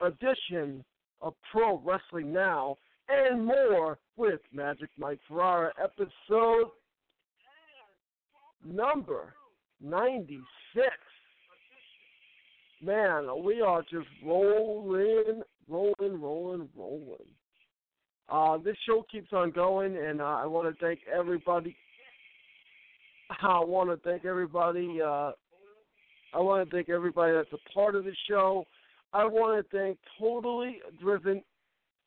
Edition of Pro Wrestling Now and more with Magic Mike Ferrara, episode number 96. Man, we are just rolling, rolling, rolling, rolling. Uh, this show keeps on going, and uh, I want to thank everybody. I want to thank everybody. Uh, I want to thank everybody that's a part of the show. I want to thank Totally Driven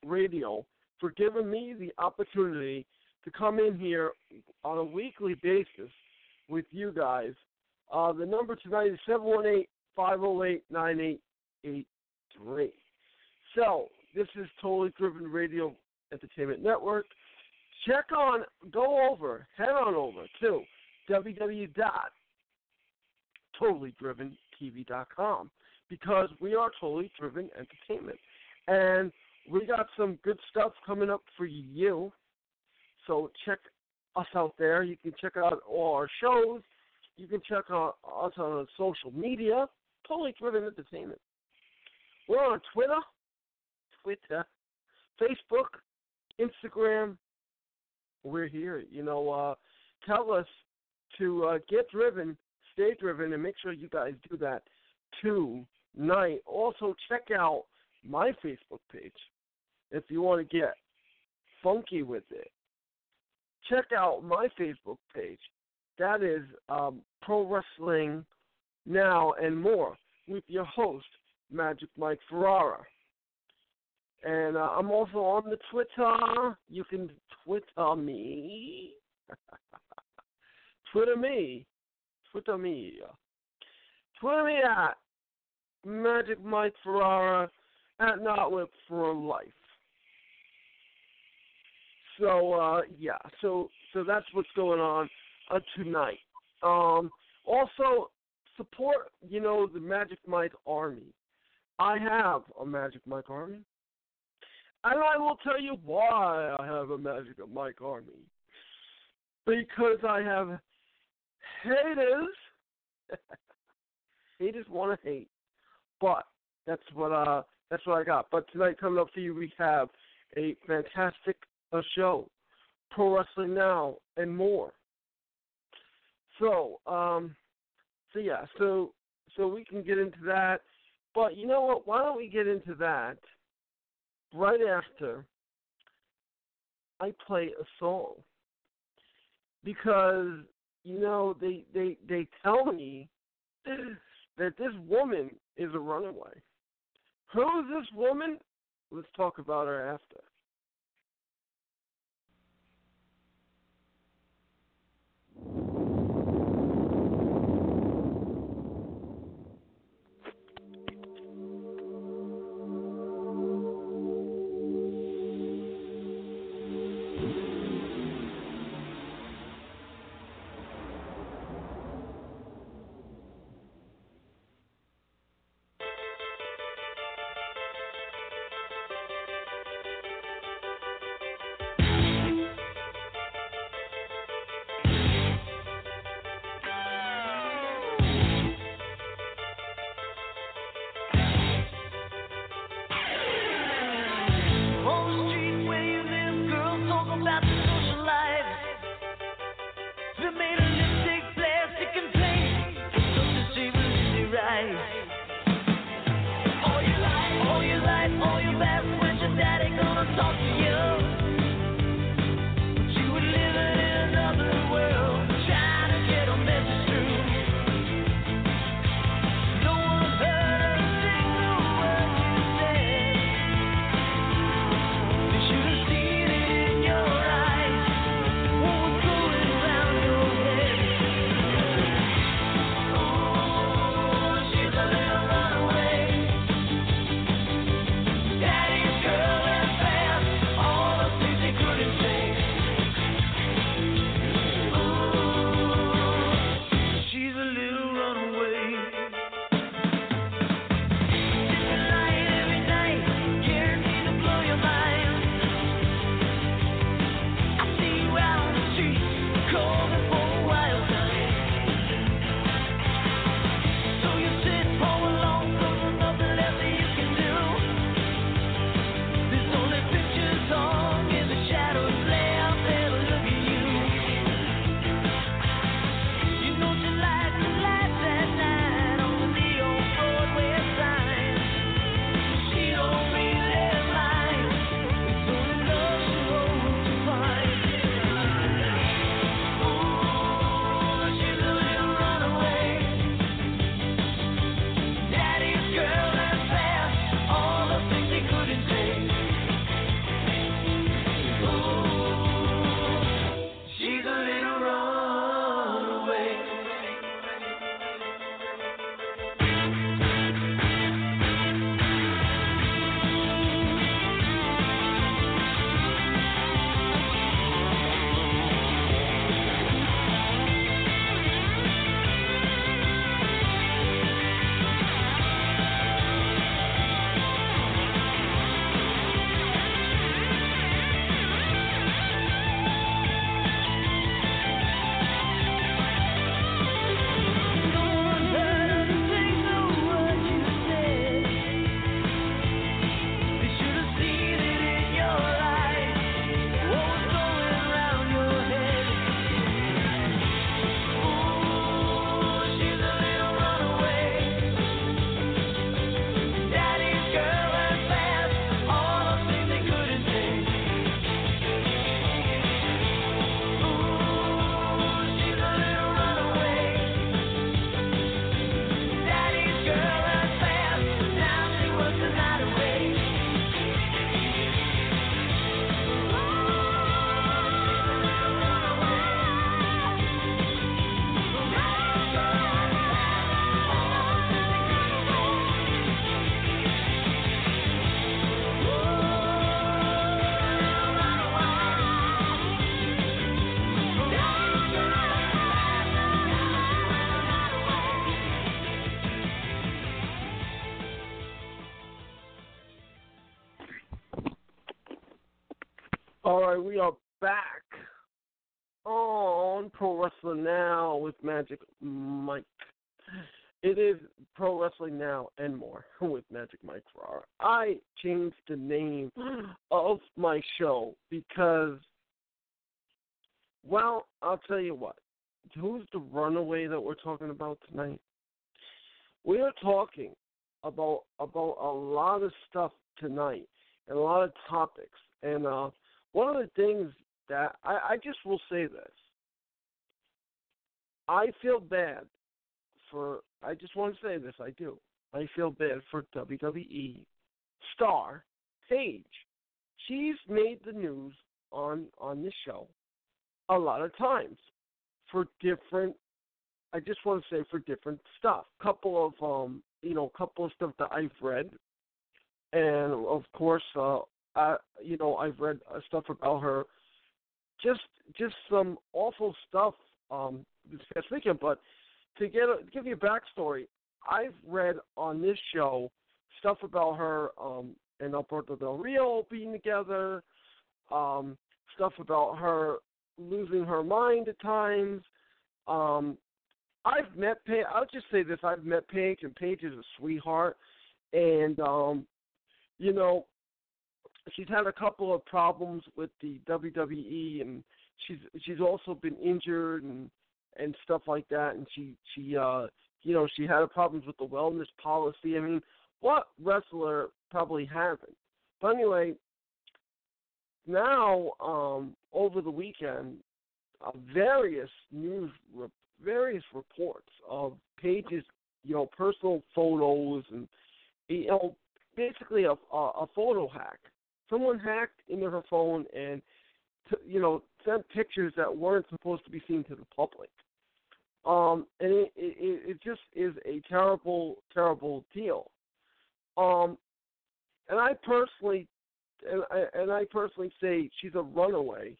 Radio for giving me the opportunity to come in here on a weekly basis with you guys. Uh, the number tonight is 718 508 9883. So, this is Totally Driven Radio Entertainment Network. Check on, go over, head on over to www.totallydriventv.com because we are Totally Driven Entertainment. And we got some good stuff coming up for you. So check us out there. You can check out all our shows. You can check out us on social media. Totally Driven Entertainment. We're on Twitter, Twitter, Facebook, Instagram. We're here. You know, uh, tell us to uh, get driven, stay driven, and make sure you guys do that tonight. Also, check out my Facebook page if you want to get funky with it. Check out my Facebook page. That is um, Pro Wrestling Now and More with your host, Magic Mike Ferrara. And uh, I'm also on the Twitter. You can Twitter me. Twitter me. Twitter me. Twitter me at Magic Mike Ferrara at Notwhip for Life. So uh, yeah, so so that's what's going on uh, tonight. Um, also support, you know, the Magic Mike Army. I have a Magic Mike Army. And I will tell you why I have a Magic Mike Army. Because I have haters. haters want to hate. But that's what uh that's what I got. But tonight coming up for you we have a fantastic uh, show. Pro Wrestling Now and more. So, um so yeah, so so we can get into that. But you know what? Why don't we get into that right after I play a song? Because you know they they they tell me that this woman is a runaway. Who is this woman? Let's talk about her after. Wrestling Now with Magic Mike. It is Pro Wrestling Now and more with Magic Mike Ferrara. I changed the name of my show because, well, I'll tell you what. Who's the runaway that we're talking about tonight? We are talking about about a lot of stuff tonight and a lot of topics. And uh, one of the things that I, I just will say this. I feel bad for I just want to say this, I do. I feel bad for WWE star Paige. She's made the news on on this show a lot of times for different I just want to say for different stuff. Couple of um you know, couple of stuff that I've read and of course uh I you know, I've read uh, stuff about her just just some awful stuff um this past weekend, but to get a, give you a backstory, I've read on this show stuff about her um, and Alberto Del Rio being together, um, stuff about her losing her mind at times. Um, I've met Paige. I'll just say this: I've met Paige, and Paige is a sweetheart, and um, you know, she's had a couple of problems with the WWE, and she's she's also been injured and and stuff like that. And she she uh you know she had problems with the wellness policy. I mean, what wrestler probably hasn't? But anyway, now um over the weekend, uh, various news re- various reports of Paige's you know personal photos and you know basically a a, a photo hack. Someone hacked into her phone and to, you know sent pictures that weren't supposed to be seen to the public. Um, and it, it, it just is a terrible, terrible deal. Um, and I personally, and I, and I personally say she's a runaway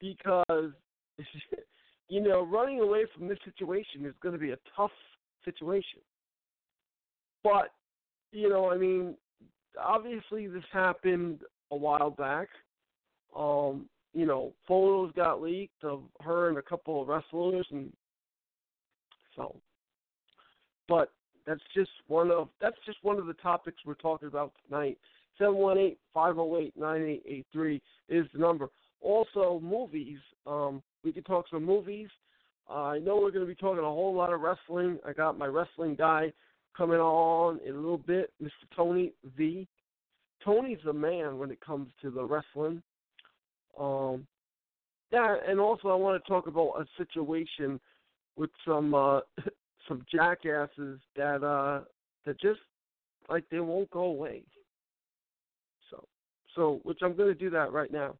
because, you know, running away from this situation is going to be a tough situation. But, you know, I mean, obviously this happened a while back. Um, you know, photos got leaked of her and a couple of wrestlers, and so, but that's just one of that's just one of the topics we're talking about tonight. Seven one eight five zero eight nine eight eight three is the number. Also, movies. Um, we can talk some movies. Uh, I know we're going to be talking a whole lot of wrestling. I got my wrestling guy coming on in a little bit, Mr. Tony V. Tony's the man when it comes to the wrestling. Um, yeah, and also I want to talk about a situation with some uh some jackasses that uh that just like they won't go away. So so which I'm gonna do that right now.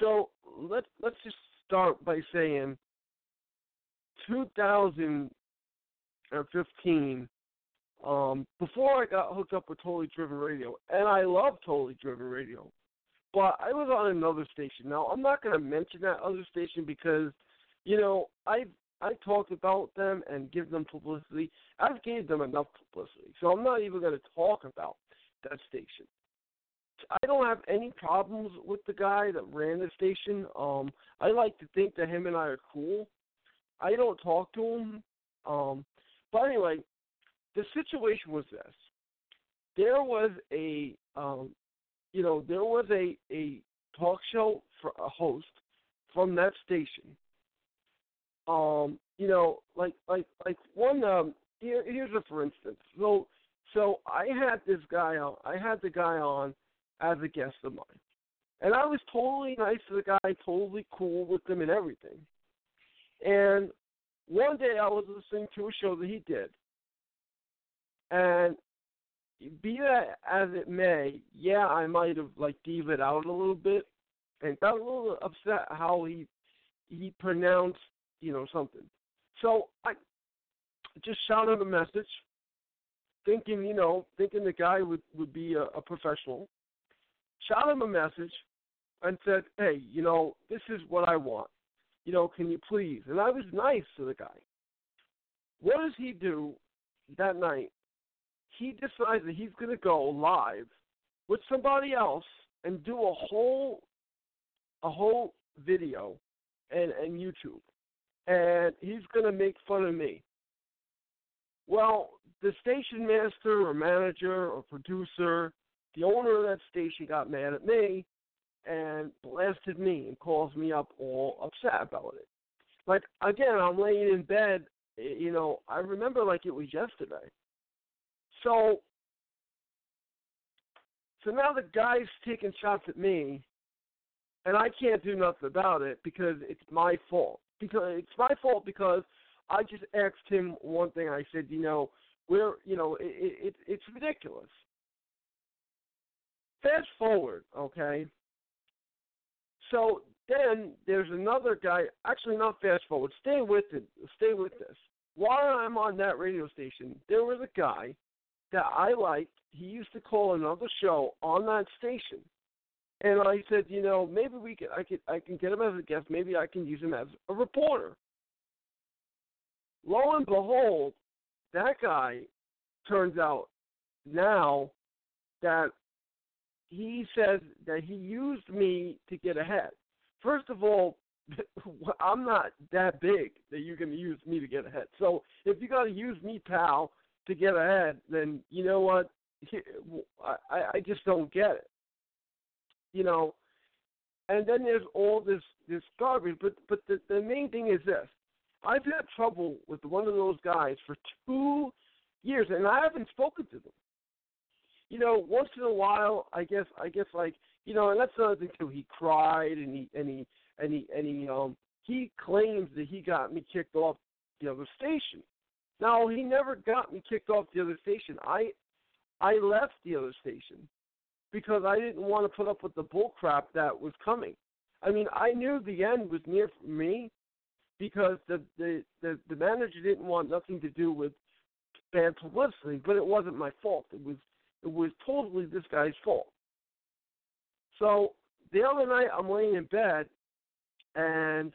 So let let's just start by saying 2015 um, before I got hooked up with Totally Driven Radio, and I love Totally Driven Radio, but I was on another station. Now I'm not going to mention that other station because, you know, I've I talked about them and give them publicity. I've gave them enough publicity, so I'm not even going to talk about that station. I don't have any problems with the guy that ran the station. Um, I like to think that him and I are cool. I don't talk to him. Um, but anyway, the situation was this: there was a, um, you know, there was a a talk show for a host from that station um, you know, like like like one um here here's a for instance. So so I had this guy on I had the guy on as a guest of mine. And I was totally nice to the guy, totally cool with him and everything. And one day I was listening to a show that he did. And be that as it may, yeah, I might have like dived out a little bit and got a little upset how he he pronounced you know, something. So I just shot him a message, thinking, you know, thinking the guy would would be a, a professional. Shot him a message and said, hey, you know, this is what I want. You know, can you please? And I was nice to the guy. What does he do that night? He decides that he's going to go live with somebody else and do a whole a whole video and and YouTube, and he's gonna make fun of me. Well, the station master or manager or producer, the owner of that station got mad at me and blasted me and calls me up all upset about it. Like again, I'm laying in bed, you know, I remember like it was yesterday. So so now the guy's taking shots at me and I can't do nothing about it because it's my fault. Because it's my fault because I just asked him one thing. I said, you know, we're, you know, it, it, it's ridiculous. Fast forward, okay. So then there's another guy. Actually, not fast forward. Stay with it. Stay with this. While I'm on that radio station, there was a guy that I liked. He used to call another show on that station, and I said, you know, maybe we can. I could. I can get him as a guest. Maybe I can use him as a reporter. Lo and behold, that guy turns out now that he says that he used me to get ahead. First of all, I'm not that big that going to use me to get ahead. So if you got to use me, pal, to get ahead, then you know what? I I just don't get it. You know, and then there's all this this garbage. But but the the main thing is this: I've had trouble with one of those guys for two years, and I haven't spoken to them. You know, once in a while, I guess, I guess, like you know, and that's another thing too. He cried, and he and he and he and he um he claims that he got me kicked off the other station. Now he never got me kicked off the other station. I I left the other station because I didn't want to put up with the bull crap that was coming. I mean, I knew the end was near for me because the the the, the manager didn't want nothing to do with bad publicity, but it wasn't my fault. It was it was totally this guy's fault. So the other night I'm laying in bed and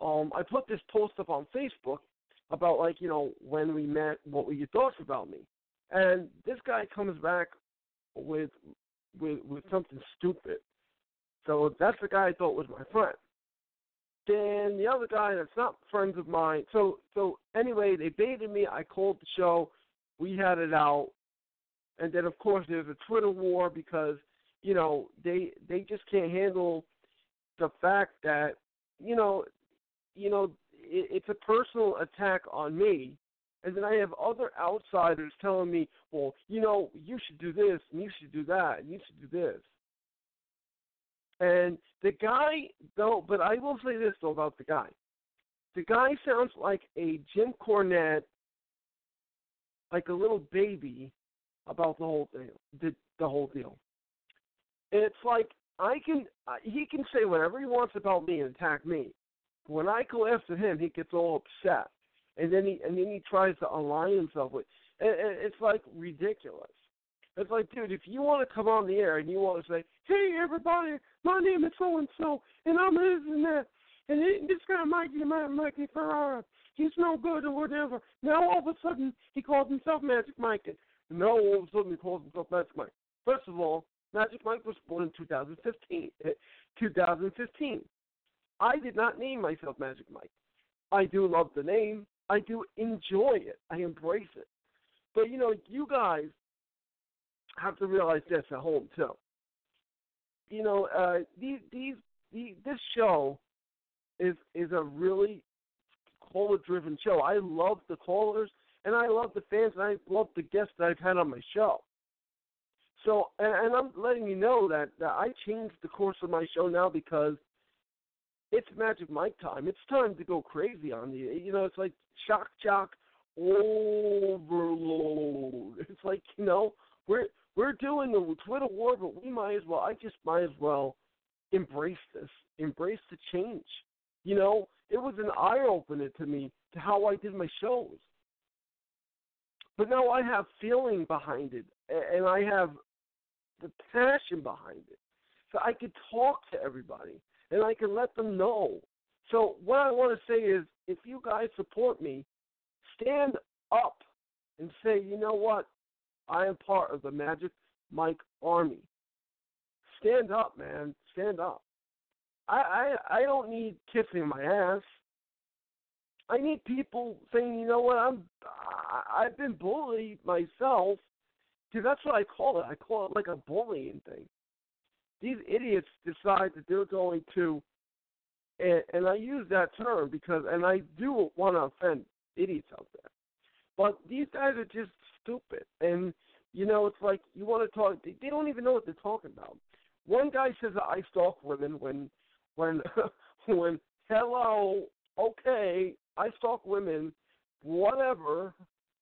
um I put this post up on Facebook about like, you know, when we met, what were your thoughts about me? And this guy comes back with with with something stupid. So that's the guy I thought was my friend. Then the other guy that's not friends of mine. So so anyway, they baited me. I called the show. We had it out, and then of course there's a Twitter war because you know they they just can't handle the fact that you know you know it, it's a personal attack on me. And then I have other outsiders telling me, well, you know, you should do this and you should do that and you should do this. And the guy, though, but I will say this though about the guy. The guy sounds like a Jim Cornette, like a little baby about the whole thing, the, the whole deal. And it's like I can, he can say whatever he wants about me and attack me. When I go after him, he gets all upset, and then he and then he tries to align himself with. And, and it's like ridiculous. It's like, dude, if you want to come on the air and you want to say, "Hey, everybody, my name is so and so, and I'm this and that," and this guy Mikey, Mikey Ferrara, he's no good or whatever. Now all of a sudden he calls himself Magic Mike, and now all of a sudden he calls himself Magic Mike. First of all, Magic Mike was born in 2015. Eh, 2015. I did not name myself Magic Mike. I do love the name. I do enjoy it. I embrace it. But you know, you guys have to realize this at home too. You know, uh, these these the, this show is is a really caller driven show. I love the callers and I love the fans and I love the guests that I've had on my show. So and, and I'm letting you know that, that I changed the course of my show now because it's Magic Mike time. It's time to go crazy on the you know, it's like shock jock overload. It's like, you know, we're we're doing the Twitter war, but we might as well. I just might as well embrace this, embrace the change. You know, it was an eye opener to me to how I did my shows. But now I have feeling behind it, and I have the passion behind it. So I could talk to everybody, and I can let them know. So what I want to say is, if you guys support me, stand up and say, you know what? I am part of the Magic Mike Army. Stand up, man. Stand up. I I I don't need kissing my ass. I need people saying, you know what, I'm I, I've been bullied myself. Because that's what I call it. I call it like a bullying thing. These idiots decide that they're going to, and, and I use that term because, and I do want to offend idiots out there, but these guys are just stupid. And you know, it's like you want to talk. They, they don't even know what they're talking about. One guy says that I stalk women when, when, when hello, okay, I stalk women, whatever.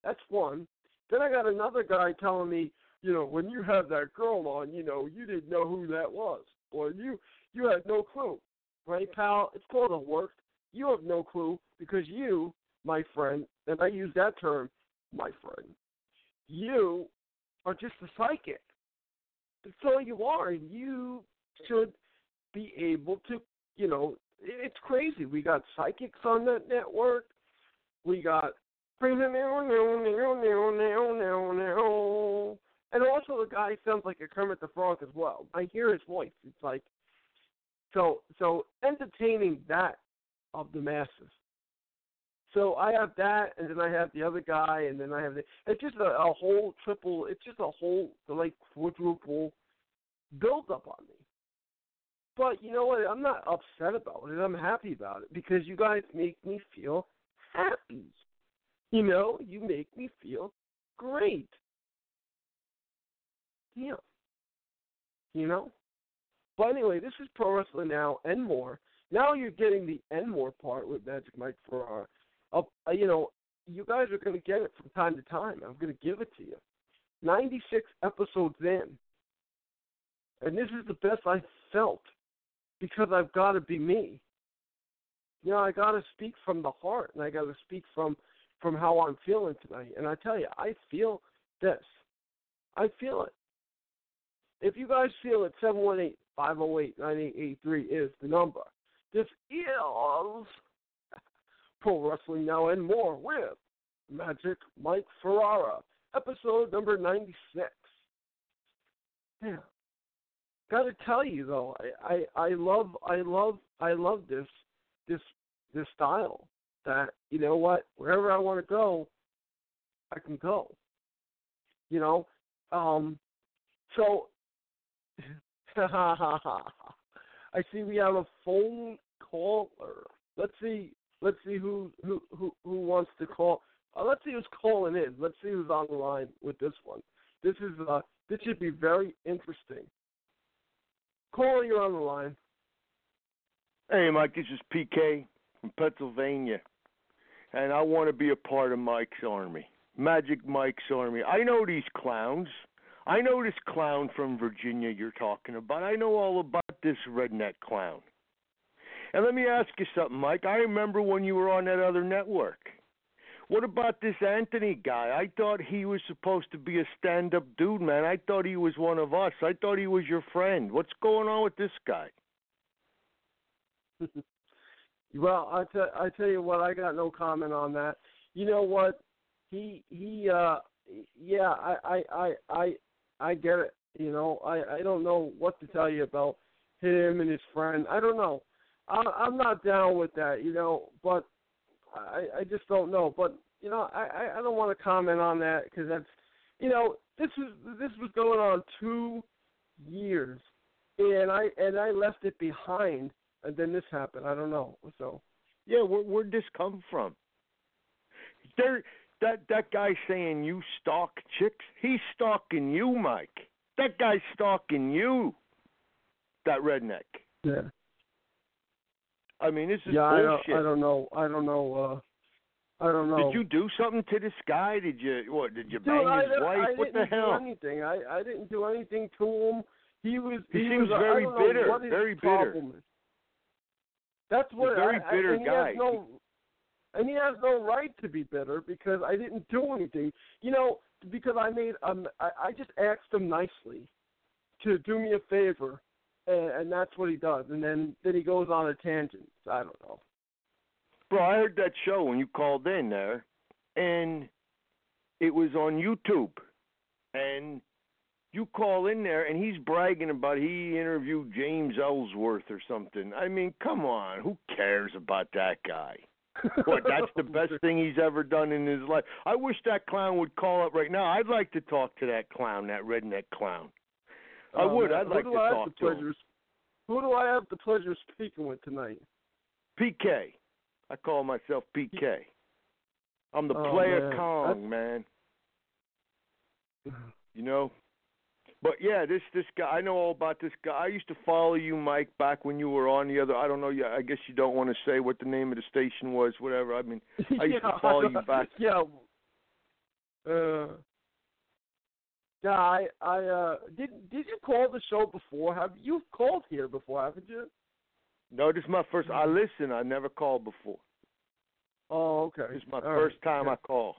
That's one. Then I got another guy telling me, you know, when you have that girl on, you know, you didn't know who that was, or you you had no clue, right, pal? It's called a work. You have no clue because you, my friend, and I use that term, my friend, you are just a psychic. That's all you are. And you should be able to, you know, it's crazy. We got psychics on that network. We got guy sounds like a Kermit the Frog as well. I hear his voice. It's like so so entertaining that of the masses. So I have that, and then I have the other guy, and then I have the. It's just a, a whole triple. It's just a whole like quadruple build up on me. But you know what? I'm not upset about it. I'm happy about it because you guys make me feel happy. You know, you make me feel great. Yeah. You know? But anyway, this is Pro Wrestling Now and more. Now you're getting the and more part with Magic Mike Ferrara. Uh, you know, you guys are going to get it from time to time. I'm going to give it to you. 96 episodes in. And this is the best I've felt because I've got to be me. You know, I got to speak from the heart and I got to speak from from how I'm feeling tonight. And I tell you, I feel this. I feel it. If you guys feel it, 718 508 9883 is the number. This is Pro Wrestling Now and More with Magic Mike Ferrara, episode number 96. Yeah. Gotta tell you though, I, I, I love I love I love this this this style that you know what, wherever I want to go, I can go. You know, um, so I see we have a phone caller. Let's see. Let's see who who who, who wants to call. Uh, let's see who's calling in. Let's see who's on the line with this one. This is uh this should be very interesting. Caller, you're on the line. Hey, Mike. This is PK from Pennsylvania and I want to be a part of Mike's army, Magic Mike's army. I know these clowns. I know this clown from Virginia you're talking about. I know all about this redneck clown. And let me ask you something, Mike. I remember when you were on that other network. What about this Anthony guy? I thought he was supposed to be a stand up dude, man. I thought he was one of us. I thought he was your friend. What's going on with this guy? Well, I tell I tell you what, I got no comment on that. You know what? He he uh yeah, I I I I, I get it. You know, I I don't know what to tell you about him and his friend. I don't know. I I'm not down with that, you know, but I I just don't know. But you know, I I don't want to comment on that because that's you know this was this was going on two years, and I and I left it behind and then this happened. I don't know. So yeah, where where'd this come from? There, that that guy saying you stalk chicks. He's stalking you, Mike. That guy's stalking you. That redneck. Yeah. I mean, this is yeah, bullshit. I don't, I don't know. I don't know. Uh, I don't know. Did you do something to this guy? Did you what? Did you Dude, bang I, his wife? I what the didn't hell? Do anything. I I didn't do anything to him. He was. He, he seems was, very bitter. Know what his very bitter. Is. That's what a very I, bitter I, and guy. He has no, and he has no right to be bitter because I didn't do anything. You know, because I made um, I, I just asked him nicely to do me a favor, and, and that's what he does. And then then he goes on a tangent. I don't know. Bro, I heard that show when you called in there, and it was on YouTube, and you call in there and he's bragging about he interviewed James Ellsworth or something. I mean, come on, who cares about that guy? That's the best thing he's ever done in his life. I wish that clown would call up right now. I'd like to talk to that clown, that redneck clown. I Oh, would. I'd like to I talk to him. Who do I have the pleasure of speaking with tonight? PK. I call myself PK. I'm the Oh, player man. Kong, man. You know? But yeah, this this guy I know all about this guy. I used to follow you, Mike, back when you were on the other I don't know, yeah, I guess you don't want to say what the name of the station was, whatever. I mean I used to follow you back. Yeah. Uh, yeah, I, I uh, did. Did you call the show before? Have you called here before? Haven't you? No, this is my first I listen, I never called before. Oh, okay. This is my All first right. time yeah. I call.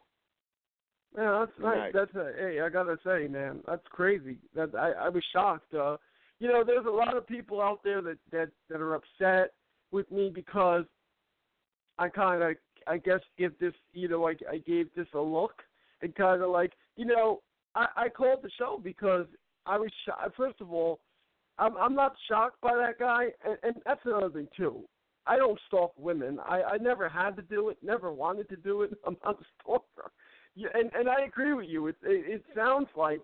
Yeah, that's nice. That's a, hey, I gotta say, man, that's crazy. That I, I was shocked. Uh, you know, there's a lot of people out there that that that are upset with me because I kind of, I guess, give this, you know, I I gave this a look and kind of like, you know, I I called the show because I was shocked. First of all, I'm I'm not shocked by that guy, and, and that's another thing too. I don't stalk women. I I never had to do it. Never wanted to do it. I'm not a stalker. Yeah, and and I agree with you. It it, it sounds like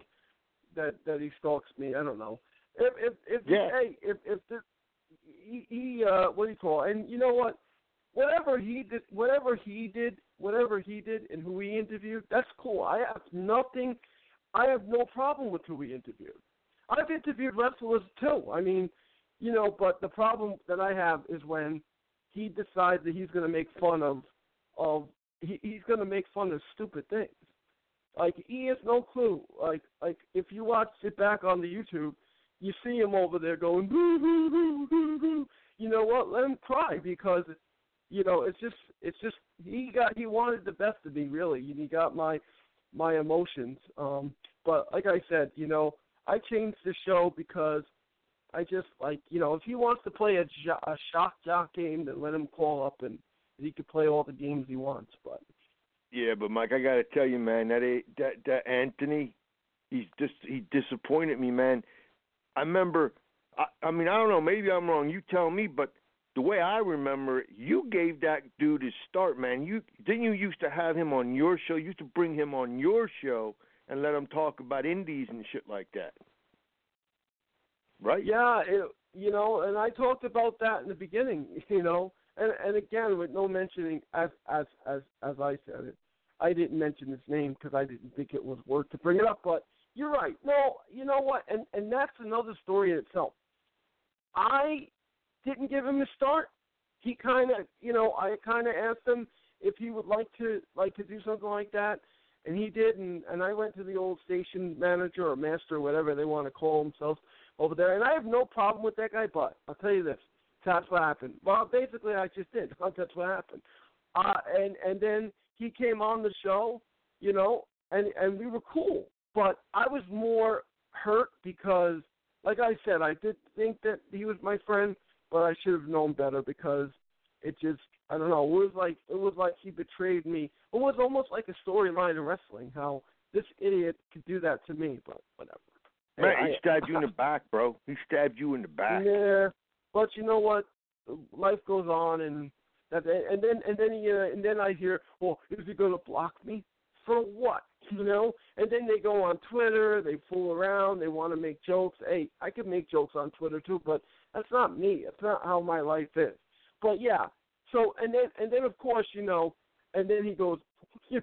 that that he stalks me. I don't know. If if if Yeah. hey if if this he, he uh what do you call it? and you know what whatever he did whatever he did whatever he did and who he interviewed that's cool. I have nothing. I have no problem with who he interviewed. I've interviewed wrestlers too. I mean, you know, but the problem that I have is when he decides that he's going to make fun of of he, he's to make fun of stupid things. Like he has no clue. Like like if you watch it back on the YouTube, you see him over there going boo hoo hoo hoo hoo. You know what? Let him cry because you know it's just it's just he got he wanted the best of me really, and he got my my emotions. Um, but like I said, you know, I changed the show because I just like you know if he wants to play a, jo- a shock jock game, then let him call up and he could play all the games he wants. But Yeah, but Mike, I got to tell you, man, that a- that that Anthony, he's just he disappointed me, man. I remember, I, I mean, I don't know, maybe I'm wrong. You tell me, but the way I remember you gave that dude his start, man. You didn't you used to have him on your show? You used to bring him on your show and let him talk about indies and shit like that, right? Yeah, it, you know, and I talked about that in the beginning, you know, and and again with no mentioning as as as as I said it, I didn't mention his name because I didn't think it was worth to bring it up. But you're right. No, you know what, and and that's another story in itself. I didn't give him a start. He kind of, you know, I kind of asked him if he would like to like to do something like that, and he did. And and I went to the old station manager or master, or whatever they want to call themselves over there. And I have no problem with that guy, but I'll tell you this. That's what happened. Well, basically, I just did. That's what happened. Uh, and and then he came on the show, you know, and and we were cool. But I was more hurt because, like I said, I did think that he was my friend, but I should have known better because it just I don't know. It was like it was like he betrayed me. It was almost like a storyline in wrestling. How this idiot could do that to me, but whatever. Man, Hey, he I- stabbed you in the back, bro. He stabbed you in the back. Yeah, but you know what? Life goes on, and that, and then and then he, uh, and then I hear, well, is he going to block me for what? You know? And then they go on Twitter, they fool around, they want to make jokes. Hey, I can make jokes on Twitter too, but that's not me. That's not how my life is. But yeah, so and then and then of course you know, and then he goes, you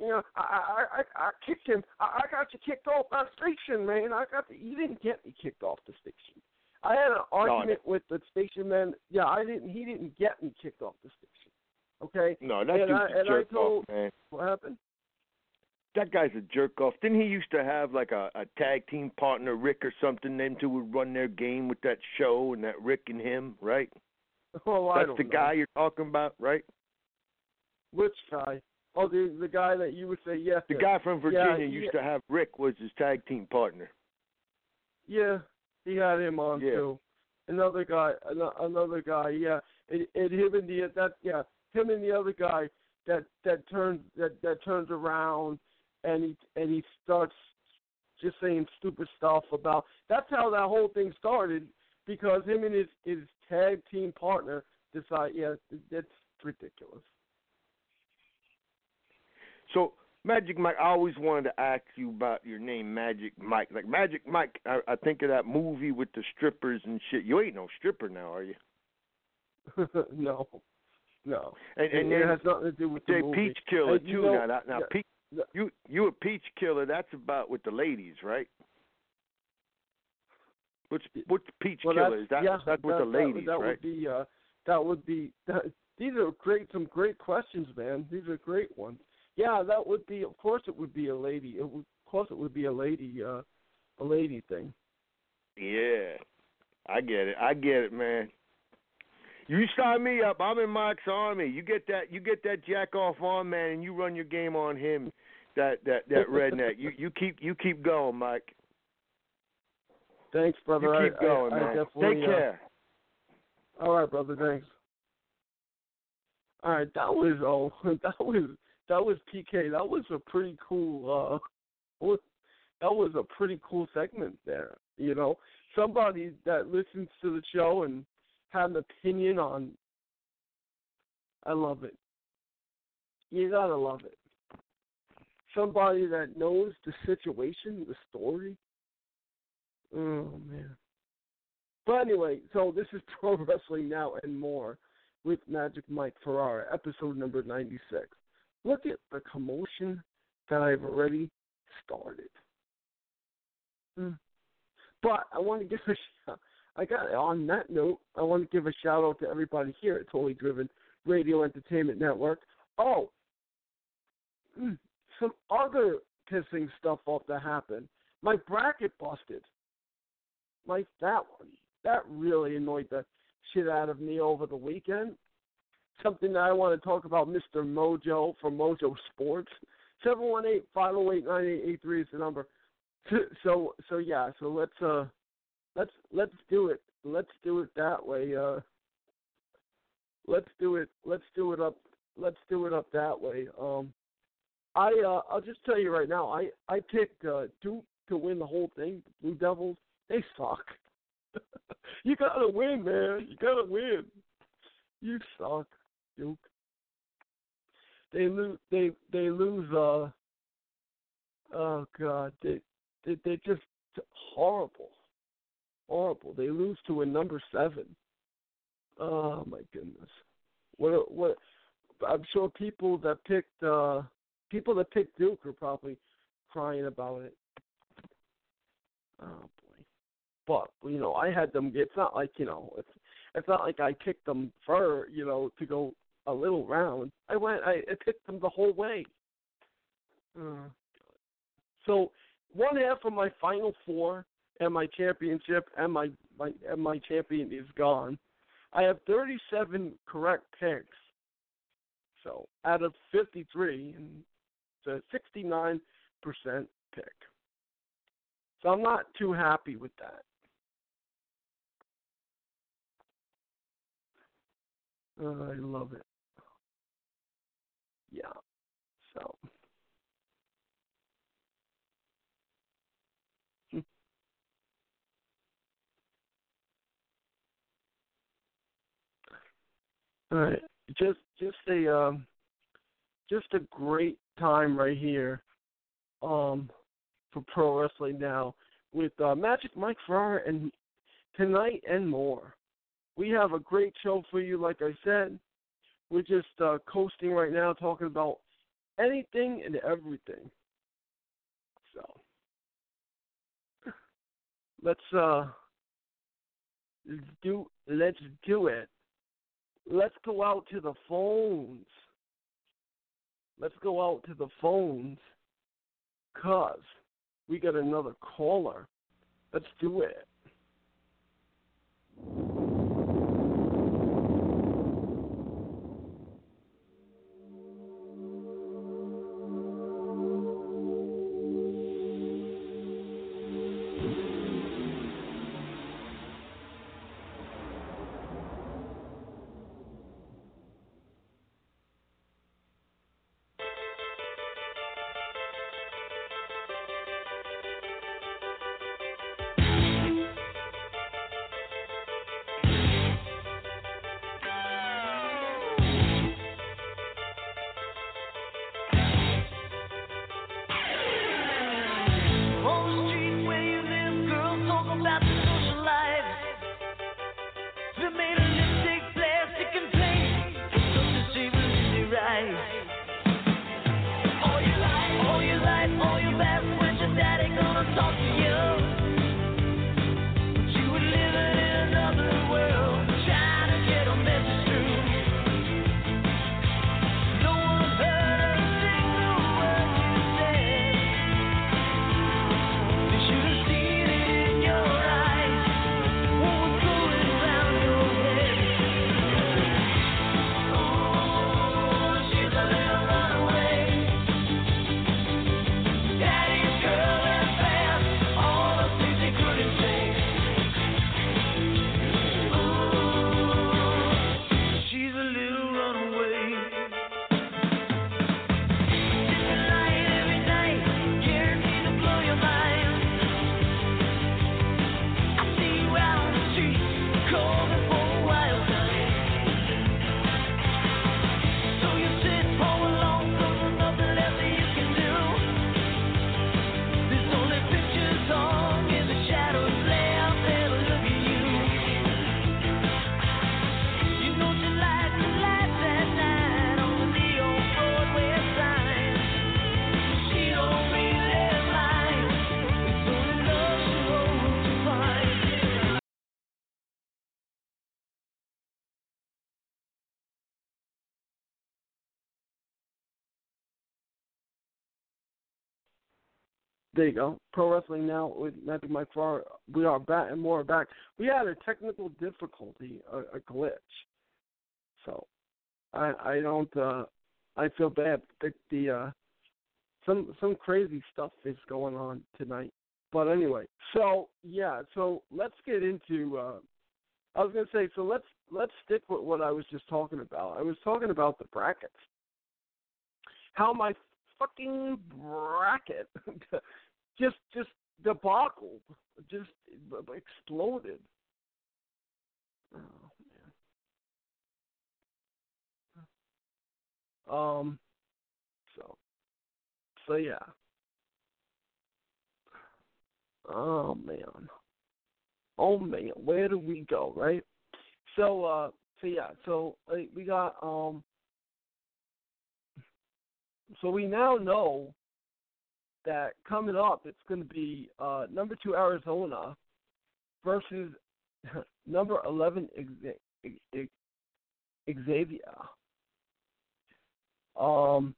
know, I I I, I kicked him. I, I got you kicked off that station, man. I got the, you didn't get me kicked off the station. I had an argument with the station man. Yeah, I didn't. He didn't get me kicked off the station. Okay, No, that And dude's I- a and I jerk told- off, man. what happened? That guy's a jerk off. Didn't he used to have like a, a tag team partner, Rick or something? Them two would run their game with that show, and that Rick and him, right? Oh, I That's don't the know. guy you're talking about, right? Which guy? Oh, the the guy that you would say yes. The to. guy from Virginia Yeah, used yeah. to have Rick was his tag team partner. Yeah, he had him on Yeah. too. Another guy, another guy. Yeah, and, and him and the that yeah, him and the other guy that that turns that that turns around and he and he starts just saying stupid stuff about. That's how that whole thing started because him and his his tag team partner decide, yeah, that's ridiculous. So Magic Mike, I always wanted to ask you about your name, Magic Mike. Like Magic Mike, I, I think of that movie with the strippers and shit. You ain't no stripper now, are you? no, no. And, and it, has nothing to do with the movie. Peach Killer And you too. know- now, now, yeah, Peach, yeah. you you a Peach Killer? That's about with the ladies, right? What's what's Peach well, Killer? that's, Is that yeah, that's with that, the that ladies, that, right? would be uh, that would be. That, these are great, some great questions, man. These are great ones. Yeah, that would be. Of course, it would be a lady. It would, of course, it would be a lady. Uh, a lady thing. Yeah, I get it. I get it, man. You sign me up. I'm in Mike's army. You get that. You get that jack off on man, and you run your game on him. That that that redneck. You you keep you keep going, Mike. Thanks, brother. You keep I, going, I, I man. definitely, Take uh, care. All right, brother. Thanks. All right, that was all. that was that was PK. That was a pretty cool. uh That was a pretty cool segment there. You know, somebody that listens to the show and had an opinion on. I love it. You gotta love it. Somebody that knows the situation, the story. Oh man. But anyway, so this is Pro Wrestling Now and More with Magic Mike Ferrara, episode number 96. Look at the commotion that I've already started. Hmm. But I want to give a shout. I got on that note. I want to give a shout out to everybody here at Totally Driven Radio Entertainment Network. Oh, hmm, some other pissing stuff off that happened. My bracket busted. Like that one. That really annoyed the shit out of me over the weekend. Something that I want to talk about, Mr. Mojo from Mojo Sports. Seven one eight five zero eight nine eight eight three is the number. So, so so yeah, so let's uh let's let's do it. Let's do it that way. Uh let's do it let's do it up let's do it up that way. Um I uh I'll just tell you right now, I I picked uh Duke to win the whole thing. The Blue Devils, they suck. you gotta win, man. You gotta win. You suck, Duke. They lose. They they lose. Uh. Oh God. They they they just horrible, horrible. They lose to a number seven. Oh my goodness. What what? I'm sure people that picked uh people that picked Duke are probably crying about it. Oh boy. But you know, I had them. It's not like you know, it's it's not like I picked them for you know to go a little round. I went. I, I picked them the whole way. Uh, so one half of my final four and my championship and my my and my champion is gone. I have 37 correct picks. So out of 53, and it's a 69 percent pick. So I'm not too happy with that. I love it. Yeah. So. All right. Just just a um just a great time right here um for pro wrestling now with uh, Magic Mike Ferrara and tonight and more. We have a great show for you like I said. We're just uh coasting right now talking about anything and everything. So let's uh let's do let's do it. Let's go out to the phones. Let's go out to the phones. Cause we got another caller. Let's do it. There you go. Pro Wrestling Now with Magic Mike Ferrara. We are back and more back. We had a technical difficulty, a, a glitch. So I I don't uh I feel bad that the uh some some crazy stuff is going on tonight. But anyway, so yeah, so let's get into uh I was gonna say, so let's let's stick with what I was just talking about. I was talking about the brackets. How my fucking bracket just just debacled, just exploded. Oh. Um. So. So yeah. Oh man. Oh man, where do we go, right? So uh so yeah, so we got um so we now know that coming up it's going to be uh, number two Arizona versus number eleven Xavier. Um,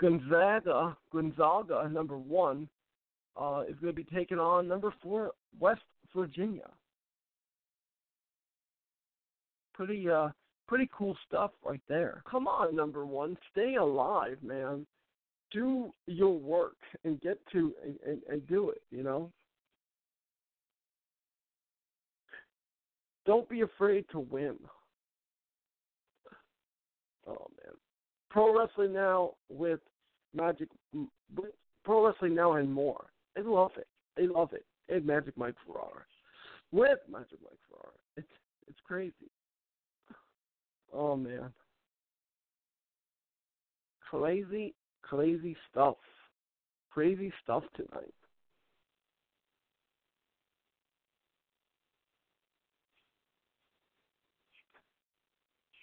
Gonzaga, Gonzaga, number one, uh, is going to be taking on number four West Virginia. Pretty uh, pretty cool stuff right there. Come on, number one, stay alive, man. Do your work and get to and, and, and do it. You know. Don't be afraid to win. Oh man, Pro Wrestling Now with Magic, mm, with Pro Wrestling Now and more. They love it. They love it. And Magic Mike Ferrara with Magic Mike Ferrara. It's it's crazy. Oh man. Crazy, crazy stuff. Crazy stuff tonight.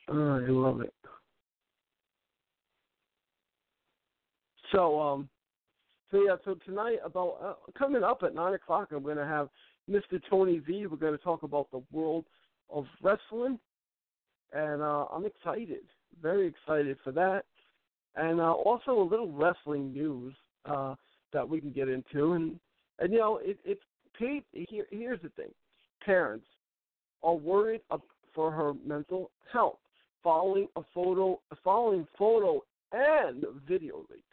Oh, I love it. So, um, so yeah, so tonight about uh, coming up at nine o'clock, I'm going to have Mr. Tony V. We're going to talk about the world of wrestling and uh, I'm excited, very excited for that. And uh, also a little wrestling news uh, that we can get into, and and you know it, it's Pete. Here, here's the thing: parents are worried for her mental health following a photo, following photo and video leak.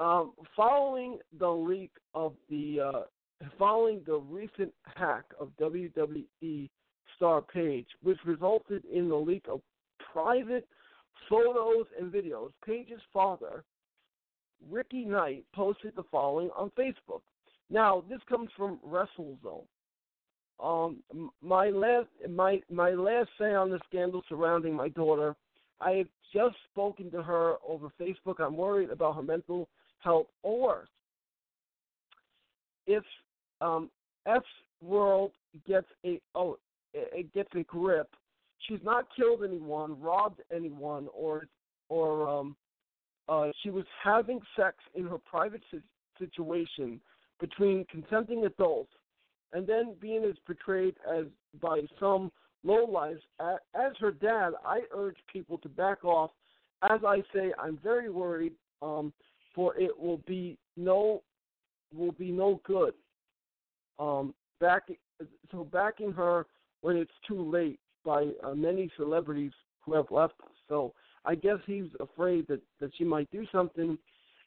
Um, following the leak of the, uh, following the recent hack of WWE star Paige, which resulted in the leak of private photos and videos. Paige's father, Ricky Knight, posted the following on Facebook. Now, this comes from WrestleZone. Um, my last my my last say on the scandal surrounding my daughter, I have just spoken to her over Facebook. I'm worried about her mental health, or if um, F World gets a oh it gets a grip. She's not killed anyone, robbed anyone, or or um, uh, she was having sex in her private situation between consenting adults, and then being as portrayed as by some lowlifes as her dad. I urge people to back off. As I say, I'm very worried, um, for it will be no will be no good. Um, back so backing her when it's too late by uh, many celebrities who have left. So I guess he's afraid that that she might do something,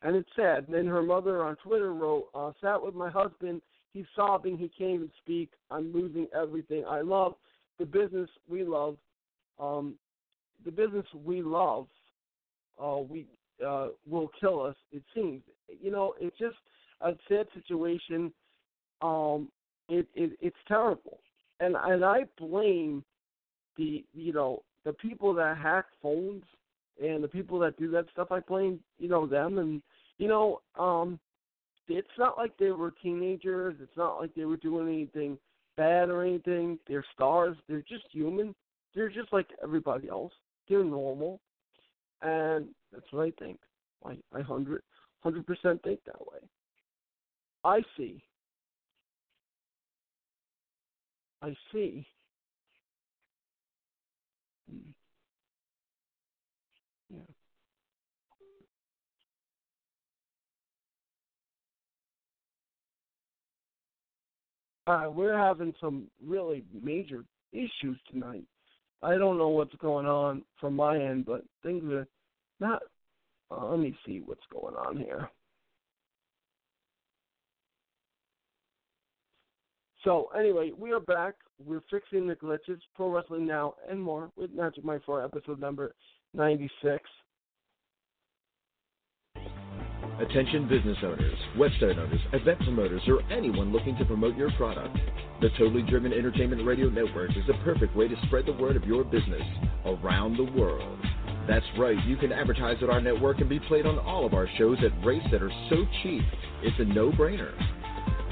and it's sad. And then her mother on Twitter wrote, uh, "Sat with my husband. He's sobbing. He can't even speak. I'm losing everything I love. The business we love. Um, the business we love. Uh, we uh, will kill us. It seems. You know, it's just a sad situation. Um, it, it it's terrible and and I blame the you know the people that hack phones and the people that do that stuff. I blame you know them, and you know um, it's not like they were teenagers. It's not like they were doing anything bad or anything. They're stars. They're just human. They're just like everybody else. They're normal, and that's what I think. I I hundred hundred percent think that way. I see I see. Yeah. All right, we're having some really major issues tonight. I don't know what's going on from my end, but things are not. Uh, let me see what's going on here. So anyway, we are back. We're fixing the glitches, pro wrestling now, and more with Magic Mike for episode number ninety-six. Attention business owners, website owners, event promoters, or anyone looking to promote your product. The Totally Driven Entertainment Radio Network is the perfect way to spread the word of your business around the world. That's right, you can advertise at our network and be played on all of our shows at rates that are so cheap, it's a no brainer.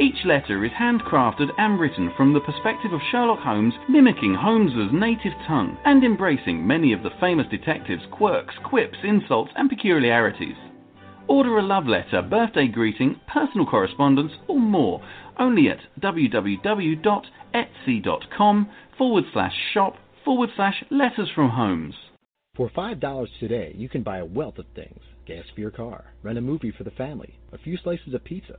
Each letter is handcrafted and written from the perspective of Sherlock Holmes, mimicking Holmes's native tongue and embracing many of the famous detective's quirks, quips, insults, and peculiarities. Order a love letter, birthday greeting, personal correspondence, or more only at www.etsy.com forward slash shop forward slash letters from Holmes. For $5 today, you can buy a wealth of things gas for your car, rent a movie for the family, a few slices of pizza.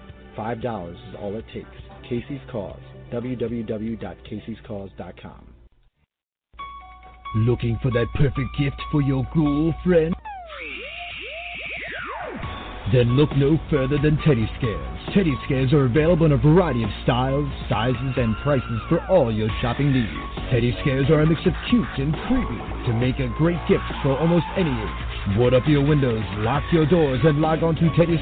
$5 is all it takes. Casey's Cause, www.caseyscause.com. Looking for that perfect gift for your girlfriend? Then look no further than Teddy Scares. Teddy Scares are available in a variety of styles, sizes, and prices for all your shopping needs. Teddy Scares are a mix of cute and creepy to make a great gift for almost any age. Board up your windows, lock your doors, and log on to Teddy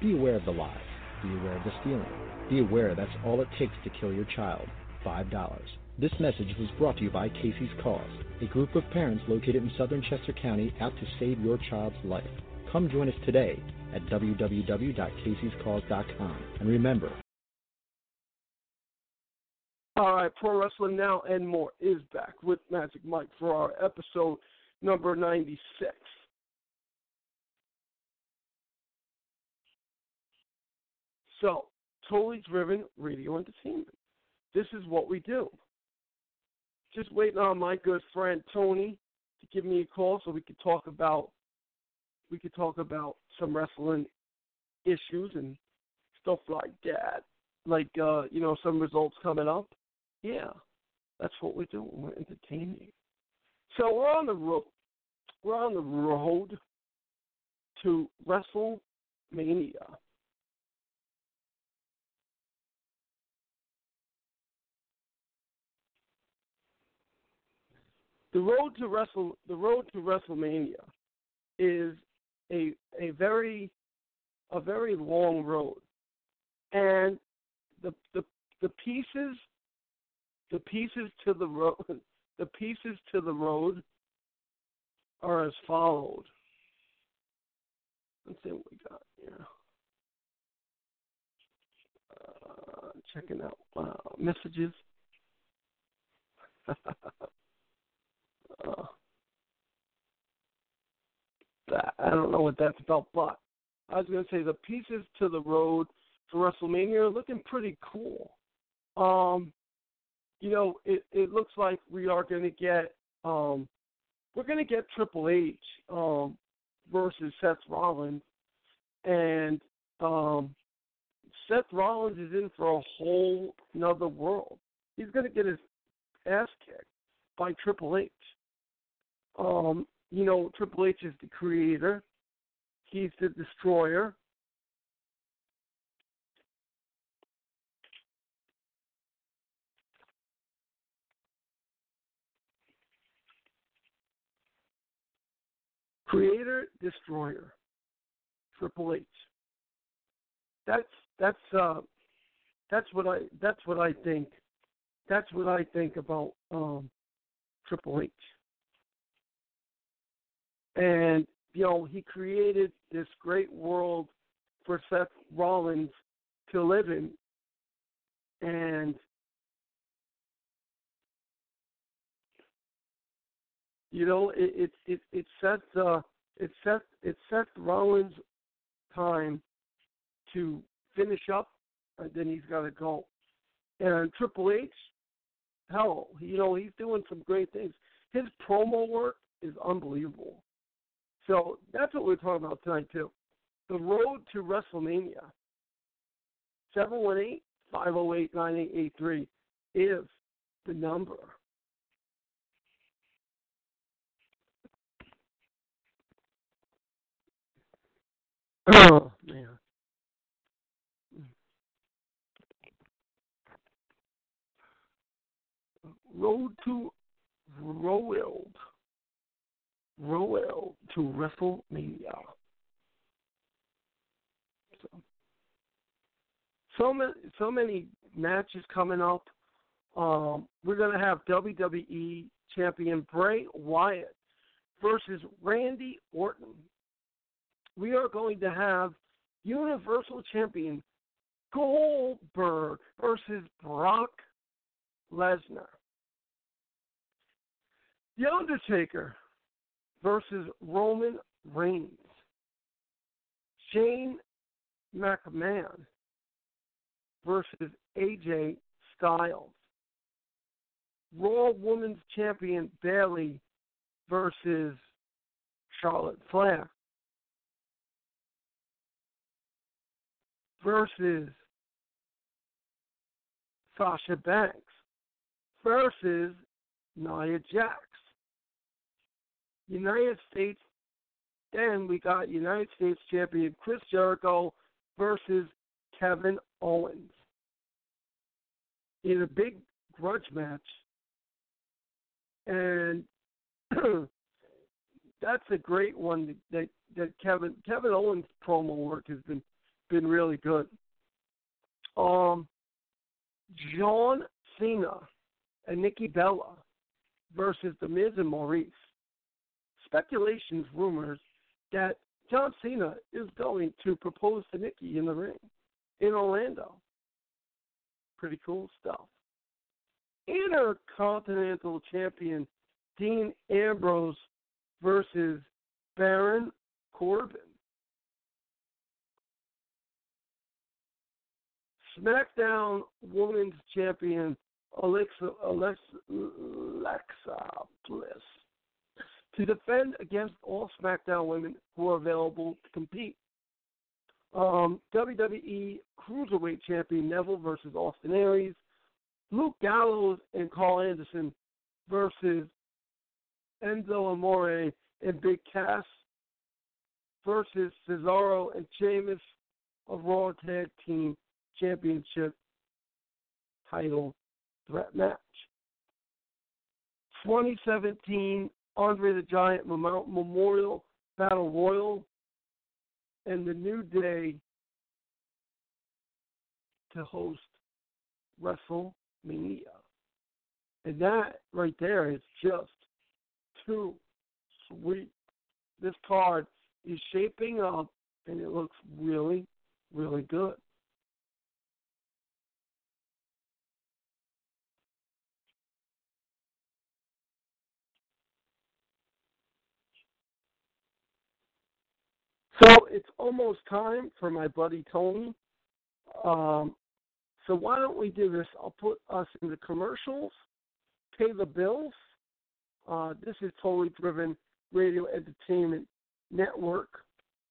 Be aware of the lies. Be aware of the stealing. Be aware that's all it takes to kill your child. $5. This message was brought to you by Casey's Cause, a group of parents located in southern Chester County out to save your child's life. Come join us today at www.caseyscause.com. And remember, All right, Pro Wrestling Now and More is back with Magic Mike for our episode number 96. So, totally driven radio entertainment. This is what we do. Just waiting on my good friend Tony to give me a call so we could talk about we could talk about some wrestling issues and stuff like that. Like uh, you know, some results coming up. Yeah. That's what we're doing. We're entertaining. So we're on the road. We're on the road to WrestleMania. The road to Wrestle the road to WrestleMania is a a very a very long road. And the the the pieces the pieces to the road the pieces to the road are as followed. Let's see what we got here. Uh, checking out uh, messages. uh, I don't know what that's about, but I was going to say the pieces to the road for WrestleMania are looking pretty cool. Um, you know, it, it looks like we are going to get um, we're going to get Triple H um, versus Seth Rollins, and um, Seth Rollins is in for a whole another world. He's going to get his ass kicked by Triple H. Um, you know, Triple H is the creator. He's the destroyer. Creator, destroyer, Triple H. That's that's uh that's what I that's what I think. That's what I think about um Triple H. And you know, he created this great world for Seth Rollins to live in. And you know, it it it, sets uh it sets it sets Rollins time to finish up and then he's gotta go. And Triple H, hell, you know, he's doing some great things. His promo work is unbelievable. So that's what we're talking about tonight too. The road to WrestleMania. 718-508-9883 is the number. Oh man. Road to Royal. Royal to WrestleMania. So, so many, so many matches coming up. Um, we're going to have WWE champion Bray Wyatt versus Randy Orton. We are going to have Universal Champion Goldberg versus Brock Lesnar. The Undertaker versus Roman Reigns. Shane McMahon versus AJ Styles. Raw Women's Champion Bayley versus Charlotte Flair. Versus Sasha Banks versus Nia Jax. United States. Then we got United States champion Chris Jericho versus Kevin Owens in a big grudge match. And that's a great one that that Kevin Kevin Owens promo work has been been really good. Um, John Cena and Nikki Bella versus The Miz and Maurice speculations, rumors that John Cena is going to propose to Nikki in the ring in Orlando. Pretty cool stuff. Intercontinental Champion Dean Ambrose versus Baron Corbin. SmackDown Women's Champion Alexa, Alexa, Alexa Bliss to defend against all SmackDown women who are available to compete. Um, WWE Cruiserweight Champion Neville versus Austin Aries. Luke Gallows and Karl Anderson versus Enzo Amore and Big Cass versus Cesaro and Sheamus of Raw Tag Team Championship triple threat match. 2017 Andre the Giant Memorial Battle Royal and the New Day to host WrestleMania. And that right there is just too sweet. This card is shaping up and it looks really, really good. So it's almost time for my buddy Tony. Um, so why don't we do this? I'll put us in the commercials, pay the bills. Uh, this is Totally Driven Radio Entertainment Network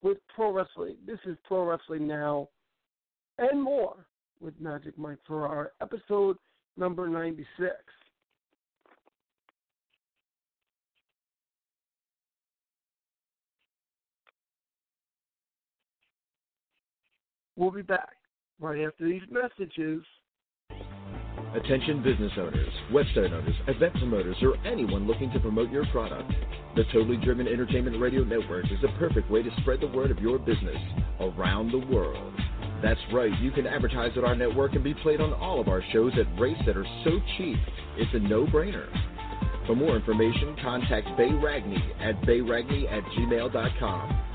with Pro Wrestling. This is Pro Wrestling Now and more with Magic Mike Ferrara, episode number 96. We'll be back right after these messages. Attention business owners, website owners, event promoters, or anyone looking to promote your product. The Totally Driven Entertainment Radio Network is the perfect way to spread the word of your business around the world. That's right, you can advertise at our network and be played on all of our shows at rates that are so cheap, it's a no brainer. For more information, contact Bay Ragney at bayragney at gmail.com.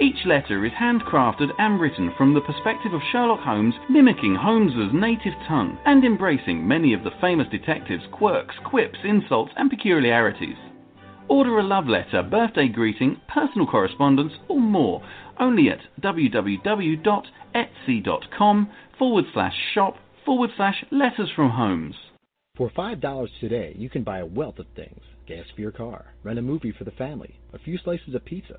Each letter is handcrafted and written from the perspective of Sherlock Holmes, mimicking Holmes's native tongue and embracing many of the famous detective's quirks, quips, insults, and peculiarities. Order a love letter, birthday greeting, personal correspondence, or more only at www.etsy.com forward slash shop forward slash letters from Holmes. For $5 today, you can buy a wealth of things gas for your car, rent a movie for the family, a few slices of pizza.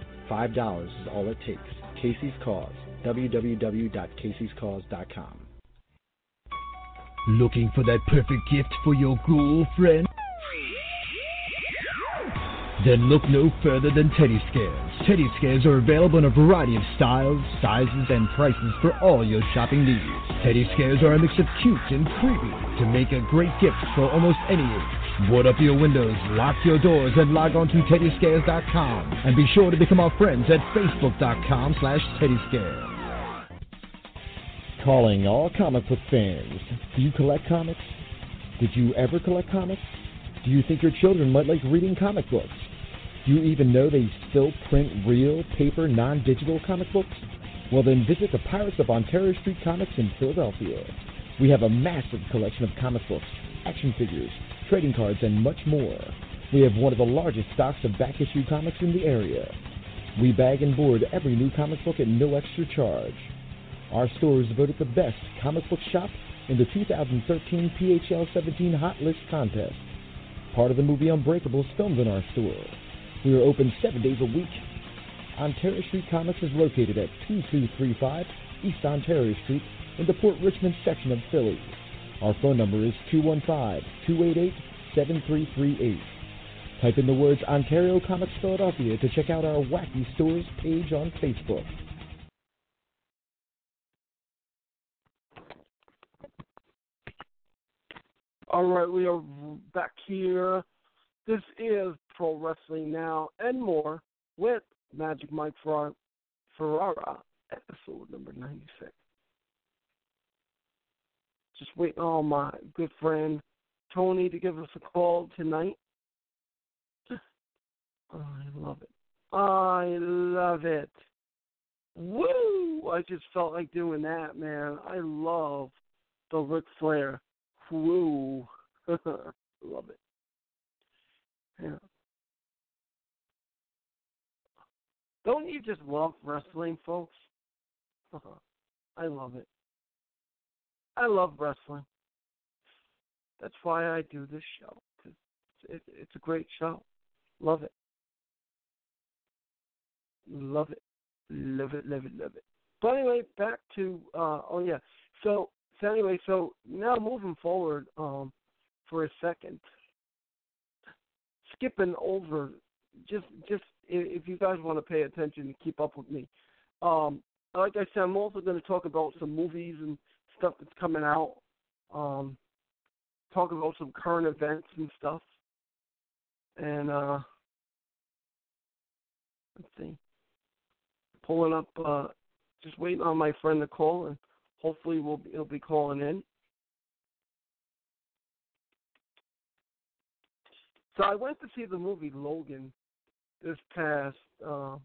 $5 is all it takes. Casey's Cause, www.caseyscause.com. Looking for that perfect gift for your girlfriend? Then look no further than Teddy Scares. Teddy Scares are available in a variety of styles, sizes, and prices for all your shopping needs. Teddy Scares are a mix of cute and creepy to make a great gift for almost any age. Board up your windows, lock your doors, and log on to TeddyScares.com. And be sure to become our friends at Facebook.com slash TeddyScares. Calling all comic book fans. Do you collect comics? Did you ever collect comics? Do you think your children might like reading comic books? Do you even know they still print real, paper, non digital comic books? Well, then visit the Pirates of Ontario Street Comics in Philadelphia. We have a massive collection of comic books, action figures, trading cards, and much more. We have one of the largest stocks of back issue comics in the area. We bag and board every new comic book at no extra charge. Our store is voted the best comic book shop in the 2013 PHL 17 Hot List contest. Part of the movie Unbreakable is filmed in our store. We are open seven days a week. Ontario Street Comics is located at 2235 East Ontario Street in the Port Richmond section of Philly. Our phone number is 215-288-7338. Type in the words Ontario Comics Philadelphia to check out our Wacky Stores page on Facebook. All right, we are back here. This is Pro Wrestling Now and more with Magic Mike Ferrara, episode number 96. Just waiting on my good friend Tony to give us a call tonight. I love it. I love it. Woo! I just felt like doing that, man. I love the Ric Flair. Woo! love it. Yeah. Don't you just love wrestling, folks? I love it. I love wrestling. That's why I do this show. Cause it, it's a great show. Love it. Love it. Love it, love it, love it. But anyway, back to uh oh yeah. So so anyway, so now moving forward, um, for a second. Skipping over just just if you guys want to pay attention and keep up with me. Um, like I said, I'm also going to talk about some movies and stuff that's coming out. Um, talk about some current events and stuff. And uh, let's see, pulling up, uh, just waiting on my friend to call, and hopefully we'll be, he'll be calling in. So I went to see the movie Logan this past uh,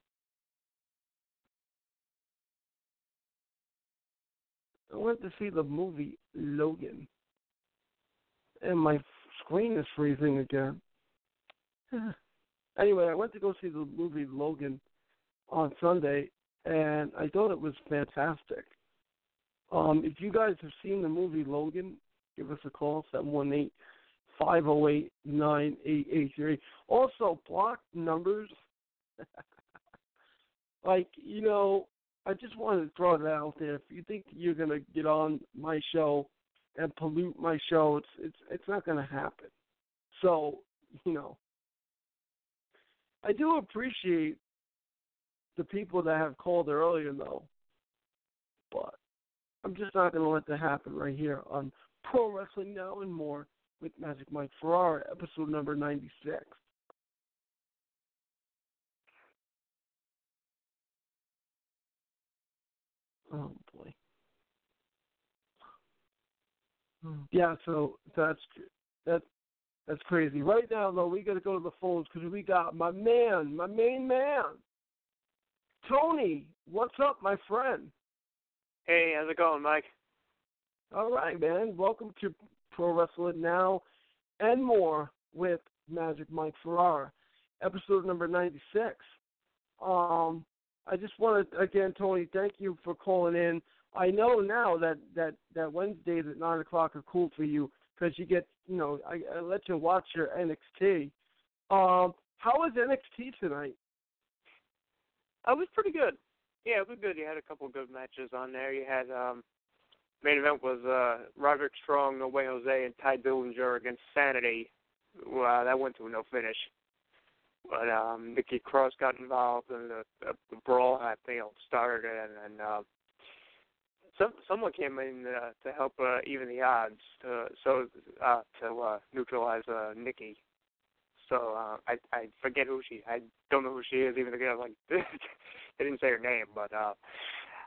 I went to see the movie Logan, and my screen is freezing again. anyway, I went to go see the movie Logan on Sunday, and I thought it was fantastic. Um, if you guys have seen the movie Logan, give us a call seven one eight five zero eight nine eight eight three. Also, block numbers. like you know, I just wanted to throw that out there. If you think you're gonna get on my show and pollute my show, it's it's it's not gonna happen. So you know, I do appreciate the people that have called earlier though, but I'm just not gonna let that happen right here on Pro Wrestling Now and More with Magic Mike Ferrara, episode number 96. Oh boy. Yeah, so that's that's that's crazy. Right now, though, we got to go to the phones because we got my man, my main man, Tony. What's up, my friend? Hey, how's it going, Mike? All right, man. Welcome to Pro Wrestling Now and More with Magic Mike Ferrara, episode number 96. Um, I just want to again, Tony, thank you for calling in. I know now that that that Wednesdays at nine o'clock are cool for you because you get, you know, I, I let you watch your NXT. Um, how was NXT tonight? I was pretty good. Yeah, it was good. You had a couple of good matches on there. You had um main event was uh Roderick Strong, No Way Jose, and Tye Dillinger against Sanity. Wow, that went to a no finish. But um Nikki Cross got involved and the, the, the brawl I think started and, and uh some someone came in uh, to help uh, even the odds to so uh to uh neutralize uh Nikki. So uh I I forget who she I don't know who she is even again like they didn't say her name but uh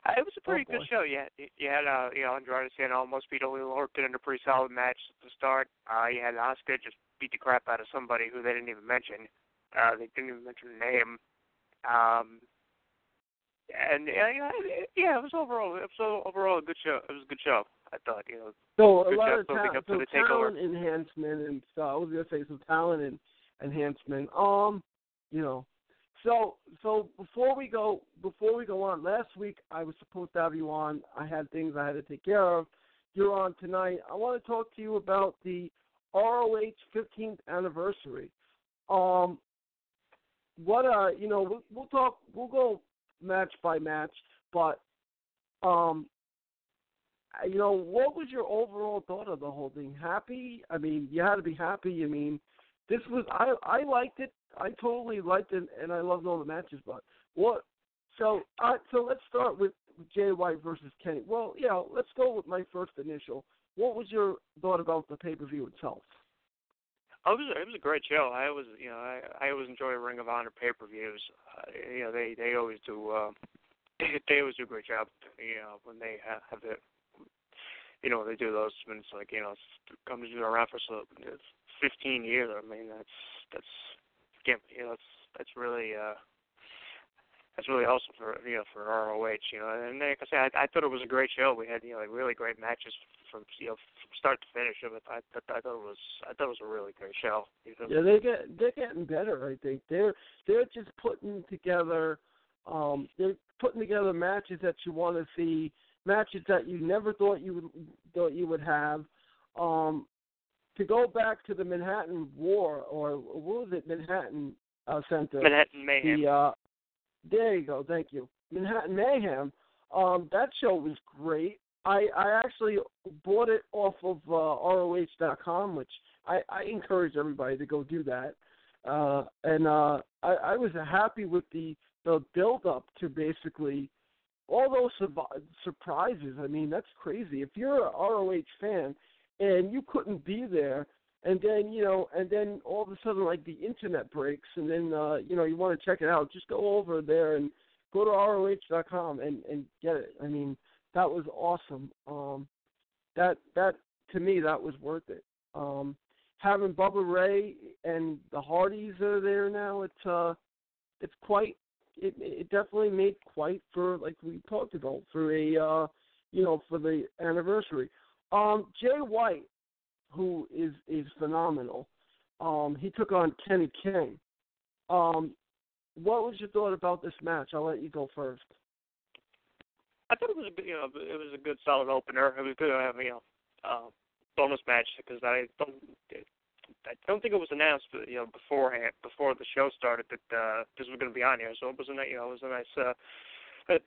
it was a pretty oh, good show. You had, you had uh, you know, Andrade Cien almost beat Oney Lorcan in a pretty solid match at the start. Uh, you had Asuka just beat the crap out of somebody who they didn't even mention. Uh, they didn't even mention the name. Um, and yeah, yeah, it was overall it was overall a good show. It was a good show. I thought, you know. So a lot of ta- up so to the talent takeover. enhancement and stuff. I was gonna say some talent and enhancement. Um, you know, so so before we go before we go on, last week I was supposed to have you on. I had things I had to take care of. You're on tonight. I want to talk to you about the ROH 15th anniversary. Um, what uh, you know, we'll, we'll talk. We'll go match by match, but um, you know, what was your overall thought of the whole thing? Happy? I mean, you had to be happy. I mean, this was I I liked it. I totally liked it, and I loved all the matches. But what? So uh, so let's start with Jay White versus Kenny. Well, yeah, let's go with my first initial. What was your thought about the pay per view itself? Oh, it was it was a great show. I always you know I I always enjoy Ring of Honor pay per views. Uh, you know they they always do uh, they, always do a great job. You know, when they have, have it, you know, they do those. And it's like you know, companies been around for so 15 years. I mean, that's that's you know, that's that's really. uh that's really awesome for you know for ROH, you know. And like I said, I, I thought it was a great show. We had you know like really great matches from you know from start to finish of it. I, I, I thought it was I thought it was a really great show. You know? Yeah, they get they're getting better. I think they're they're just putting together um they're putting together matches that you want to see, matches that you never thought you would thought you would have. Um, to go back to the Manhattan War or what was it Manhattan uh, Center? Manhattan Mayhem. The uh, there you go. Thank you. Manhattan Mayhem. Um, that show was great. I I actually bought it off of uh, ROH.com, which I, I encourage everybody to go do that. Uh, and uh, I, I was happy with the the build up to basically all those su- surprises. I mean, that's crazy. If you're a ROH fan and you couldn't be there, and then you know, and then all of a sudden, like the internet breaks, and then uh, you know you want to check it out, just go over there and go to ROH.com and and get it. I mean, that was awesome. Um, that that to me that was worth it. Um, having Bubba Ray and the Hardys are there now, it's uh, it's quite. It it definitely made quite for like we talked about for a uh, you know for the anniversary. Um, Jay White who is is phenomenal. Um, he took on Kenny King. Um, what was your thought about this match? I'll let you go first. I thought it was a you know it was a good solid opener. It was good to have you know uh, bonus match because I don't I don't think it was announced you know beforehand before the show started that uh, this was going to be on here. So it was a you know it was a nice uh,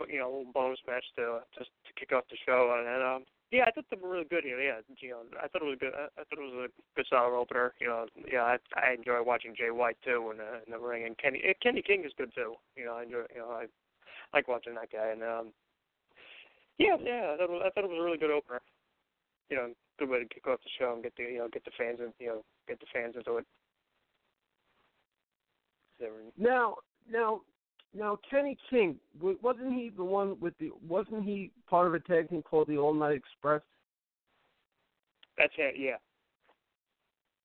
you know bonus match to just to kick off the show and. Um, yeah, I thought they were really good. Know, yeah, you know, I thought it was a good. I, I thought it was a good solid opener. You know, yeah, I, I enjoy watching Jay White too in the, in the ring, and Kenny eh, Kenny King is good too. You know, I enjoy. You know, I like watching that guy, and um, yeah, yeah, I thought, was, I thought it was a really good opener. You know, good way to kick off the show and get the you know get the fans and you know get the fans into it. Now, now, now, Kenny King wasn't he the one with the? Wasn't he part of a tag team called the All Night Express? That's it. Yeah.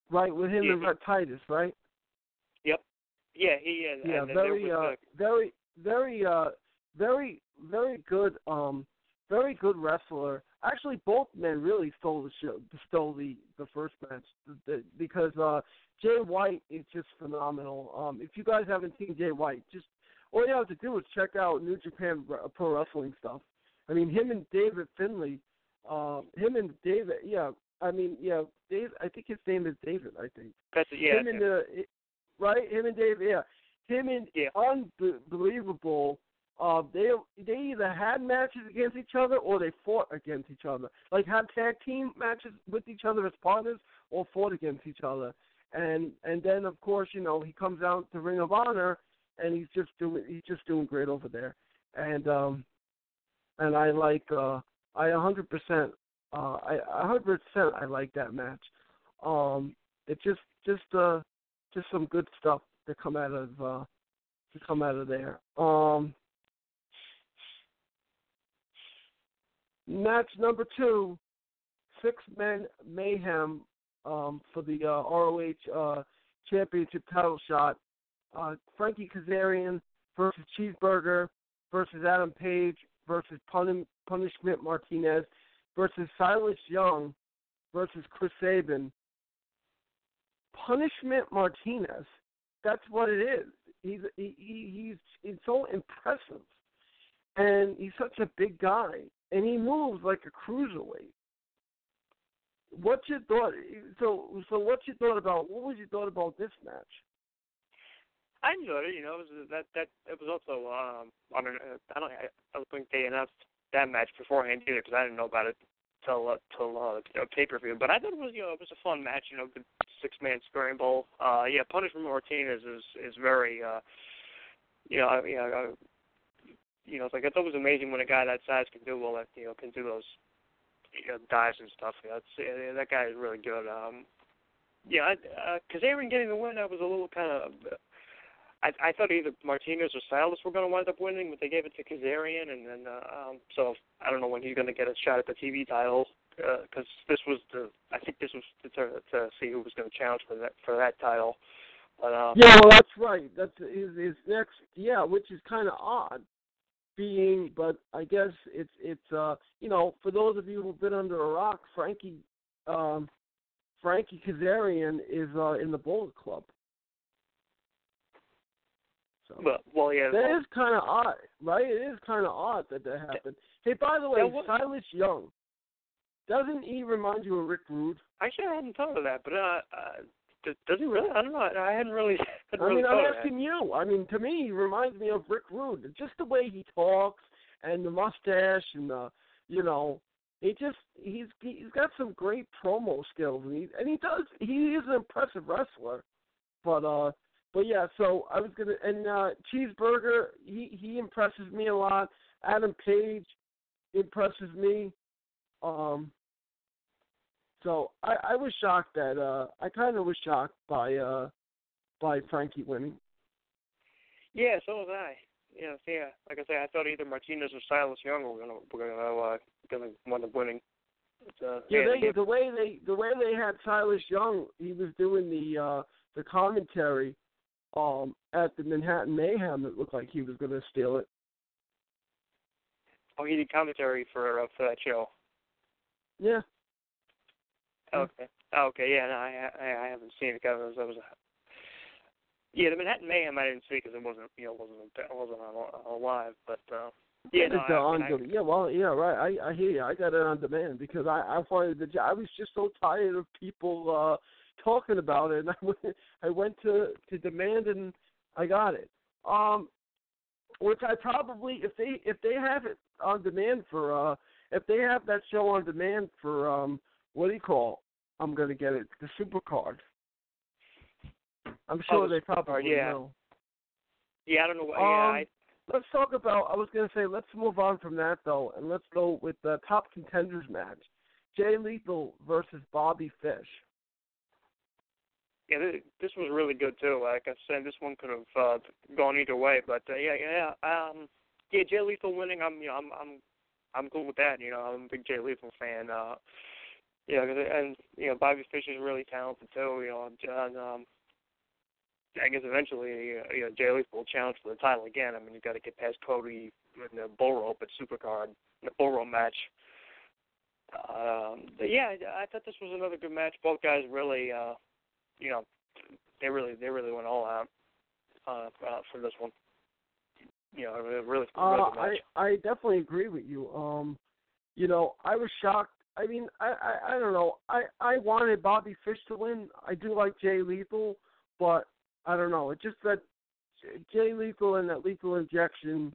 Right with him yeah. and Titus, right? Yep. Yeah, he is. Yeah, and very, uh, the... very, very, uh, very, very good. Um, very good wrestler. Actually, both men really stole the show, stole the the first match because uh, Jay White is just phenomenal. Um, if you guys haven't seen Jay White, just all you have to do is check out New Japan Pro Wrestling stuff. I mean, him and David Finlay, uh, him and David, yeah. I mean, yeah, Dave. I think his name is David. I think. That's yeah. Him and the right, him and David, yeah. Him and yeah. unbelievable. Uh, they they either had matches against each other or they fought against each other. Like had tag team matches with each other as partners or fought against each other. And and then of course you know he comes out to Ring of Honor and he's just doing he's just doing great over there. And um and I like uh I a hundred percent uh I a hundred percent I like that match. Um it just just uh just some good stuff to come out of uh to come out of there. Um match number two, six men mayhem um for the uh ROH uh championship title shot uh, Frankie Kazarian versus Cheeseburger versus Adam Page versus Pun- Punishment Martinez versus Silas Young versus Chris Sabin. Punishment Martinez. That's what it is. He's he, he's he's so impressive, and he's such a big guy, and he moves like a cruiserweight. What's your thought? So so what's your thought about? What was your thought about this match? I enjoyed it. You know, it was that that it was also um on uh, I don't I, don't think they announced that match beforehand either because I didn't know about it till uh, till uh, you know, pay per view. But I thought it was you know it was a fun match. You know, good six man scramble. Uh, yeah, Punishment Martinez is is very uh, you know you know. Uh, you know, it's like I thought it was amazing when a guy that size can do all that. You know, can do those you know, dives and stuff. Yeah, it's, yeah, that guy is really good. Um, yeah, uh, Kazarian getting the win, I was a little kind of I I thought either Martinez or Silas were going to wind up winning, but they gave it to Kazarian, and then uh, um, so I don't know when he's going to get a shot at the TV title because uh, this was the I think this was to, to see who was going to challenge for that for that title. But, um, yeah, well, that's right. That's his, his next. Yeah, which is kind of odd, being, but I guess it's it's uh you know for those of you who've been under a rock, Frankie um Frankie Kazarian is uh in the Bullet Club. So well, well, yeah, that well, is kind of odd, right? It is kind of odd that that happened. Hey, by the way, was- Silas Young, doesn't he remind you of Rick Rude? Actually, I hadn't thought of that, but uh, uh does, he really? I don't know. I hadn't really. Hadn't I mean, thought I'm that. asking you. I mean, to me, he reminds me of Rick Rude. Just the way he talks and the mustache and the, you know, he just he's he's got some great promo skills and he and he does he is an impressive wrestler, but uh, but yeah. So I was gonna and uh, Cheeseburger he he impresses me a lot. Adam Page impresses me. Um, so I, I was shocked that uh I kind of was shocked by uh by Frankie winning. Yeah, so was I. Yeah, yeah. Like I say, I thought either Martinez or Silas Young were gonna were gonna uh, gonna wind up winning. Uh, Yeah, yeah, they, the way they the way they had Silas Young, he was doing the uh the commentary um at the Manhattan Mayhem. It looked like he was going to steal it. Oh, he did commentary for uh, for that show. Yeah. Okay. Oh, okay. Yeah. No, I I, I haven't seen it. Cause I was, I was yeah, the Manhattan Mayhem I didn't see because it wasn't you know wasn't wasn't on, on live, but uh, yeah, no, It's, uh, I, on I, yeah, well, yeah, right. I I hear you. I got it on demand because I I wanted the I was just so tired of people uh talking about it, and I went I went to to demand and I got it. Um, which I probably if they if they have it on demand for uh if they have that show on demand for um what do you call I'm gonna get it the super card. I'm Oh, sure the they probably yeah. will. yeah, I don't know. What, Um, yeah, I, let's talk about. I was going to say let's move on from that though, and let's go with the top contenders match: Jay Lethal versus Bobby Fish. Yeah, this, was really good too. Like I said, this one could have uh, gone either way, but uh, yeah, yeah, um, yeah, Jay Lethal winning. I'm, you know, I'm, I'm, I'm cool with that. You know, I'm a big Jay Lethal fan. Uh, yeah, and you know, Bobby Fish is really talented too. You know, and um, I guess eventually, uh, you know, Jay Lethal will challenge for the title again. I mean, you got to get past Cody in the bull rope at Supercard, the bull rope match. Um, yeah, I thought this was another good match. Both guys really, uh, you know, they really, they really went all out uh, uh, for this one. You know, really, really Uh, match. I I definitely agree with you. Um, you know, I was shocked. I mean, I, I I don't know. I I wanted Bobby Fish to win. I do like Jay Lethal, but I don't know. It just that J- Jay Lethal and that lethal injection.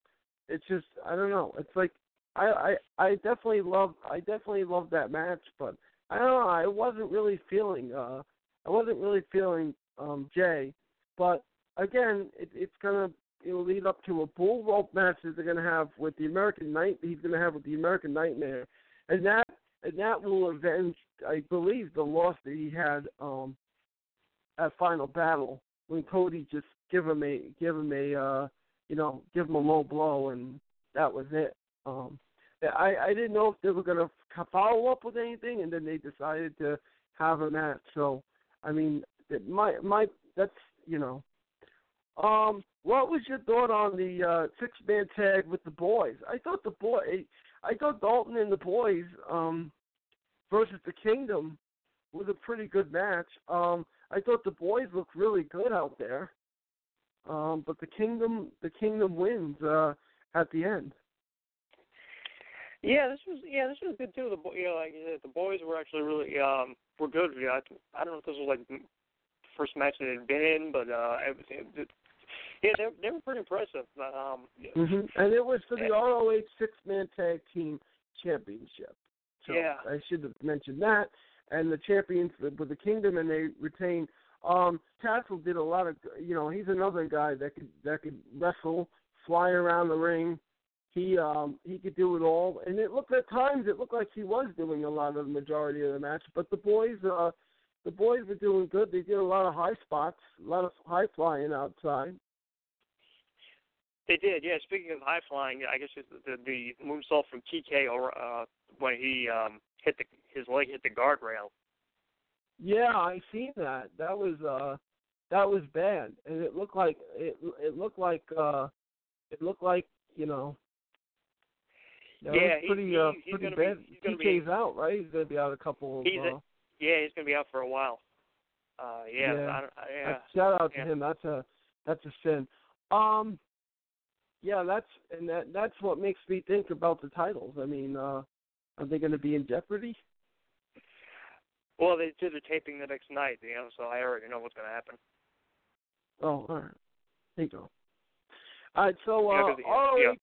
It's just I don't know. It's like I I I definitely love I definitely love that match, but I don't know. I wasn't really feeling uh I wasn't really feeling um Jay, but again, it, it's gonna it'll lead up to a bull rope match that they're gonna have with the American Night. He's gonna have with the American Nightmare, and that and that will avenge, I believe, the loss that he had um at Final Battle when Cody just give him a give him a uh you know give him a low blow and that was it. Um, I I didn't know if they were gonna follow up with anything, and then they decided to have a match. So I mean, my my that's you know. Um, what was your thought on the uh, six man tag with the boys? I thought the boy, I thought Dalton and the boys um, versus the Kingdom was a pretty good match. Um, I thought the boys looked really good out there, um, but the Kingdom, the Kingdom wins uh, at the end. Yeah, this was yeah, this was good too. The you know, like you said, the boys were actually really um were good. You know, I, I don't know if this was like the first match that they'd been in, but uh, it, it, it, yeah, they they were pretty impressive. But, um, hmm And it was for the ROH six man tag team championship. So Yeah. I should have mentioned that. And the champions with the Kingdom, and they retained. Um, Tassel did a lot of, you know, he's another guy that could that could wrestle, fly around the ring. He um he could do it all, and it looked at times it looked like he was doing a lot of the majority of the match. But the boys, uh, the boys were doing good. They did a lot of high spots, a lot of high flying outside. They did, yeah. Speaking of high flying, I guess it's the the moonsault from TK or uh, when he um hit the his leg hit the guardrail. Yeah, I seen that. That was uh that was bad, and it looked like it it looked like uh it looked like you know. That yeah, was pretty he, uh he's pretty bad. Be, he's gonna be, out, right? He's gonna be out a couple of. He's uh, yeah, he's gonna be out for a while. Uh, yeah, Yeah. I, yeah. Shout out to yeah. him. That's a that's a sin. Um, yeah, that's and that that's what makes me think about the titles. I mean, uh, are they going to be in jeopardy? Well, they did the taping the next night, you know, so I already know what's gonna happen. Oh, all right. There you go. All right, so Yeah, uh, yeah, ROH.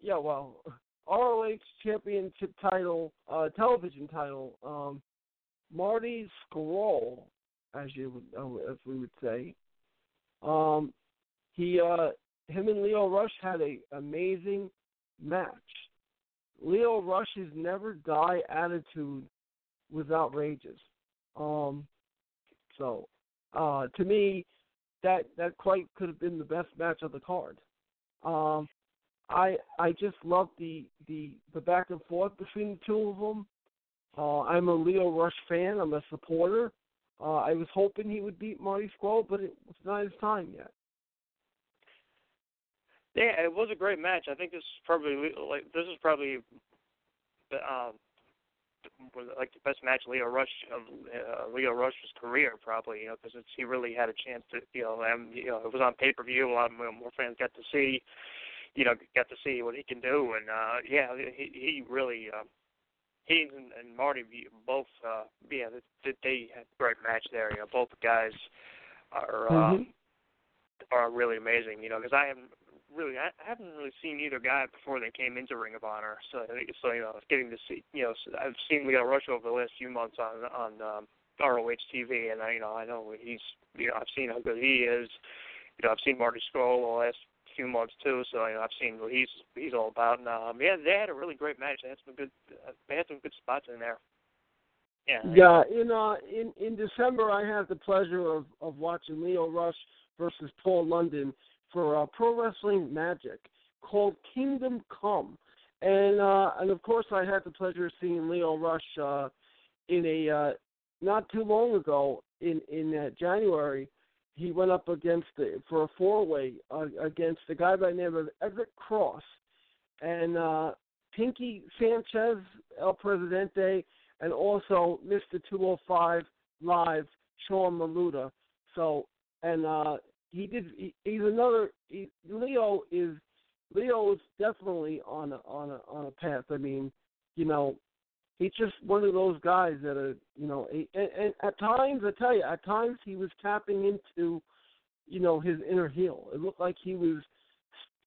Yeah, well, ROH Championship title, uh, television title. Um, Marty Scurll, as you uh, as we would say. Um, he, uh, him and Lio Rush had a amazing match. Lio Rush's never die attitude was outrageous. Um, so, uh, to me, that that quite could have been the best match of the card. Um, I I just love the the the back and forth between the two of them. Uh, I'm a Lio Rush fan. I'm a supporter. Uh, I was hoping he would beat Marty Scurll, but it, it's not his time yet. Yeah, it was a great match. I think this is probably like this is probably um like the best match Lio Rush of uh, Lio Rush's career, probably. You know, because he really had a chance to, you know, um, you know, it was on pay per view. A lot more fans got to see, you know, got to see what he can do, and uh yeah, he he really. Uh, he and, and Marty both, uh, yeah, they, they had a great match there. You know, both guys are uh, Mhm. are really amazing. You know, because I haven't really I haven't really seen either guy before they came into Ring of Honor. So so you know, getting to see you know I've seen Lio Rush over the last few months on on um, ROH TV, and I you know I know he's you know I've seen how good he is. You know I've seen Marty Scurll the last few months too, so you know I've seen what he's he's all about. And um, yeah, they had a really great match. They had some good uh, they had some good spots in there. Yeah. Yeah, in uh in in December I had the pleasure of of watching Lio Rush versus Paul London for uh, Pro Wrestling Magic called Kingdom Come, and uh and of course I had the pleasure of seeing Lio Rush uh in a uh not too long ago in in uh, January he went up against the, for a four way uh, against a guy by the name of Everett Cross and uh Pinkie Sanchez El Presidente and also Mr. 205 Live, Sean Maluta. So, and uh, he did. He, he's another. He, Lio is Lio is definitely on a on a on a path. I mean, you know, he's just one of those guys that are, you know, and, and at times I tell you, at times he was tapping into, you know, his inner heel. It looked like he was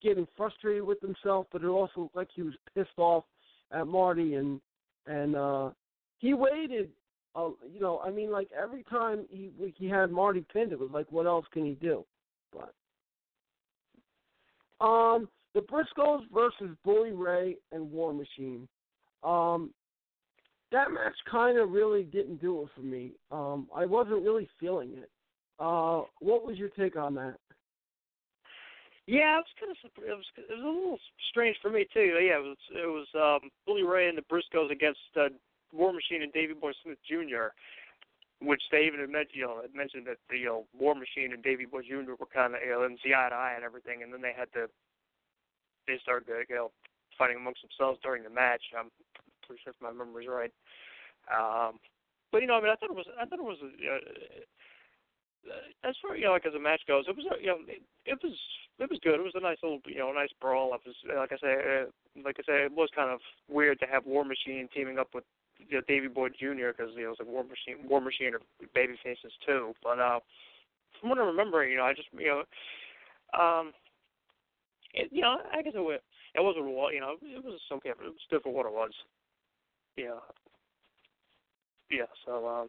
getting frustrated with himself, but it also looked like he was pissed off at Marty and and uh he waited. Uh, you know, I mean, like every time he he had Marty pinned, it was like, what else can he do? But um, the Briscoes versus Bully Ray and War Machine. Um, that match kind of really didn't do it for me. Um, I wasn't really feeling it. Uh, what was your take on that? Yeah, it was kind of it was it was a little strange for me too. Yeah, it was it was um, Bully Ray and the Briscoes against uh, War Machine and Davy Boy Smith Jr. Which they even had mentioned, you know, mentioned that the you know, War Machine and Davy Boy Jr. were kind of you know, the eye to eye and everything, and then they had to they started to, you know fighting amongst themselves during the match. I'm pretty if my memory's right. Um, but you know, I mean, I thought it was I thought it was uh, as far you know like as a match goes, it was uh, you know it, it was it was good. It was a nice little you know nice brawl. It was like I say uh, like I say it was kind of weird to have War Machine teaming up with you know, Davy Boy Jr. because you know it was a War Machine War Machine or baby faces too. But uh, from what I remember, you know, I just you know um. It, you know, I guess it was, it wasn't you know. It was okay, but it was good for what it was. Yeah. Yeah. So, um,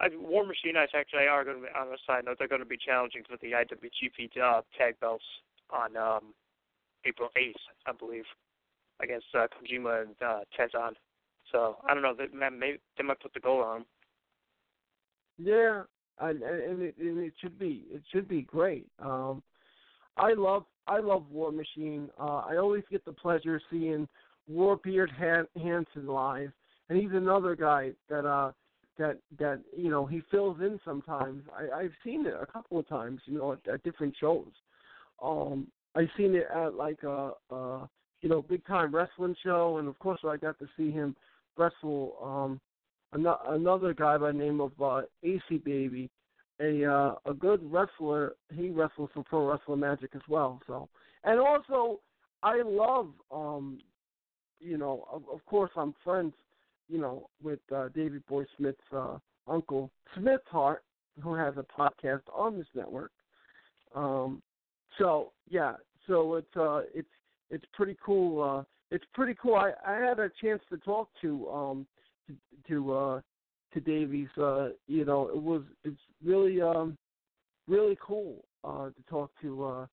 I, War Machine Nights actually are going to be on a side note. They're going to be challenging for the IWGP uh, tag belts on um, April eighth, I believe, against uh, Kojima and uh, Tenzan. So I don't know. They, maybe they might put the goal on. Yeah, and and it, and it should be it should be great. Um, I love I love War Machine. Uh, I always get the pleasure seeing Warbeard Han- Hanson live, and he's another guy that uh that that you know he fills in sometimes. I, I've seen it a couple of times, you know, at, at different shows. Um, I've seen it at like a, a you know big time wrestling show, and of course I got to see him wrestle um an- another guy by the name of uh, AC Baby, a uh, a good wrestler. He wrestles for Pro Wrestling Magic as well. So, and also I love um you know of, of course I'm friends you know with uh, Davey Boy Smith's uh, uncle Smith Hart, who has a podcast on this network. Um, so yeah, so it's uh it's it's pretty cool. Uh, it's pretty cool. I I had a chance to talk to um to to uh to Davies. Uh, you know, it was it's really um really cool uh to talk to uh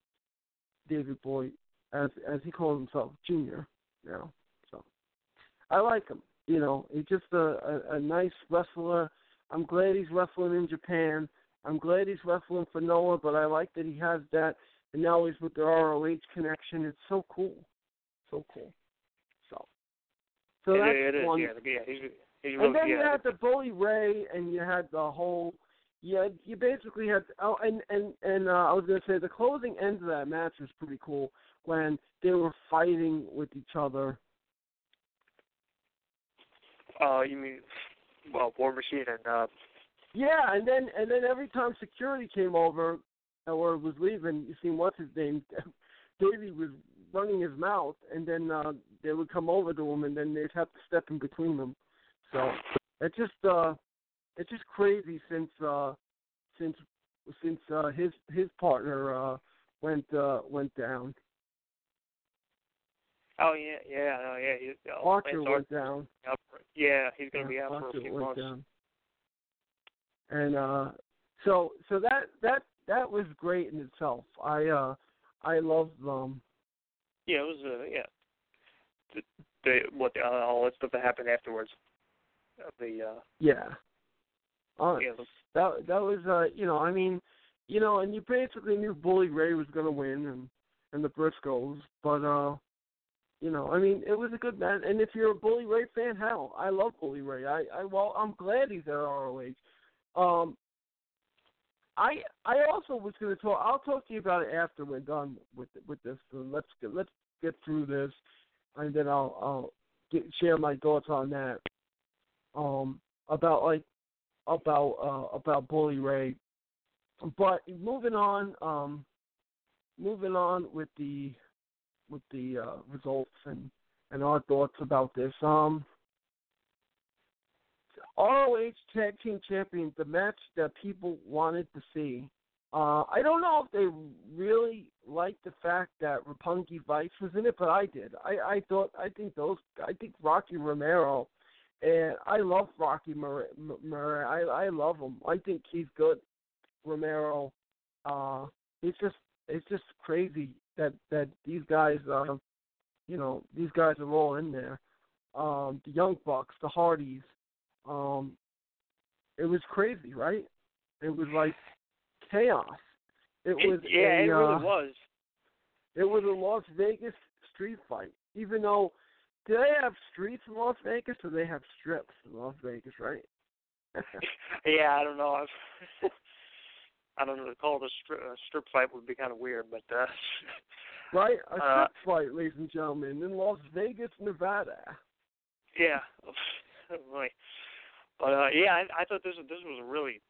David Boy as as he calls himself Junior. You know, so I like him. You know, he's just a, a a nice wrestler. I'm glad he's wrestling in Japan. I'm glad he's wrestling for Noah, but I like that he has that, and now he's with the ROH connection. It's so cool, so cool. So, so it, that's it is, one. yeah, yeah. He's, he's and really, then you yeah. had the Bully Ray, and you had the whole. Yeah, you basically had oh and and and uh, I was gonna say the closing end of that match was pretty cool when they were fighting with each other. Uh, you mean, well, War Machine and uh, Yeah, and then and then every time security came over or was leaving, you seen what's his name, Davey was running his mouth, and then uh, they would come over to him, and then they'd have to step in between them. So it's just uh, it's just crazy since uh, since since uh, his his partner uh, went uh, went down. Oh yeah, yeah, oh, yeah. He's, oh, Archer went down. Archer- Yeah, he's gonna Yeah, be out for Archer a few months. down. And uh, so so that that that was great in itself. I uh, I loved um Yeah, it was uh, yeah. The, the what the, uh, all that stuff that happened afterwards. The uh, Yeah. Uh, yeah, that that was uh you know I mean you know and you basically knew Bully Ray was gonna win and and the Briscoes but uh you know I mean it was a good match. And if you're a Bully Ray fan hell I love Bully Ray. I I well I'm glad he's at ROH um I I also was gonna talk I'll talk to you about it after we're done with with this. So let's get let's get through this and then I'll I'll get, share my thoughts on that. Um about like about uh about Bully Ray. But moving on, um moving on with the with the uh results and and our thoughts about this. Um ROH Tag Team Champions, the match that people wanted to see. Uh I don't know if they really liked the fact that Roppongi Vice was in it, but I did. I I thought I think those I think Rocky Romero and I love Rocky Murray. Murray. I I love him. I think he's good. Romero. Uh, it's just it's just crazy that that these guys, uh, you know, these guys are all in there. Um, the Young Bucks, the Hardys. Um, it was crazy, right? It was like chaos. It was it, yeah, a, it uh, really was. It was a Las Vegas street fight, even though do they have streets in Las Vegas or they have strips in Las Vegas, right? yeah, I don't know. I've, don't know. To call it a strip, a strip fight would be kind of weird, but uh, right, a strip uh, fight, ladies and gentlemen, in Las Vegas, Nevada. yeah, boy. But uh, yeah, I, I thought this was this was a really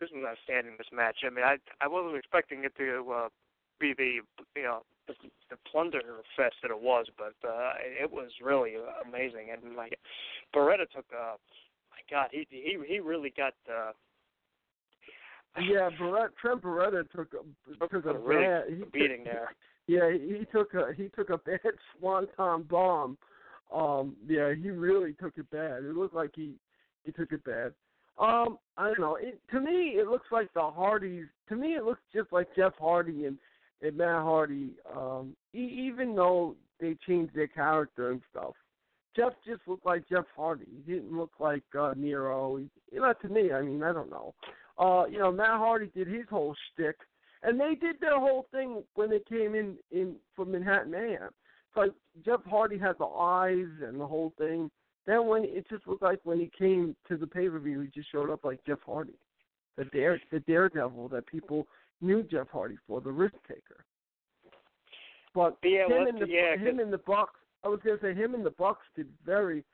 this was outstanding. This match. I mean, I I wasn't expecting it to uh, be the you know the, the plunder fest that it was, but uh, it was really amazing. And like Beretta took uh, my God, he he he really got uh, Yeah, Beretta, Trent Beretta took a, took a, a really bad he beating there. Yeah, he took a he took a bad swanton bomb. Um, yeah, he really took it bad. It looked like he he took it bad. Um, I don't know. It, to me, it looks like the Hardys. To me, it looks just like Jeff Hardy and and Matt Hardy. Um, e- even though they changed their character and stuff, Jeff just looked like Jeff Hardy. He didn't look like uh, Nero. He, know, to me, I mean, I don't know. Uh, you know, Matt Hardy did his whole shtick, and they did their whole thing when they came in in from Manhattan Mayhem. It's like Jeff Hardy had the eyes and the whole thing. Then when it just looked like when he came to the pay per view, he just showed up like Jeff Hardy, the dare the daredevil that people knew Jeff Hardy for, the risk taker. But yeah, him and the yeah, him and the Bucks, I was gonna say him and the Bucks did very,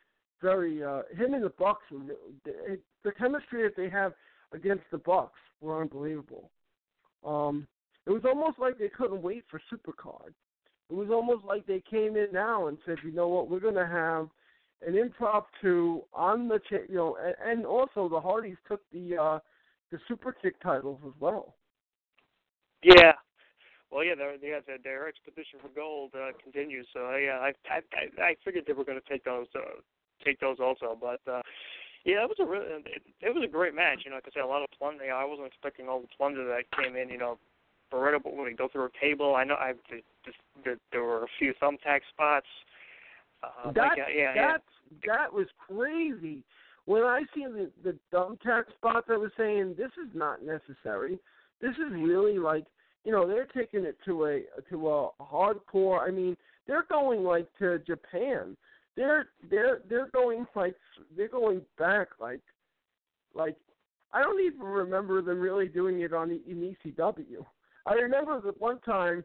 very. uh Him and the Bucks, the the chemistry that they have against the Bucks were unbelievable. Um, it was almost like they couldn't wait for Supercard. It was almost like they came in now and said, you know what, we're gonna have an impromptu on the cha- you know, and, and also the Hardys took the uh the Super Kick titles as well. Yeah. Well, yeah, their yeah, their, their expedition for gold uh, continues. So yeah, I I I I figured they were going to take those uh, take those also, but uh, yeah, it was a really it, it was a great match. You know, like I said, a lot of plunder. You know, I wasn't expecting all the plunder that came in. You know, Beretta when he go through a table. I know I just, just there were a few thumbtack spots. Uh, that like, yeah, yeah. that that was crazy. When I see the the thumbtack spots, I was saying this is not necessary. This is really like you know they're taking it to a to a hardcore. I mean they're going like to Japan. They're they're they're going like they're going back like like I don't even remember them really doing it on in ECW. I remember that one time,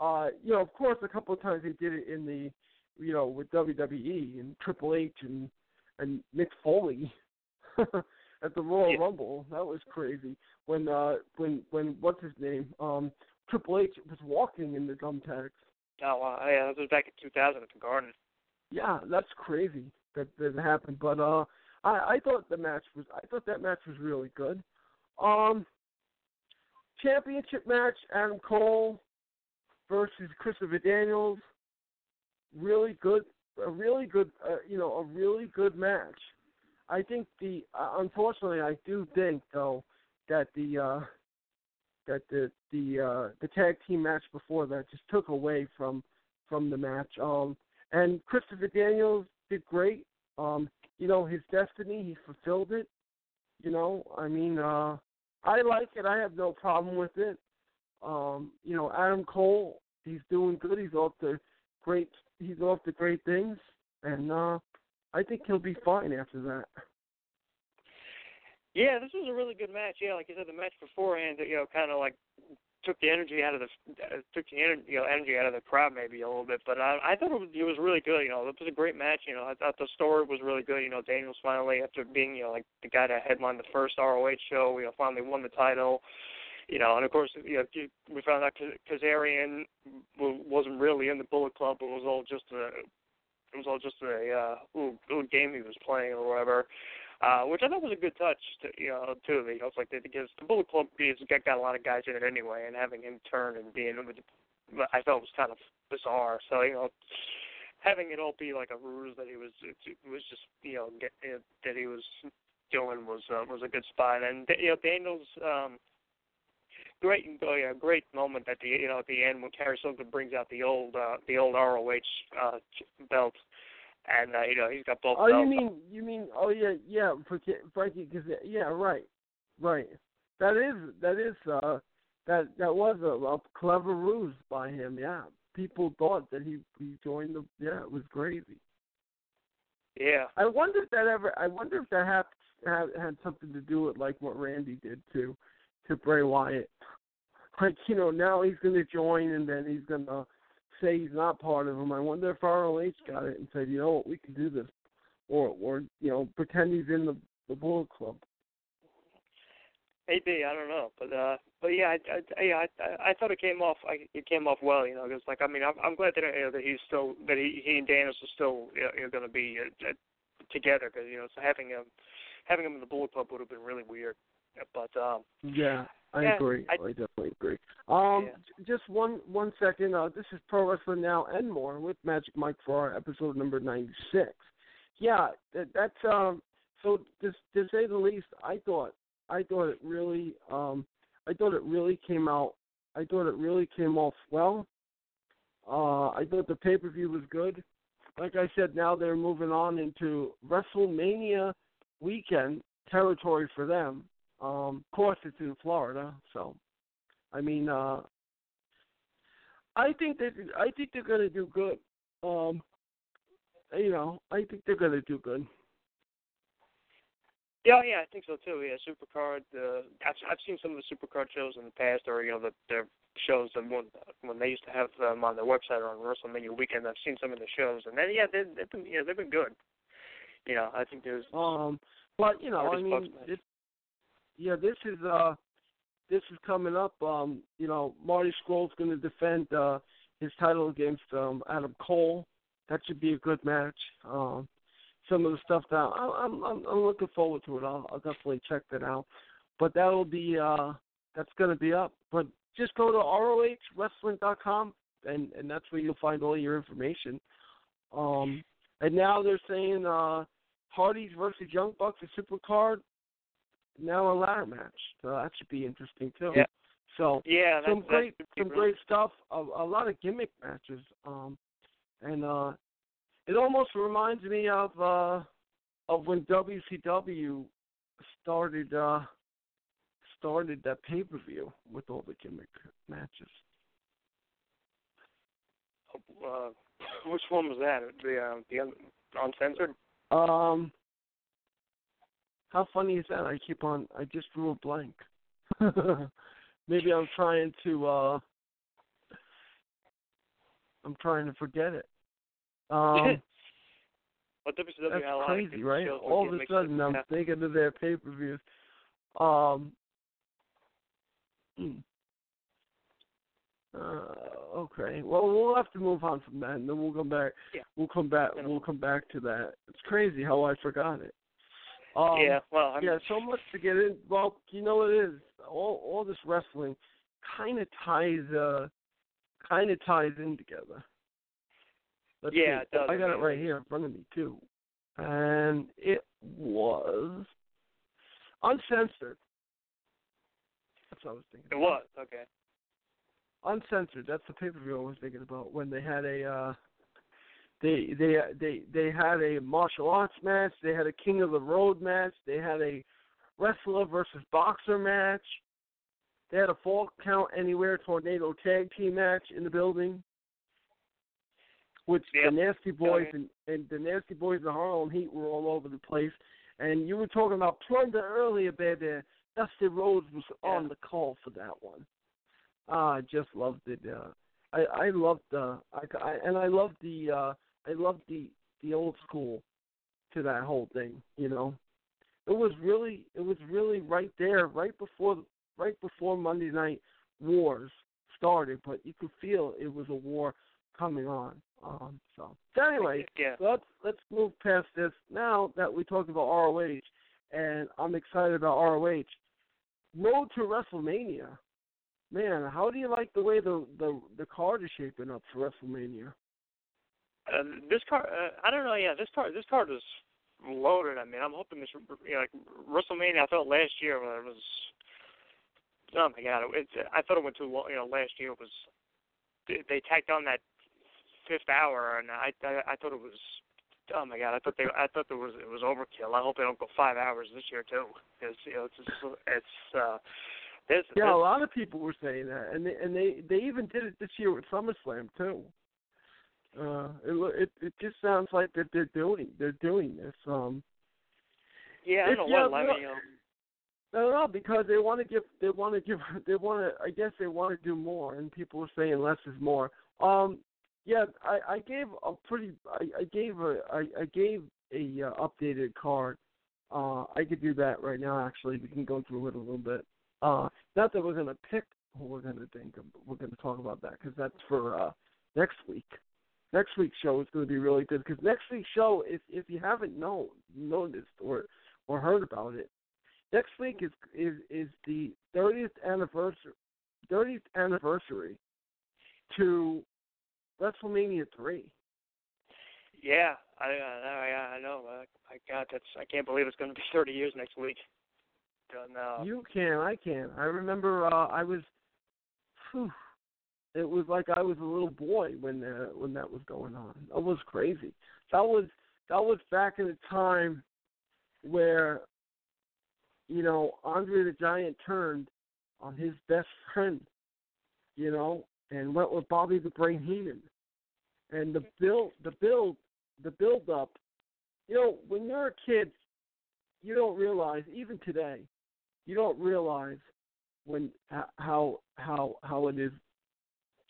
uh, you know, of course, a couple of times they did it in the, you know, with WWE and Triple H and and Mick Foley at the Royal Yeah. Rumble. That was crazy. When uh when when what's his name um Triple H was walking in the thumbtacks. Oh, uh, yeah, that was back in 2000 at the Garden. Yeah, that's crazy that that happened. But uh, I I thought the match was I thought that match was really good. Um, championship match: Adam Cole versus Christopher Daniels. Really good, a really good, uh, you know, a really good match. I think the uh, unfortunately I do think though that the uh that the the uh the tag team match before that just took away from from the match. Um and Christopher Daniels did great. Um, you know, his destiny, he fulfilled it. You know, I mean, uh I like it. I have no problem with it. Um, you know, Adam Cole, he's doing good. He's off the great he's off the great things and uh I think he'll be fine after that. Yeah, this was a really good match. Yeah, like you said, the match beforehand, you know, kind of like took the energy out of the took the energy, you know, energy out of the crowd maybe a little bit. But I, I thought it was, it was really good. You know, it was a great match. You know, I thought the story was really good. You know, Daniels finally, after being you know like the guy that headlined the first ROH show, you know, finally won the title. You know, and of course, you know, we found out Kaz- Kazarian wasn't really in the Bullet Club. It was all just a, it was all just a uh, little game he was playing or whatever uh, which I thought was a good touch. To, you know, too. Know, it's like because the Bullet Club is got, got a lot of guys in it anyway, and having him turn and being with, I thought was kind of bizarre. So you know, having it all be like a ruse that he was, it, it was just you know get, it, that he was doing was uh, was a good spot. And you know, Daniels. um Great, oh yeah, great moment at the you know at the end when Cary Silkin brings out the old uh, the old ROH uh, belt, and uh, you know he's got both Oh, belts. you mean you mean oh yeah yeah Frankie because yeah right right that is that is uh that that was a, a clever ruse by him yeah people thought that he he joined the yeah it was crazy yeah. I wonder if that ever I wonder if that had had, had something to do with like what Randy did to to Bray Wyatt like you know now he's going to join and then he's going to say he's not part of him I wonder if ROH got it and said you know what we can do this or or you know pretend he's in the the Bullet Club. Maybe I don't know, but uh, but yeah, I, I yeah, I, I thought it came off. I, it came off well, you know, because like I mean, I'm, I'm glad that you know, that he's still that he he and Daniels are still you know, going to be uh, uh, together because you know, so having him having him in the Bullet Club would have been really weird. But um, Yeah, I Yeah, agree. I- I, definitely agree. Um, Yeah. just one one second. Uh, this is Pro Wrestling Now and more with Magic Mike Ferrara episode number ninety six. Yeah, that, that's um. So to to say the least, I thought I thought it really um I thought it really came out. I thought it really came off well. Uh, I thought the pay per view was good. Like I said, now they're moving on into WrestleMania weekend territory for them. Um, of course, it's in Florida, so I mean, uh, I think that I think they're gonna do good. Um, you know, I think they're gonna do good. Yeah, yeah, I think so too. Yeah, Supercard. Uh, I've I've seen some of the Supercard shows in the past, or you know, the their shows that when when they used to have them on their website or on WrestleMania weekend. I've seen some of the shows, and then yeah, they, they've been yeah they've been good. You know, I think there's um, but you know, I mean, this, yeah, this is uh, this is coming up. Um, you know, Marty Scurll's going to defend uh his title against um Adam Cole. That should be a good match. Um, some of the stuff that I, I'm, I'm I'm looking forward to it. I'll, I'll definitely check that out. But that'll be uh that's going to be up. But just go to rohwrestling.com and and that's where you'll find all your information. Um and now they're saying uh Hardys versus Young Bucks a super card. Now a ladder match. So that should be interesting too. Yeah. So yeah, some great that's some really, great stuff. A, a lot of gimmick matches. Um and uh it almost reminds me of uh of when WCW started uh started that pay per view with all the gimmick matches. Uh, which one was that? The uh, the uncensored. Um how funny is that? I keep on I just drew a blank. Maybe I'm trying to uh I'm trying to forget it. Um Well, That's had a lot of crazy, right? All of a sudden, I'm yeah. thinking of their pay per views. Um. hmm. Uh, okay. Well, we'll have to move on from that, and then we'll come back. Yeah. We'll come back. We'll come back to that. It's crazy how I forgot it. Um, yeah, well, I mean, yeah, so much to get in. Well, you know what it is. All all this wrestling kind of ties uh kind of ties in together. Let's Yeah, see. it does. I got it right here in front of me too, and it was uncensored. That's what I was thinking. it was okay. Uncensored. That's the pay per view I was thinking about when they had a uh they they they they had a martial arts match, they had a King of the Road match, they had a wrestler versus boxer match. They had a fall count anywhere tornado tag team match in the building. Which Yep. the Nasty Boys and, and the Nasty Boys and Harlem Heat were all over the place. And you were talking about plunder earlier, baby. Dusty Rhodes was on the call for that one. Ah, I just loved it. Uh, I I loved the I, I and I loved the uh I loved the the old school to that whole thing. You know, it was really it was really right there, right before right before Monday Night Wars started, but you could feel it was a war coming on. Um, so, so anyway, Yeah. let's let's move past this now that we talked about ROH, and I'm excited about ROH. Road to WrestleMania, man. How do you like the way the the the card is shaping up for WrestleMania? Uh, this card, uh, I don't know. Yeah, this card, this card is loaded. I mean, I'm hoping this, you know, like WrestleMania. I thought last year when it was, oh my god, it, I thought it went too long. You know, last year it was they, they tacked on that fifth hour, and I, I, I thought it was, oh my god, I thought they, I thought there was, it was overkill. I hope they don't go five hours this year too, because you know, it's, just, it's, uh, there's, Yeah, a lot of people were saying that, and they and they they even did it this year with SummerSlam too. Uh, it it it just sounds like that they're doing they're doing this. Um, yeah, I don't know what, no- I mean, you know, No, no, because they want to give, they want to give, they want to. I guess they want to do more, and people are saying less is more. Um, yeah, I, I gave a pretty, I, I gave a, I, I gave a uh, updated card. Uh, I could do that right now. Actually, we can go through it a little bit. Uh, not that we're gonna pick who we're gonna think of. We're gonna talk about that because that's for uh, next week. Next week's show is going to be really good because next week's show, if if you haven't known noticed or or heard about it, next week is is is the 30th anniversary 30th anniversary to WrestleMania 3. yeah, I, I, I know. Uh, my God, that's, I can't believe it's going to be 30 years next week. Don't know. You can, I can. I remember uh, I was whew, it was like I was a little boy when uh, when that was going on. That was crazy. That was that was back in a time where you know Andre the Giant turned on his best friend you know, and went with Bobby the Brain Heenan. And the build, the build, the build up. You know, when you're a kid, you don't realize even today, you don't realize when how how how it is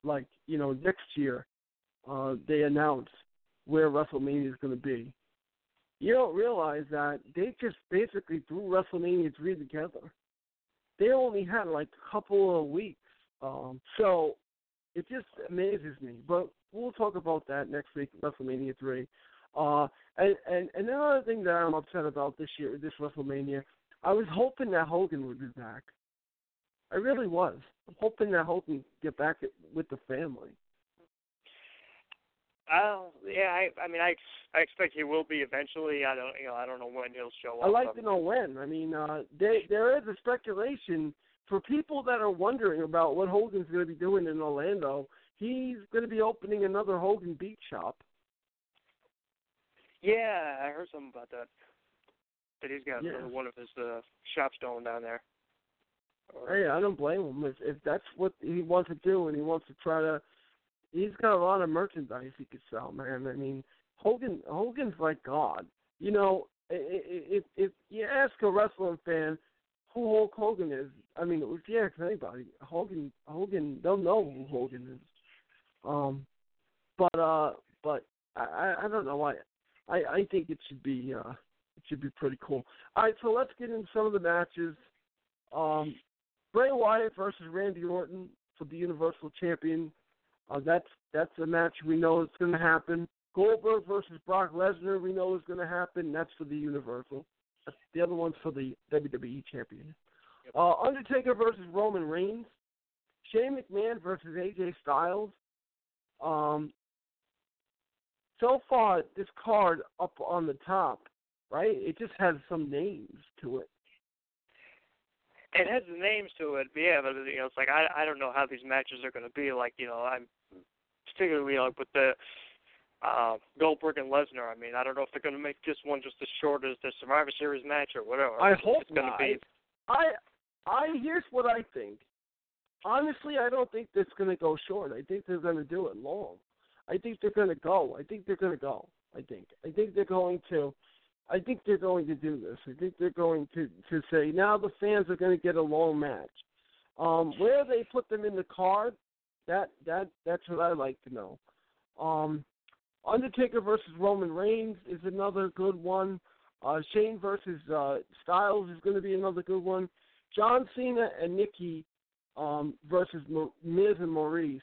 like you know next year uh they announce where WrestleMania is going to be. You don't realize that they just basically threw WrestleMania 3 together. They only had like a couple of weeks. Um so it just amazes me. But we'll talk about that next week, WrestleMania 3. Uh, and, and and another thing that I'm upset about this year, this WrestleMania, I was hoping that Hogan would be back. I really was. I'm hoping that Hogan get back with the family. Uh, yeah, I, I mean, I, I expect he will be eventually. I don't, you know, I don't know when he'll show up. I like to know when. I mean, uh, they, there is a speculation for people that are wondering about what Hogan's going to be doing in Orlando. He's going to be opening another Hogan Beach shop. Yeah, I heard something about that. That he's got yeah. one of his uh, shops going down there. Hey, I don't blame him if if that's what he wants to do and he wants to try to. He's got a lot of merchandise he could sell, man. I mean, Hogan Hogan's like God. You know, if if you ask a wrestling fan who Hulk Hogan is, I mean, if you ask anybody, Hogan Hogan they'll know who Hogan is. Um, but uh, but I I don't know why I I think it should be uh it should be pretty cool. All right, so let's get into some of the matches. Um, Bray Wyatt versus Randy Orton for the Universal Champion. Uh, that's that's a match we know is going to happen. Goldberg versus Brock Lesnar, we know is going to happen. That's for the Universal. That's the other one's for the WWE Champion. Uh, Undertaker versus Roman Reigns. Shane McMahon versus AJ Styles. Um, so far, this card up on the top, right? It just has some names to it. It has the names to it, but yeah, but you know, it's like I I don't know how these matches are going to be. Like you know, I'm particularly like with the uh, Goldberg and Lesnar. I mean, I don't know if they're going to make this one just as short as the Survivor Series match or whatever. I hope it's going not. to be. I I here's what I think. Honestly, I don't think it's going to go short. I think they're going to do it long. I think they're going to go. I think they're going to go. I think. I think they're going to. I think they're going to do this. I think they're going to to say now the fans are going to get a long match. Um, where they put them in the card, that that that's what I like to know. Um, Undertaker versus Roman Reigns is another good one. Uh, Shane versus uh, Styles is going to be another good one. John Cena and Nikki um, versus Miz and Maryse.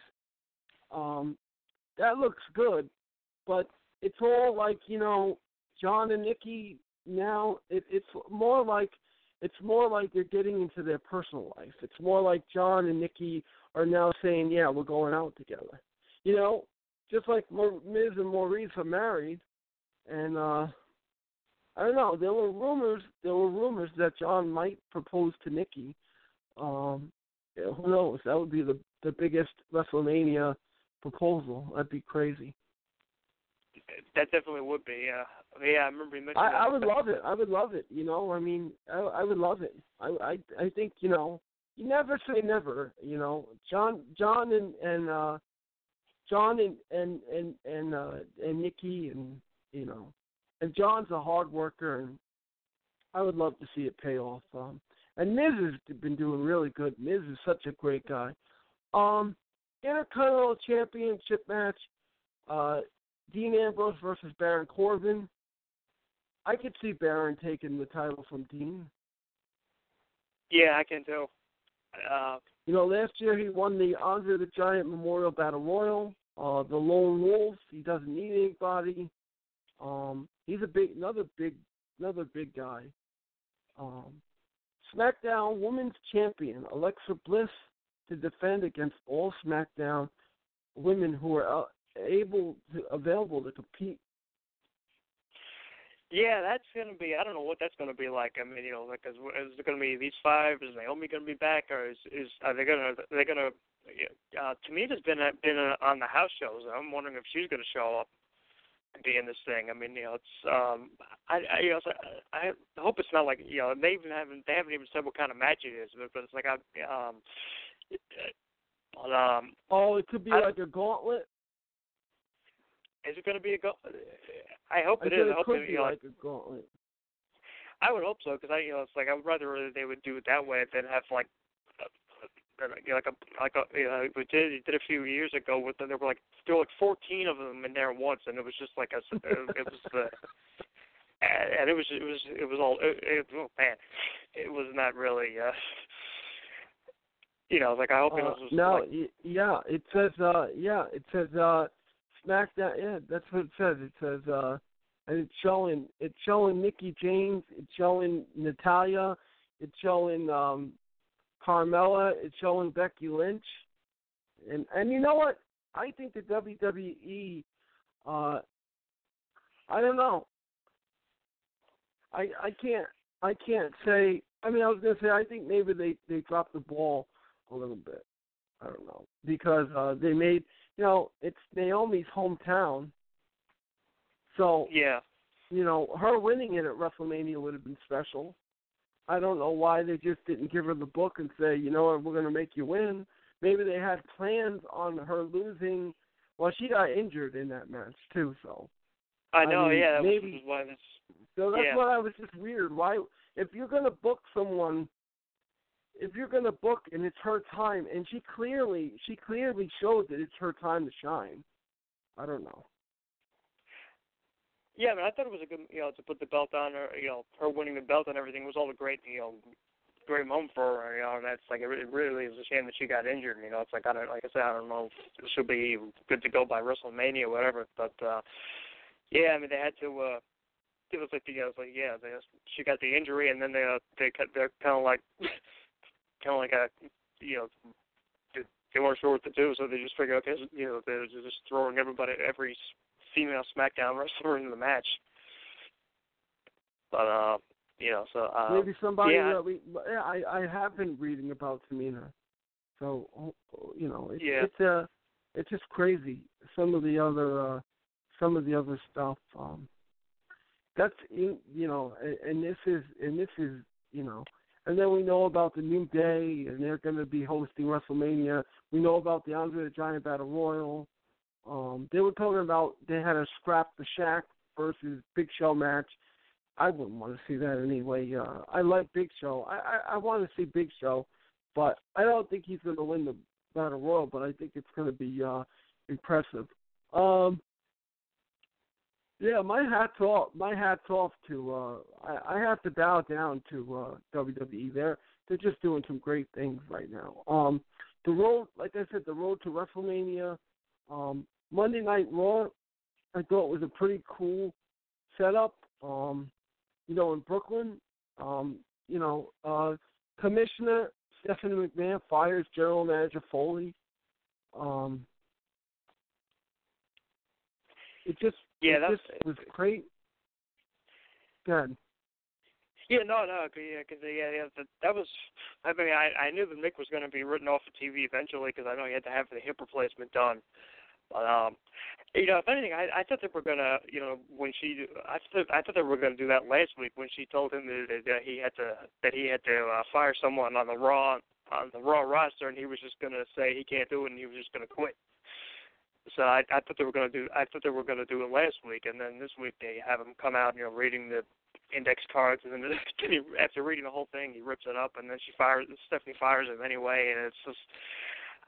Um, that looks good, but it's all like you know, John and Nikki now. It, it's more like it's more like they're getting into their personal life. It's more like John and Nikki are now saying, "Yeah, we're going out together." You know, just like Miz and Maryse are married, and uh I don't know. There were rumors. There were rumors that John might propose to Nikki. Um, yeah, who knows? That would be the the biggest WrestleMania proposal. That'd be crazy. That definitely would be. Yeah, yeah. I remember you mentioned. I. I would love it. I would love it. You know, I mean, I, I would love it. I, I, I think you know, you never say never. You know, John, John, and and uh, John and and and and uh, and Nikki, and you know, and John's a hard worker, and I would love to see it pay off. Um, and Miz has been doing really good. Miz is such a great guy. Um, Intercontinental Championship match, uh, Dean Ambrose versus Baron Corbin. I could see Baron taking the title from Dean. Yeah, I can too. Uh, you know, last year he won the Andre the Giant Memorial Battle Royal. Uh, the Lone Wolf. He doesn't need anybody. Um, he's a big, another big, another big guy. Um, SmackDown Women's Champion Alexa Bliss to defend against all SmackDown women who are uh, able to available to compete. Yeah, that's gonna be. I don't know what that's gonna be like. I mean, you know, like, is, is it gonna be these five? Is Naomi gonna be back, or is is are they gonna are they gonna? Uh, Tamina's been been on the house shows. I'm wondering if she's gonna show up and be in this thing. I mean, you know, it's um, I I, you know, I hope it's not like you know they even haven't they haven't even said what kind of match it is, but, but it's like I um But um, oh, it could be I- like a gauntlet. Is it going to be a go? I hope I it is. I it hope could it, be know, like a gauntlet. I would hope so because I, you know, it's like I would rather they would do it that way than have like, uh, you know, like a like a you know, we did it did a few years ago with them. There were like there were like 14 of them in there once, and it was just like a it was the. And and it was it was it was all it, it, oh man, it was not really uh you know like I hope it Uh, was no, like, y- yeah, it says uh yeah, it says uh SmackDown yeah, that's what it says. It says uh and it's showing it's showing Mickie James, it's showing Natalya, it's showing um Carmella, it's showing Becky Lynch. And and you know what? I think the WWE uh I don't know. I I can't I can't say I mean I was gonna say I think maybe they, they dropped the ball a little bit. I don't know because uh, they made you know it's Naomi's hometown, so yeah you know her winning it at WrestleMania would have been special. I don't know why they just didn't give her the book and say you know what we're going to make you win. Maybe they had plans on her losing. Well, she got injured in that match too, so I know mean, yeah that maybe was why this so that's Yeah. what I was just weird. Why, if you're gonna book someone, if you're gonna book and it's her time, and she clearly, she clearly showed that it's her time to shine. I don't know. Yeah, I mean, I thought it was a good, you know, to put the belt on her, you know, her winning the belt and everything was all a great, you know, great moment for her, you know, and that's like, it really is a shame that she got injured, you know, it's like, I don't, like I said, I don't know if she'll be good to go by WrestleMania or whatever, but, uh, yeah, I mean, they had to, uh, it was like, the, it was like, yeah, they, she got the injury and then they, uh, they, cut- they're kind of like, kind of like a, you know, they, weren't sure what to do, so they just figured, okay, you know, they're just throwing everybody, every female SmackDown wrestler into the match. But uh, you know, so uh, Maybe somebody yeah, that we, yeah, I, I have been reading about Tamina, so you know, it's, Yeah. it's uh, it's just crazy. Some of the other, uh, some of the other stuff. Um, that's in- you know, and, and this is, and this is, you know, and then we know about the New Day, and they're going to be hosting WrestleMania. We know about the Andre the Giant Battle Royal. Um, they were talking about they had a scrap the Shaq versus Big Show match. I wouldn't want to see that anyway. Uh, I like Big Show. I, I I want to see Big Show, but I don't think he's going to win the Battle Royal. But I think it's going to be uh, impressive. Um, yeah, my hats off. My hats off to. Uh, I, I have to bow down to uh, WWE. They're they're just doing some great things right now. Um, the road, like I said, the road to WrestleMania. Um, Monday Night Raw, I thought was a pretty cool setup. Um, you know, in Brooklyn, um, you know, uh, Commissioner Stephanie McMahon fires General Manager Foley. Um, it just, Yeah, it that's- just was great. Good. yeah, no, no, 'cause- yeah, because yeah, yeah, that, that was. I mean, I I knew that Mick was going to be written off of TV eventually because I know he had to have the hip replacement done. But um, you know, if anything, I I thought they were gonna, you know, when she, I thought I thought they were gonna do that last week when she told him that, that he had to that he had to uh, fire someone on the Raw on the Raw roster, and he was just gonna say he can't do it, and he was just gonna quit. So I I thought they were gonna do I thought they were gonna do it last week, and then this week they have him come out, you know, reading the index cards, and then he, after reading the whole thing, he rips it up, and then she fires Stephanie fires him anyway, and it's just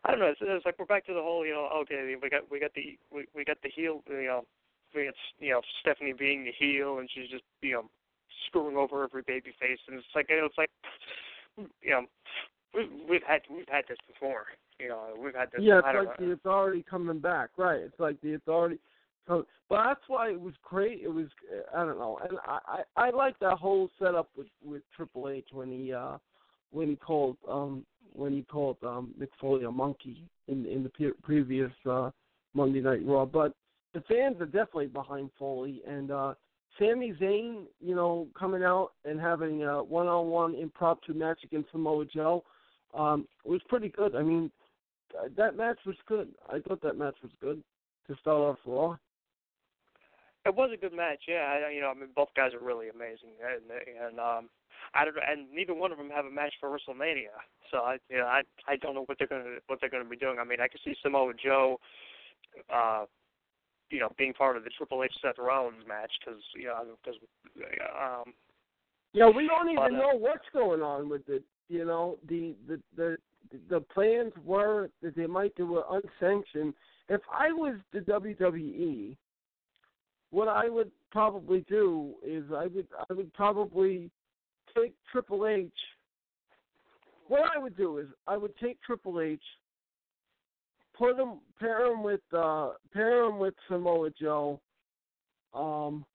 I don't know. It's, it's like we're back to the whole, you know, okay, we got we got the we we got the heel, you know, we got you know Stephanie being the heel, and she's just you know screwing over every baby face, and it's like you know, it's like you know we've we've had we've had this before, you know, we've had this. Yeah, it's like the authority coming back, right? It's like the authority. So, but that's why it was great. It was I don't know, and I I, I like that whole setup with with Triple H when he uh when he called um when he called um Mick Foley a monkey in in the pe- previous uh Monday Night Raw. But the fans are definitely behind Foley and uh Sami Zayn, you know, coming out and having a one-on-one impromptu match against Samoa Joe um was pretty good. I mean, that match was good. I thought that match was good to start off Raw. It was a good match, yeah. I, you know, I mean, both guys are really amazing, and and um, I don't, and neither one of them have a match for WrestleMania. So I, you know, I, I don't know what they're gonna, what they're gonna be doing. I mean, I can see Samoa Joe, uh, you know, being part of the Triple H Seth Rollins match because, you know, because, um, Yeah, we don't even know what's going on with it. You know, the the the the plans were that they might do it unsanctioned. If I was the WWE, what I would probably do is I would I would probably take Triple H. What I would do is I would take Triple H, put him pair him with uh pair him with Samoa Joe, um,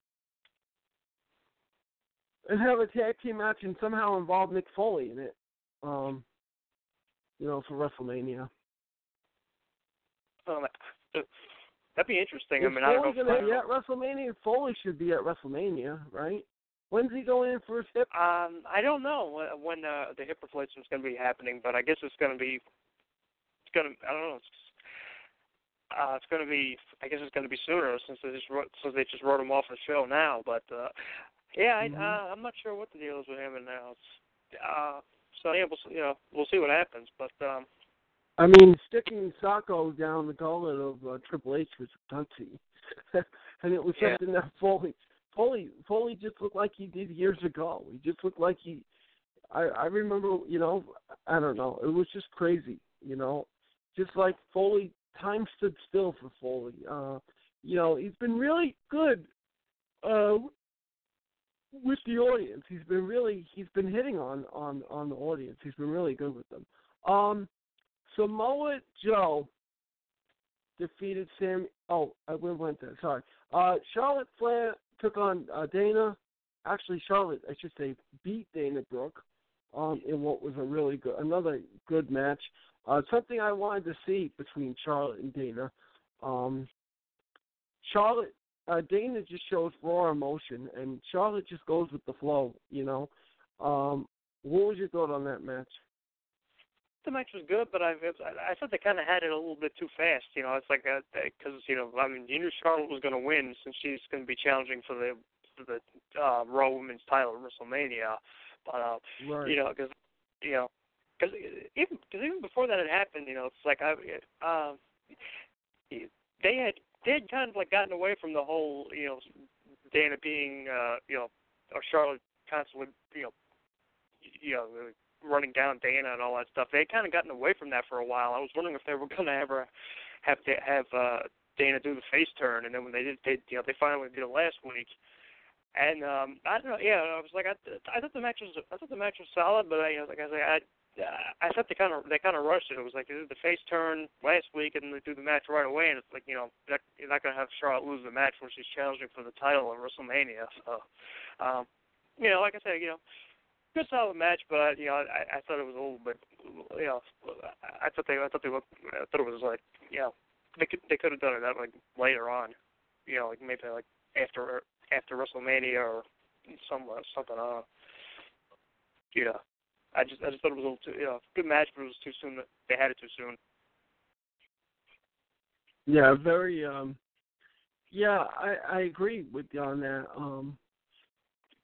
and have a tag team match and somehow involve Mick Foley in it. Um, you know, for WrestleMania. um, that'd be interesting. I Is mean, I don't know. If, gonna be at WrestleMania? Foley should be at WrestleMania, right? When's he going in for his hip? Um, I don't know when, uh, the hip replacement is going to be happening, but I guess it's going to be. It's going to. I don't know. It's, uh, it's going to be. I guess it's going to be sooner since they just wrote, since they just wrote him off the show now. But uh, yeah, I, Mhm. uh, I'm not sure what the deal is with him and now. It's, uh, so yeah, we'll see, you know we'll see what happens. But um, I mean, sticking Socko down the gullet of uh, Triple H was gutsy, and it was Yeah. something that Foley, Foley, Foley just looked like he did years ago. He just looked like he. I I remember, you know, I don't know. It was just crazy, you know, just like Foley. Time stood still for Foley. Uh, you know, he's been really good. Uh, with the audience. He's been really he's been hitting on on on the audience. He's been really good with them. Um Samoa Joe defeated Sam oh, I went there, sorry. Uh Charlotte Flair took on uh, Dana. Actually Charlotte, I should say, beat Dana Brooke um in what was a really good another good match. Uh something I wanted to see between Charlotte and Dana. Um Charlotte uh, Dana just shows raw emotion, and Charlotte just goes with the flow. You know, um, what was your thought on that match? the match was good, but I I thought they kind of had it a little bit too fast. You know, it's like because you know I mean you knew Charlotte was going to win since she's going to be challenging for the for the uh, Raw Women's title at WrestleMania, but uh, Right. you know because you know because even cause even before that had happened, you know it's like I uh, they had they kind of like gotten away from the whole you know Dana being uh, you know or Charlotte constantly you know you know running down Dana and all that stuff. They had kind of gotten away from that for a while. I was wondering if they were going to ever have to have uh, Dana do the face turn, and then when they did, they you know they finally did it last week. And um, I don't know. Yeah, I was like, I, I thought the match was, I thought the match was solid, but I, you know, like I said, I, I thought they kind of, they kind of rushed it. It was like they did the face turn last week, and they do the match right away, and it's like, you know, that, you're not going to have Charlotte lose the match when she's challenging for the title at WrestleMania. So, um, you know, like I said, you know, good solid match, but you know, I, I thought it was a little bit, you know, I thought they, I thought they, looked, I thought it was like, you know, they could, they could have done it that like later on, you know, like maybe like after after WrestleMania or somewhere something. Uh, you know, I just I just thought it was a little too, you know, good match, but it was too soon. They had it too soon. Yeah, very. um Yeah, I I agree with you on that. Um,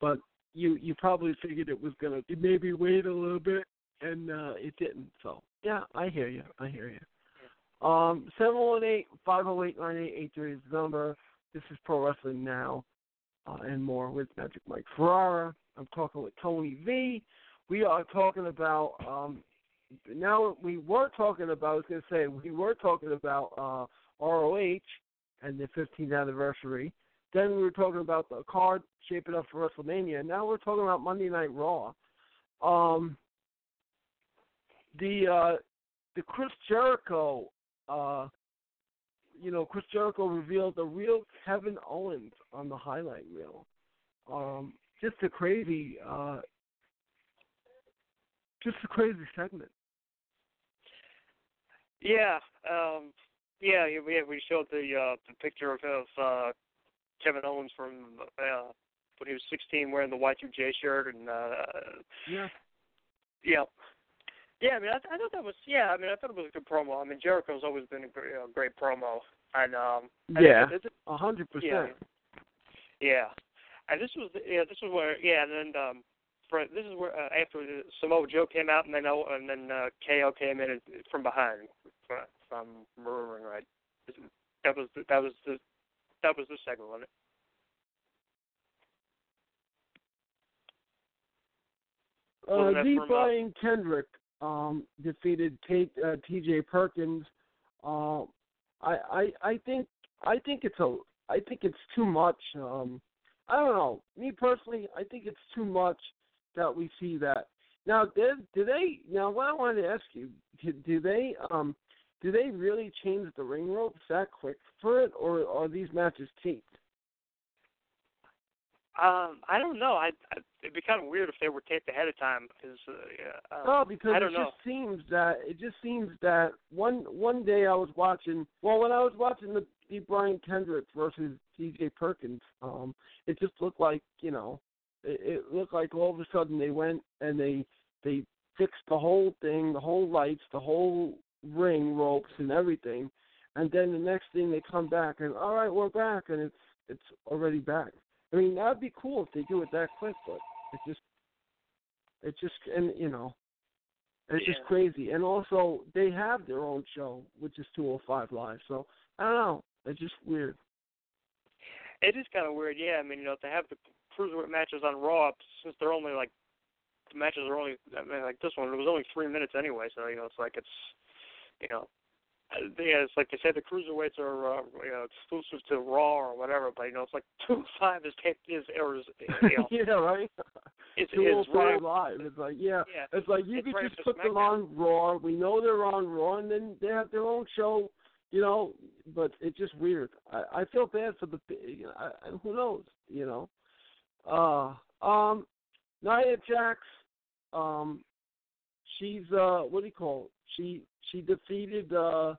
but you you probably figured it was gonna maybe wait a little bit, and uh it didn't. So yeah, I hear you. I hear you. Um, seven one eight five zero eight nine eight eight three is the number. This is Pro Wrestling Now, uh, and more with Magic Mike Ferrara. I'm talking with Tony V. We are talking about um, now. We were talking about. I was going to say we were talking about uh, ROH and the 15th anniversary. Then we were talking about the card shaping up for WrestleMania. Now we're talking about Monday Night Raw. Um, the uh, the Chris Jericho, uh, you know, Chris Jericho revealed the real Kevin Owens on the highlight reel. Um, just a crazy, uh, just a crazy segment. Yeah, um, yeah, yeah. We we showed the uh, the picture of, of uh, Kevin Owens from uh, when he was 16, wearing the Y2J shirt, and uh, Yeah. yeah, yeah. I mean, I, I thought that was yeah. I mean, I thought it was a good promo. I mean, Jericho's always been a great, uh, great promo, and um, Yeah, a hundred yeah, percent. yeah. And this was yeah, this was where yeah, and then um, for this is where uh, after Samoa Joe came out and then oh, and then uh, KO came in from behind. If I'm remembering right, that was the, that was the that was the segment, wasn't it? Uh, The Brian Kendrick um, defeated Tate, uh, T.J. Perkins. Uh, I, I I think I think it's a I think it's too much. Um, I don't know. Me personally, I think it's too much that we see that. Now, did do they? Now, what I wanted to ask you, do they um do they really change the ring ropes that quick for it, or are these matches taped? Um, I don't know. I, I it'd be kind of weird if they were taped ahead of time because. Uh, um, no, because I don't it know. just seems that it just seems that one one day I was watching. Well, when I was watching the, the Brian Kendrick versus T.J. Perkins, um, it just looked like you know, it, it looked like all of a sudden they went and they they fixed the whole thing, the whole lights, the whole ring ropes and everything, and then the next thing they come back and all right, we're back, and it's it's already back. I mean, that'd be cool if they do it that quick, but it just, it just, and you know, it's Yeah. just crazy. And also, they have their own show, which is 205 Live. So I don't know. It's just weird. It is kind of weird, yeah. I mean, you know, to have the cruiserweight matches on Raw since they're only like the matches are only I mean, like this one. It was only three minutes anyway, so you know, it's like it's you know. uh, Yeah, it's like they said the cruiserweights are uh, you know exclusive to Raw or whatever, but you know it's like two five is is or is you know yeah, right. it's, it's 205 right Live. It's like yeah, yeah it's like you it's could right just put them on Raw. We know they're on Raw, and then they have their own show. You know, but it's just weird. I, I feel bad for the. You know, I- who knows? You know. Uh, um, Nia Jax, um, she's uh, what do you call? It? She she defeated uh,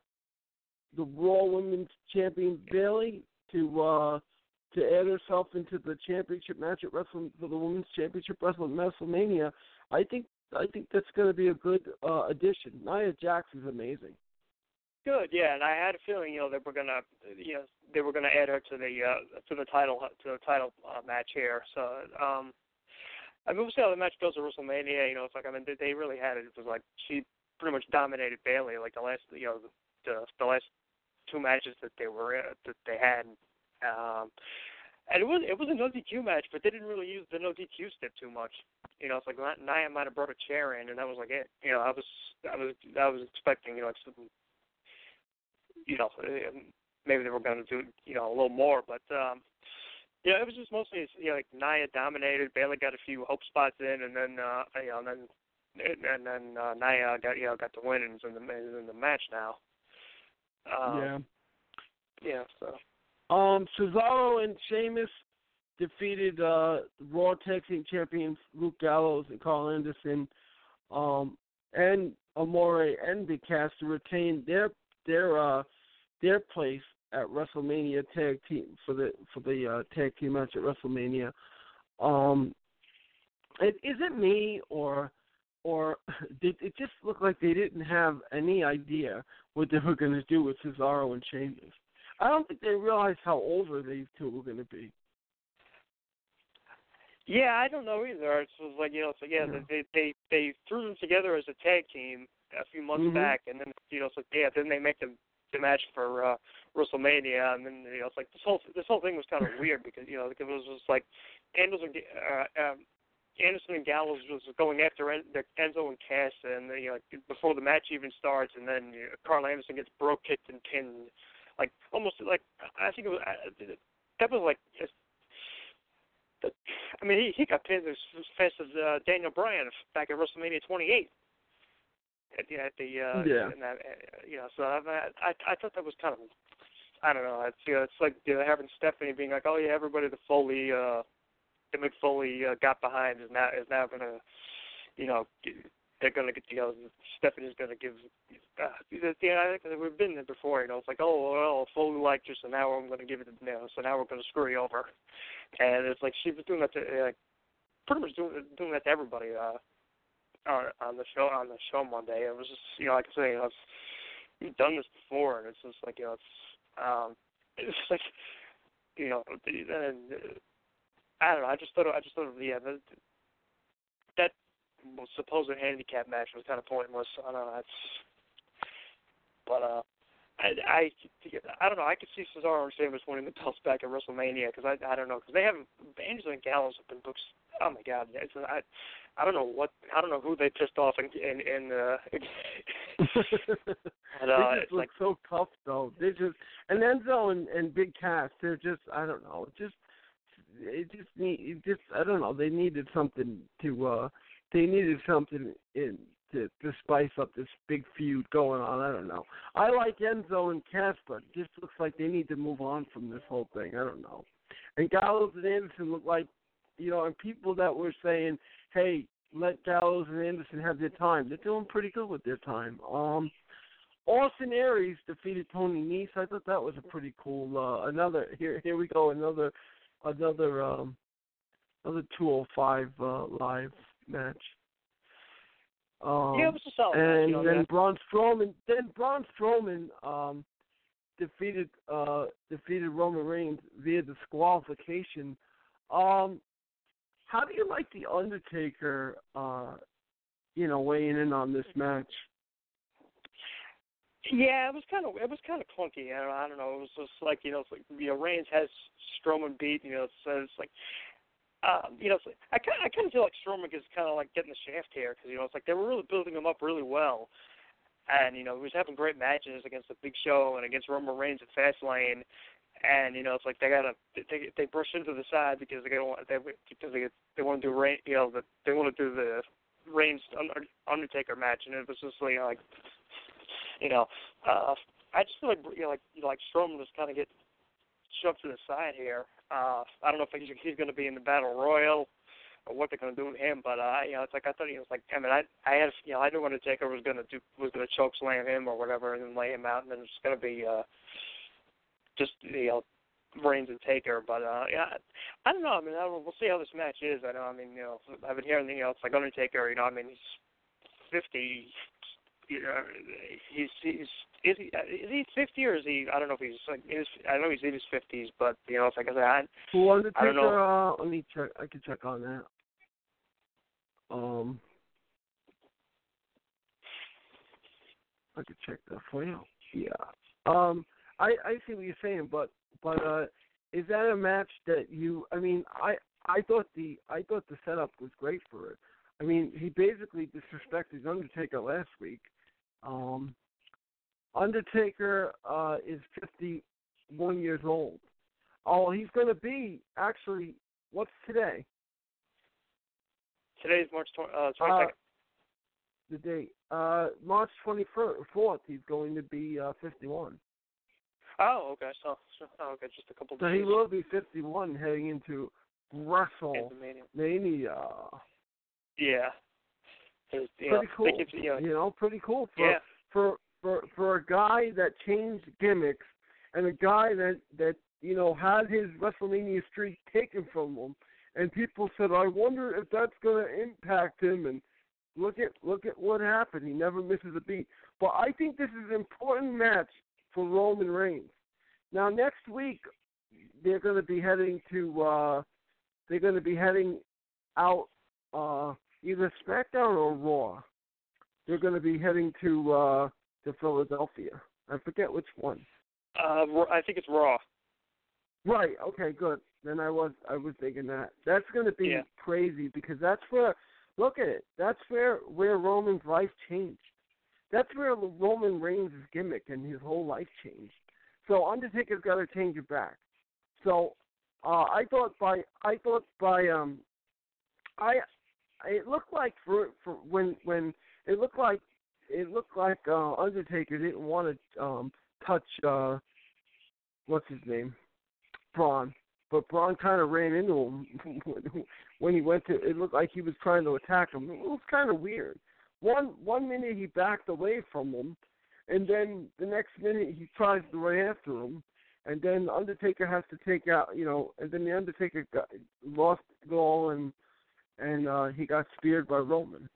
the Raw Women's Champion Bayley to uh to add herself into the championship match at Wrestle for the Women's Championship Wrestling WrestleMania. I think I think that's going to be a good uh, addition. Nia Jax is amazing. Good, yeah, and I had a feeling, you know, that we're gonna, you know, they were gonna add her to the uh, to the title to the title uh, match here. So, um, I mean, we'll see how the match goes at WrestleMania. You know, it's like I mean, they, they really had it. It was like she pretty much dominated Bayley, like the last, you know, the the last two matches that they were in, that they had. Um, and it was it was a no DQ match, but they didn't really use the no DQ stip too much. You know, it's like Nia might have brought a chair in, and that was like it. You know, I was I was I was expecting, you know, some you know, uh, maybe they were going to do, you know, a little more, but um, yeah, it was just mostly, you know, like Nia dominated. Bayley got a few hope spots in, and then, uh, you know, and then and then uh, Nia got, you know, got the win and is in the is in the match now. Um, yeah. Yeah. So. Um, Cesaro and Sheamus defeated uh, Raw Tag Team Champions Luke Gallows and Karl Anderson, um, and Amore and Big Cass to retain their their uh, their place at WrestleMania Tag Team for the for the uh, tag team match at WrestleMania. Um, it, is it me or or did it just look like they didn't have any idea what they were going to do with Cesaro and Sheamus? I don't think they realized how over these two were going to be. Yeah, I don't know either. It was like you know, so yeah, Yeah. they they they threw them together as a tag team a few months Mhm. back, and then you know, like yeah, then they make the the match for uh WrestleMania, and then you know, it's like this whole this whole thing was kind of weird because you know it was just like Anderson uh, um, Anderson and Gallows was going after En- the Enzo and Cass, and you know, like, before the match even starts, and then you know, Karl Anderson gets Brogue kicked and pinned, like almost like I think it was uh, that was like. Just, I mean, he he got pinned as as fast as uh, Daniel Bryan back at WrestleMania 28. At the at the uh, Yeah. that, uh, you know, so I, I I thought that was kind of I don't know. It's you know, it's like you know, having Stephanie being like, oh yeah, everybody the Foley uh, the Mick Foley uh, got behind is now is now gonna you know they're gonna get you know Stephanie's gonna give uh, yeah I think that we've been there before you know it's like oh well Foley liked you so now I'm gonna give it to you know so now we're gonna screw you over and it's like she was doing that to uh, like pretty much doing doing that to everybody uh on on the show on the show Monday it was just you know like I say you know it's, we've done this before and it's just like you know it's um it's like you know and uh, I don't know I just thought I just thought yeah the, supposed handicap match was kind of pointless. I don't know. That's, but uh, I I I don't know. I could see Cesaro and Sheamus winning the belts back at WrestleMania because I I don't know because they haven't Angel and Gallows have been booked. Oh my God! It's, I I don't know what I don't know who they pissed off in in, in uh, but, uh they just look like so tough though. They just and Enzo and, and Big Cass, they're just I don't know, just it just need it just I don't know. They needed something to uh they needed something in to to spice up this big feud going on. I don't know. I like Enzo and Cass, but it just looks like they need to move on from this whole thing. I don't know. And Gallows and Anderson look like you know, and people that were saying, "Hey, let Gallows and Anderson have their time," they're doing pretty good with their time. Um, Austin Aries defeated Tony Nese. I thought that was a pretty cool. Uh, another here, here we go. Another, another, um, another 205 uh, live match. Um, yeah, it was a solid match, and then man. Braun Strowman, then Braun Strowman um, defeated uh, defeated Roman Reigns via disqualification. Um, how do you like the Undertaker? Uh, you know, weighing in on this match. Yeah, it was kind of it was kind of clunky. I don't, I don't know. It was just like you know, it's like you know, Reigns has Strowman beat. You know, so it's like, um, you know, like, I kind I kind of feel like Strowman is kind of like getting the shaft here because you know it's like they were really building him up really well, and you know he was having great matches against the Big Show and against Roman Reigns at Fastlane, and you know it's like they gotta they they brush into the side because they don't want they because they they want to do Reign you know the, they want to do the Reigns Under- Undertaker match and it was just like, like you know, uh, I just feel like you know, like you know, like Strowman was kind of get shoved to the side here. Uh, I don't know if he's, he's going to be in the battle royal or what they're going to do with him, but uh, you know, it's like I thought he was like. I mean, I I had you know I knew Undertaker was going to do was going to choke slam him or whatever and then lay him out, and then it's going to be uh, just you know. Reigns and Taker, but uh yeah, I don't know. I mean, I don't, we'll see how this match is. I know. I mean, you know, I've been hearing, you know, it's like Undertaker. You know, I mean, he's fifty you know, he's he's is he is he fifty or is he? I don't know if he's like in his. I know he's in his fifties, but you know, it's like I said, I, Who Undertaker? I don't know. Uh, let me check. I can check on that. Um, I could check that for you. Yeah. Um, I I see what you're saying, but but uh, is that a match that you? I mean, I I thought the I thought the setup was great for it. I mean, he basically disrespected Undertaker last week. Um, Undertaker uh, is 51 years old. Oh, he's going to be actually. What's today? Today's March tw- uh, twenty Uh, the date. Uh, March 24th. He's going to be uh, 51. Oh, okay. So, so oh, okay, just a couple. So he will be 51 heading into WrestleMania. Yeah. Pretty know, cool. Keep, you know, You know, pretty cool for yeah. for for for a guy that changed gimmicks and a guy that that you know had his WrestleMania streak taken from him, and people said, "I wonder if that's going to impact him." And look at look at what happened. He never misses a beat. But I think this is an important match for Roman Reigns. Now next week they're going to be heading to uh they're going to be heading out uh either SmackDown or Raw. They're going to be heading to uh to Philadelphia. I forget which one. Uh, I think it's Raw. Right. Okay. Good. Then I was I was thinking that that's going to be Yeah. crazy because that's where look at it. That's where where Roman's life changed. That's where Roman Reigns' gimmick and his whole life changed. So Undertaker's got to change it back. So uh, I thought by I thought by um I it looked like for for when when it looked like it looked like uh, Undertaker didn't want to um touch uh what's his name Braun, but Braun kind of ran into him when he went to. It looked like he was trying to attack him. It was kind of weird. One one minute he backed away from him, and then the next minute he tries to run after him, and then the Undertaker has to take out. You know, and then the Undertaker got, lost all, and and uh he got speared by Roman.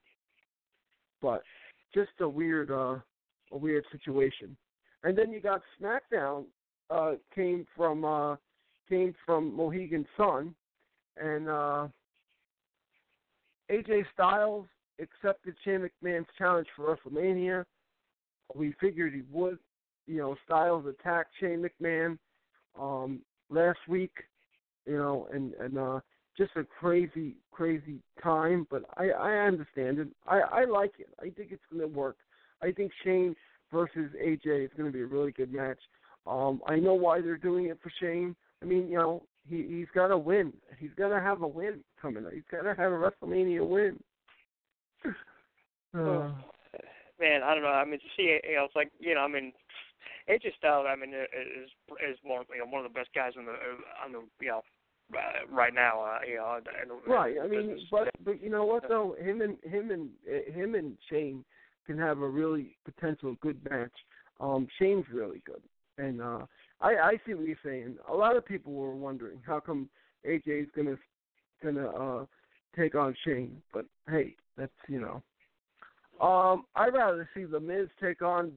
But just a weird uh a weird situation. And then you got SmackDown uh came from uh came from Mohegan Sun, and uh, AJ Styles accepted Shane McMahon's challenge for WrestleMania. We figured he would. You know, Styles attacked Shane McMahon um, last week. You know, and and uh, just a crazy, crazy time. But I I understand it. I I like it. I think it's going to work. I think Shane versus AJ is going to be a really good match. Um, I know why they're doing it for Shane. I mean, you know, he he's got to win. He's got to have a win coming. Up. He's got to have a WrestleMania win. Uh, Man, I don't know. I mean, to see, you know, it's like you know, I mean, AJ Styles, I mean, is is one you know one of the best guys in the on the you know uh, right now. Uh, you know, in, right. I mean, business. but but you know what though, him and him and uh, him and Shane can have a really potential good match. Um, Shane's really good, and uh, I I see what you're saying. A lot of people were wondering how come AJ's gonna gonna uh take on Shane, but hey, that's you know. Um, I'd rather see the Miz take on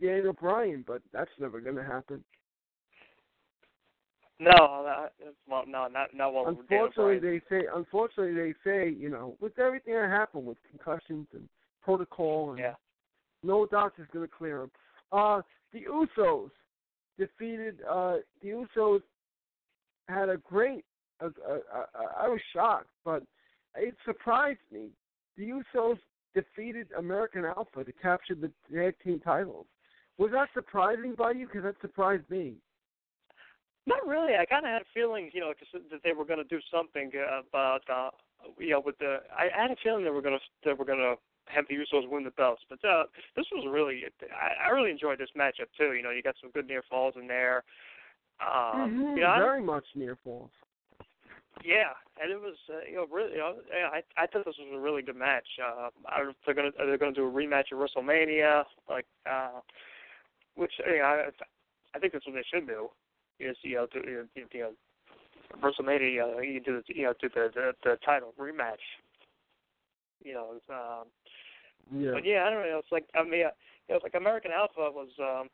Daniel Bryan, but that's never gonna happen. no, that, well, no, not not well. Unfortunately, they say. Unfortunately, they say. You know, with everything that happened with concussions and protocol, and Yeah. no doctor's going to clear him. Uh, the Usos defeated. Uh, the Usos had a great. Uh, uh, uh, I was shocked, but it surprised me. The Usos defeated American Alpha to capture the tag team titles. Was that surprising by you? Because that surprised me. Not really. I kind of had feelings, you know, just that they were going to do something about, uh, you know, with the. I had a feeling they were going to they were going to have the Usos win the belts, but uh, this was really. I, I really enjoyed this matchup too. You know, you got some good near falls in there. Um, Mhm, you know, very much near falls. Yeah, and it was uh, you know really you know yeah, I I thought this was a really good match. Uh, I don't know if they're gonna are they gonna do a rematch at WrestleMania like uh, which you know, I I think that's what they should do. Is you know do, you know, you know WrestleMania uh, you do the you know do the the, the title rematch. You know, it's, um, Yeah. but yeah, I don't know. It's like I mean, uh, it was like American Alpha was. um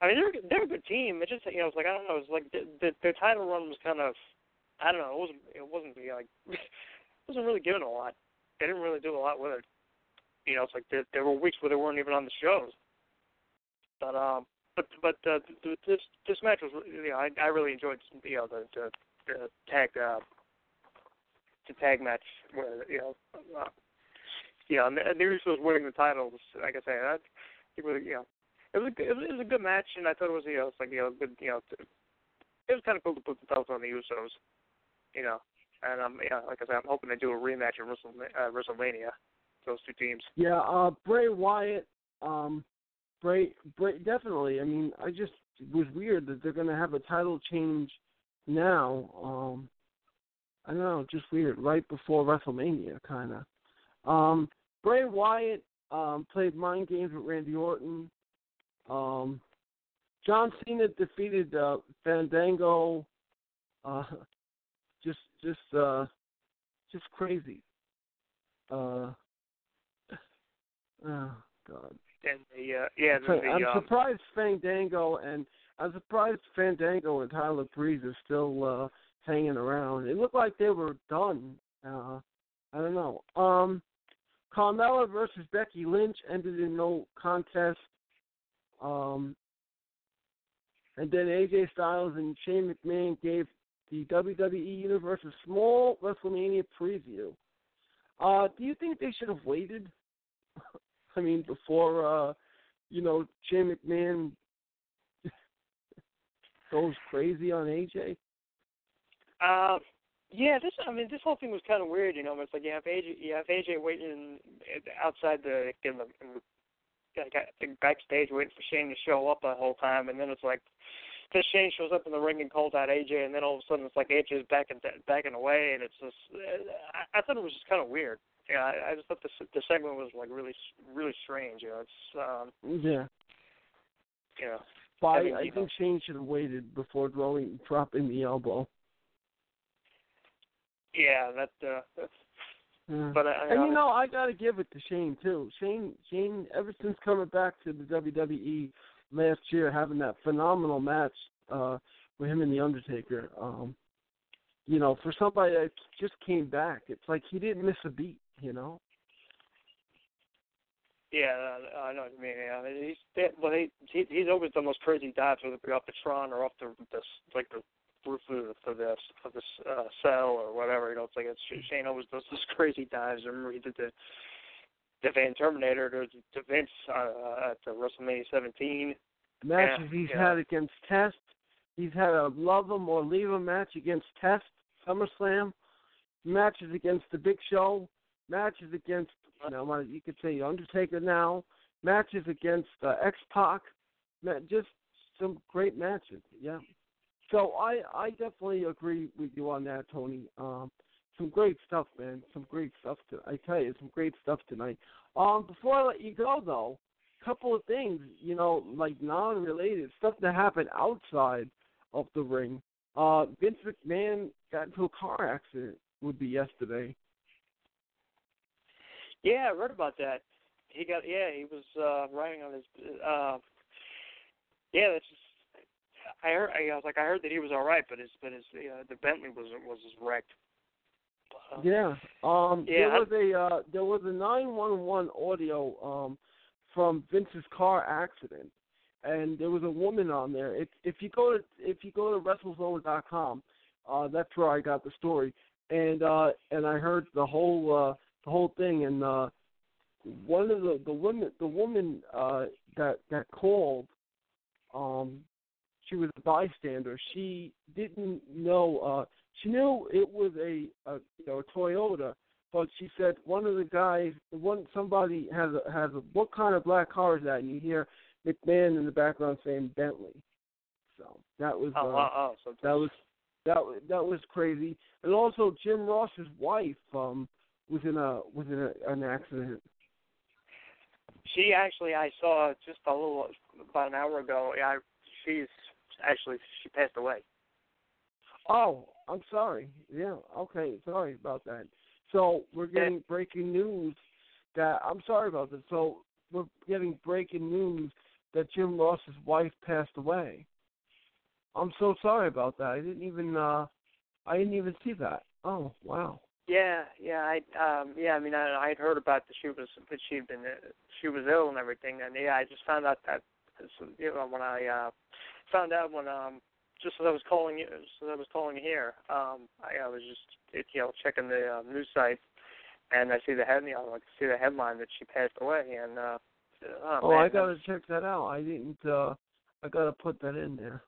I mean, they're they're a good team. It just you know, it's like I don't know. It's like the, the, their title run was kind of, I don't know. It wasn't it wasn't you like it wasn't really given a lot. They didn't really do a lot with it. You know, it's like there there were weeks where they weren't even on the shows. But um, but but uh, th- th- this this match was you know I I really enjoyed you know the the, the tag uh the tag match where you know uh, yeah and the, and the Usos winning the titles like I say that it was you know it was a, it was, it was a good match and I thought it was you know it's like you know good you know it was kind of cool to put the belts on the Usos you know and um yeah like I said I'm hoping they do a rematch at uh, WrestleMania those two teams Yeah, uh Bray Wyatt, um Bray Bray definitely. I mean, I just it was weird that they're gonna have a title change now. Um I don't know, just weird, right before WrestleMania kinda. Um Bray Wyatt um played mind games with Randy Orton. Um John Cena defeated uh Fandango uh just just uh just crazy. Uh Oh God. and the uh yeah the, I'm um, surprised Fandango and I'm surprised Fandango and Tyler Breeze are still uh hanging around. It looked like they were done. Uh I don't know. Um Carmella versus Becky Lynch ended in no contest. Um and then AJ Styles and Shane McMahon gave the WWE Universe small WrestleMania preview. Uh, do you think they should have waited? I mean, before uh, you know Shane McMahon goes crazy on AJ. Uh, yeah, this I mean this whole thing was kind of weird, you know. It's like you have AJ, you have AJ waiting outside the in the, in the like, I think backstage waiting for Shane to show up the whole time, and then it's like Shane shows up in the ring and calls out AJ, and then all of a sudden it's like AJ's backing backing away, and it's just I, I thought it was just kind of weird. Yeah, I, I just thought the the segment was like really really strange. You know, it's um Yeah. you know But I, mean, I think Shane should have waited before throwing dropping the elbow. yeah that uh that's Yeah. but I, And you know, I gotta give it to Shane too. Shane, Shane, ever since coming back to the WWE last year, having that phenomenal match uh, with him and the Undertaker. Um, you know, for somebody that just came back, it's like he didn't miss a beat. You know. Yeah, I know what you mean. Yeah, he's well, he, he he's always done those crazy dives, whether it be off the Tron or off the this like the roof of the of this uh, cell or whatever. You know, it's like it's Shane always does those crazy dives. I remember he did the the Van Terminator to, to Vince uh, at the WrestleMania 17 matches yeah, he's yeah. had against Test. He's had a love him or leave him match against Test, SummerSlam, matches against the Big Show, matches against you know you could say Undertaker now, matches against uh, X Pac, just some great matches. Yeah. So I I definitely agree with you on that, Tony. Um, some great stuff, man. Some great stuff. To, I tell you, some great stuff tonight. Um, before I let you go, though, a couple of things, you know, like non-related stuff that happened outside of the ring. Uh, Vince McMahon got into a car accident. Would be yesterday. Yeah, I read about that. He got yeah, he was uh riding on his uh yeah, that's just I heard I was like I heard that he was all right, but his but his uh, the Bentley was was wrecked. Uh, yeah. Um yeah, there was a uh there was a 911 audio um from Vince's car accident and there was a woman on there. If if you go to if you go to WrestleZone.com, uh that's where I got the story. And uh and I heard the whole uh the whole thing and uh one of the the women the woman uh that that called um she was a bystander she didn't know uh she knew it was a, a you know a Toyota but she said one of the guys one somebody has a has a what kind of black car is that and you hear McMahon in the background saying Bentley so that was oh, uh, oh, oh, so that was that was that was crazy and also Jim Ross's wife um was in a was in a, an accident. She actually, I saw just a little about an hour ago. Yeah, I, she's actually she passed away. Oh, I'm sorry. Yeah, okay, sorry about that. So we're getting breaking news that I'm sorry about this. So we're getting breaking news that Jim Ross's wife passed away. I'm so sorry about that. I didn't even uh I didn't even see that. Oh, wow. Yeah, yeah, I um yeah, I mean I I had heard about that she was that she'd been uh, she was ill and everything and yeah, I just found out that you know when I uh found out when um just as I was calling you as I was calling you here, um I, I was just it, you know checking the uh, news site and I see the head you know I see the headline that she passed away and uh oh, Oh, man, I gotta check that out. I didn't uh I gotta put that in there.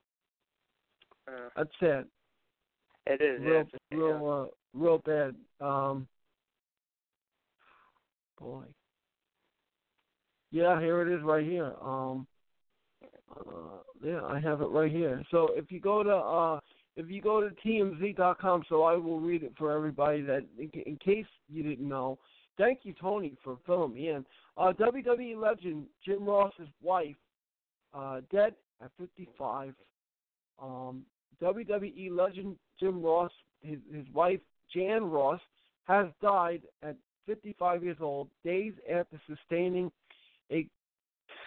uh, That's sad. it is Real yeah, real uh real bad. Um boy. Yeah, here it is right here. Um uh, yeah, I have it right here. So if you go to uh if you go to tmz.com, so I will read it for everybody that in, in case you didn't know. Thank you, Tony, for filling me in. Uh, WWE legend Jim Ross's wife, uh, dead at 55. Um, WWE legend Jim Ross, his his wife Jan Ross, has died at 55 years old, days after sustaining a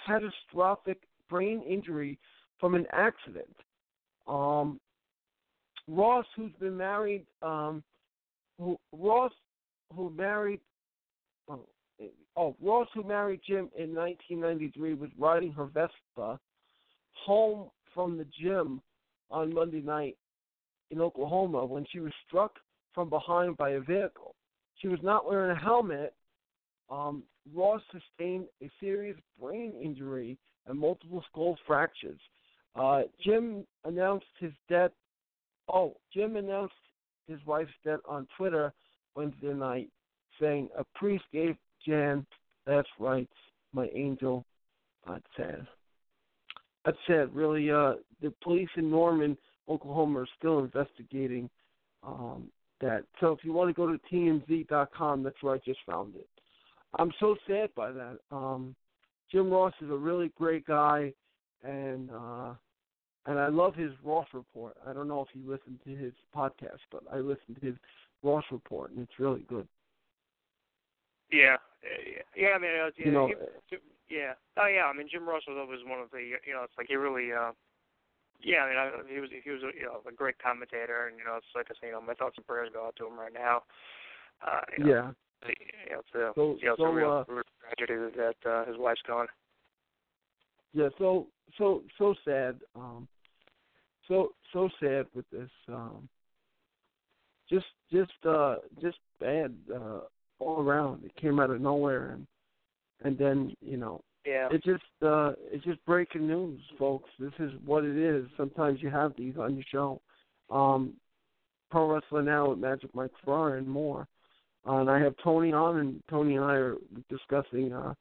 catastrophic brain injury from an accident. Um, Ross, who's been married, um, who, Ross, who married, oh, oh, Ross, who married Jim in 1993, was riding her Vespa home from the gym on Monday night in Oklahoma when she was struck from behind by a vehicle. She was not wearing a helmet. Um, Ross sustained a serious brain injury and multiple skull fractures. Uh, Jim announced his death. Oh, Jim announced his wife's death on Twitter Wednesday night, saying, "A priest gave Jan. That's right, my angel." That's sad. That's sad. Really, uh, the police in Norman, Oklahoma, are still investigating um, that. So if you want to go to tmz.com, that's where I just found it. I'm so sad by that. Um, Jim Ross is a really great guy, and uh, and I love his Ross report. I don't know if you listen to his podcast, but I listen to his Ross report, and it's really good. Yeah, yeah, yeah. I mean, uh, yeah, You know, he, yeah. Oh, yeah. I mean, Jim Ross was always one of the, you know, it's like he really, uh, yeah. I mean, I, he was he was a, you know a great commentator, and you know, it's like I say, you know, my thoughts and prayers go out to him right now. Uh, you know, Yeah. Know, it's a, So- yeah, it's so, a real, uh, real tragedy that uh, his wife's gone. Yeah, so so so sad. Um so so sad with this. Um just just uh just bad uh all around. It came out of nowhere and and then, you know, Yeah. it just uh it's just breaking news, folks. This is what it is. Sometimes you have these on your show. Um Pro Wrestling Now with Magic Mike Ferrara and more. Uh, and I have Tony on and Tony and I are discussing uh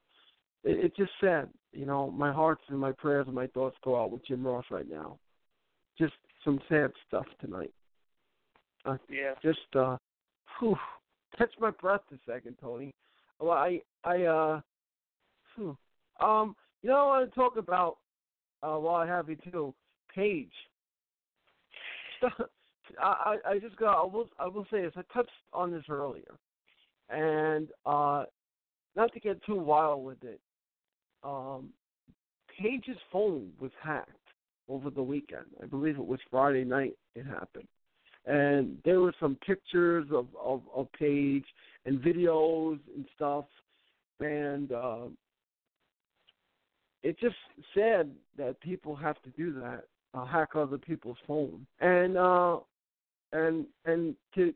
it, it's just sad. You know, my hearts and my prayers and my thoughts go out with Jim Ross right now. Just some sad stuff tonight. Uh, Yeah. just uh whew, catch my breath a second, Tony. Well I I uh whew. um you know I want to talk about uh while I have you too, Paige. I, I I just got I will I will say this, I touched on this earlier. And uh not to get too wild with it, um Paige's phone was hacked over the weekend. I believe it was Friday night it happened. And there were some pictures of, of, of Paige and videos and stuff and uh it's just sad that people have to do that, uh, hack other people's phone. And uh and and to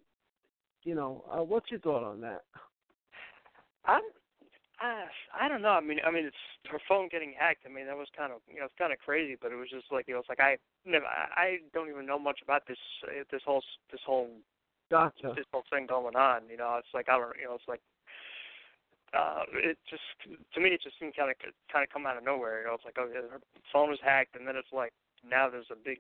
you know, uh, what's your thought on that? I'm, I, I don't know. I mean, I mean, it's her phone getting hacked. I mean, that was kind of, you know, it's kind of crazy. But it was just like, it was like I never, I I don't even know much about this, uh, this whole, this whole, Gotcha. this whole thing going on. You know, it's like I don't, you know, it's like, uh, it just to me, it just seemed kind of, kind of come out of nowhere. You know, it's like, oh, her phone was hacked, and then it's like now there's a big,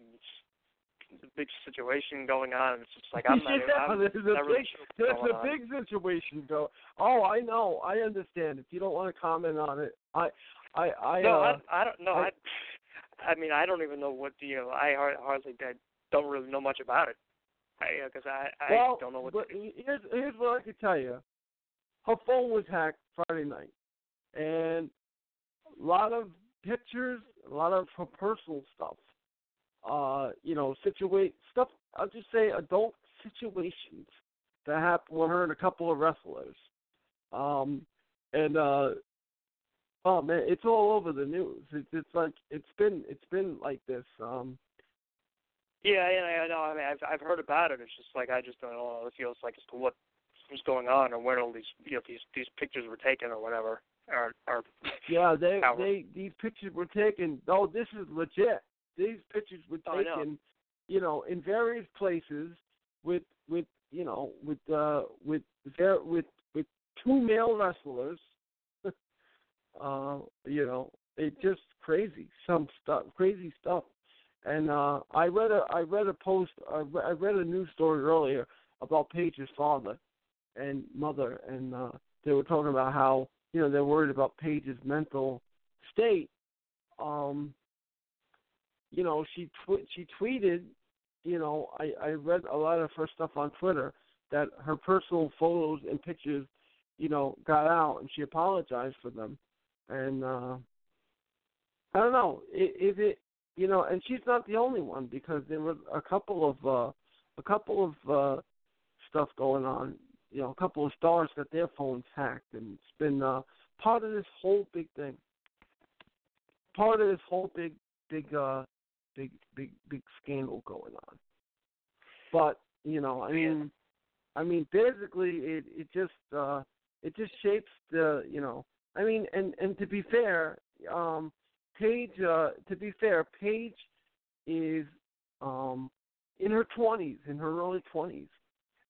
big situation going on, it's just like I'm not, yeah, I'm there's a not really big, sure there's going a on. big situation go. Oh, I know, I understand. If you don't want to comment on it, I, I, I. no, uh, I, I don't know. I- I, I mean, I don't even know what the, you know, I hardly, I don't really know much about it. I, because I, I well, don't know what. but here's here's what I could tell you. Her phone was hacked Friday night, and a lot of pictures, a lot of her personal stuff. Uh, you know, situate stuff. I'll just say adult situations that happened with her and a couple of wrestlers. Um, and uh, oh man, it's all over the news. It's it's like it's been it's been like this. Um, Yeah, yeah, I know. I mean, I've I've heard about it. It's just like I just don't know. It feels like as to what was going on or when all these, you know, these these pictures were taken or whatever. Or or Yeah, they they these pictures were taken. Oh, this is legit. These pictures were Oh, know. taken, you know, in various places with with you know with uh with ver- with with two male wrestlers. uh, you know, it just crazy some stuff, crazy stuff. And uh I read a I read a post I re- I read a news story earlier about Paige's father and mother, and uh they were talking about how you know they're worried about Paige's mental state. Um, you know, she tw- she tweeted, you know, I I read a lot of her stuff on Twitter that her personal photos and pictures, you know, got out, and she apologized for them. And uh I don't know, i- is it you know, and she's not the only one because there were a couple of uh a couple of uh stuff going on you know, a couple of stars got their phones hacked, and it's been uh, part of this whole big thing. Part of this whole big, big, uh, big, big, big scandal going on. But you know, I mean, I mean, basically, it it just uh, it just shapes the you know, I mean, and and to be fair, um, Paige, uh, to be fair, Paige is um in her twenties, in her early twenties,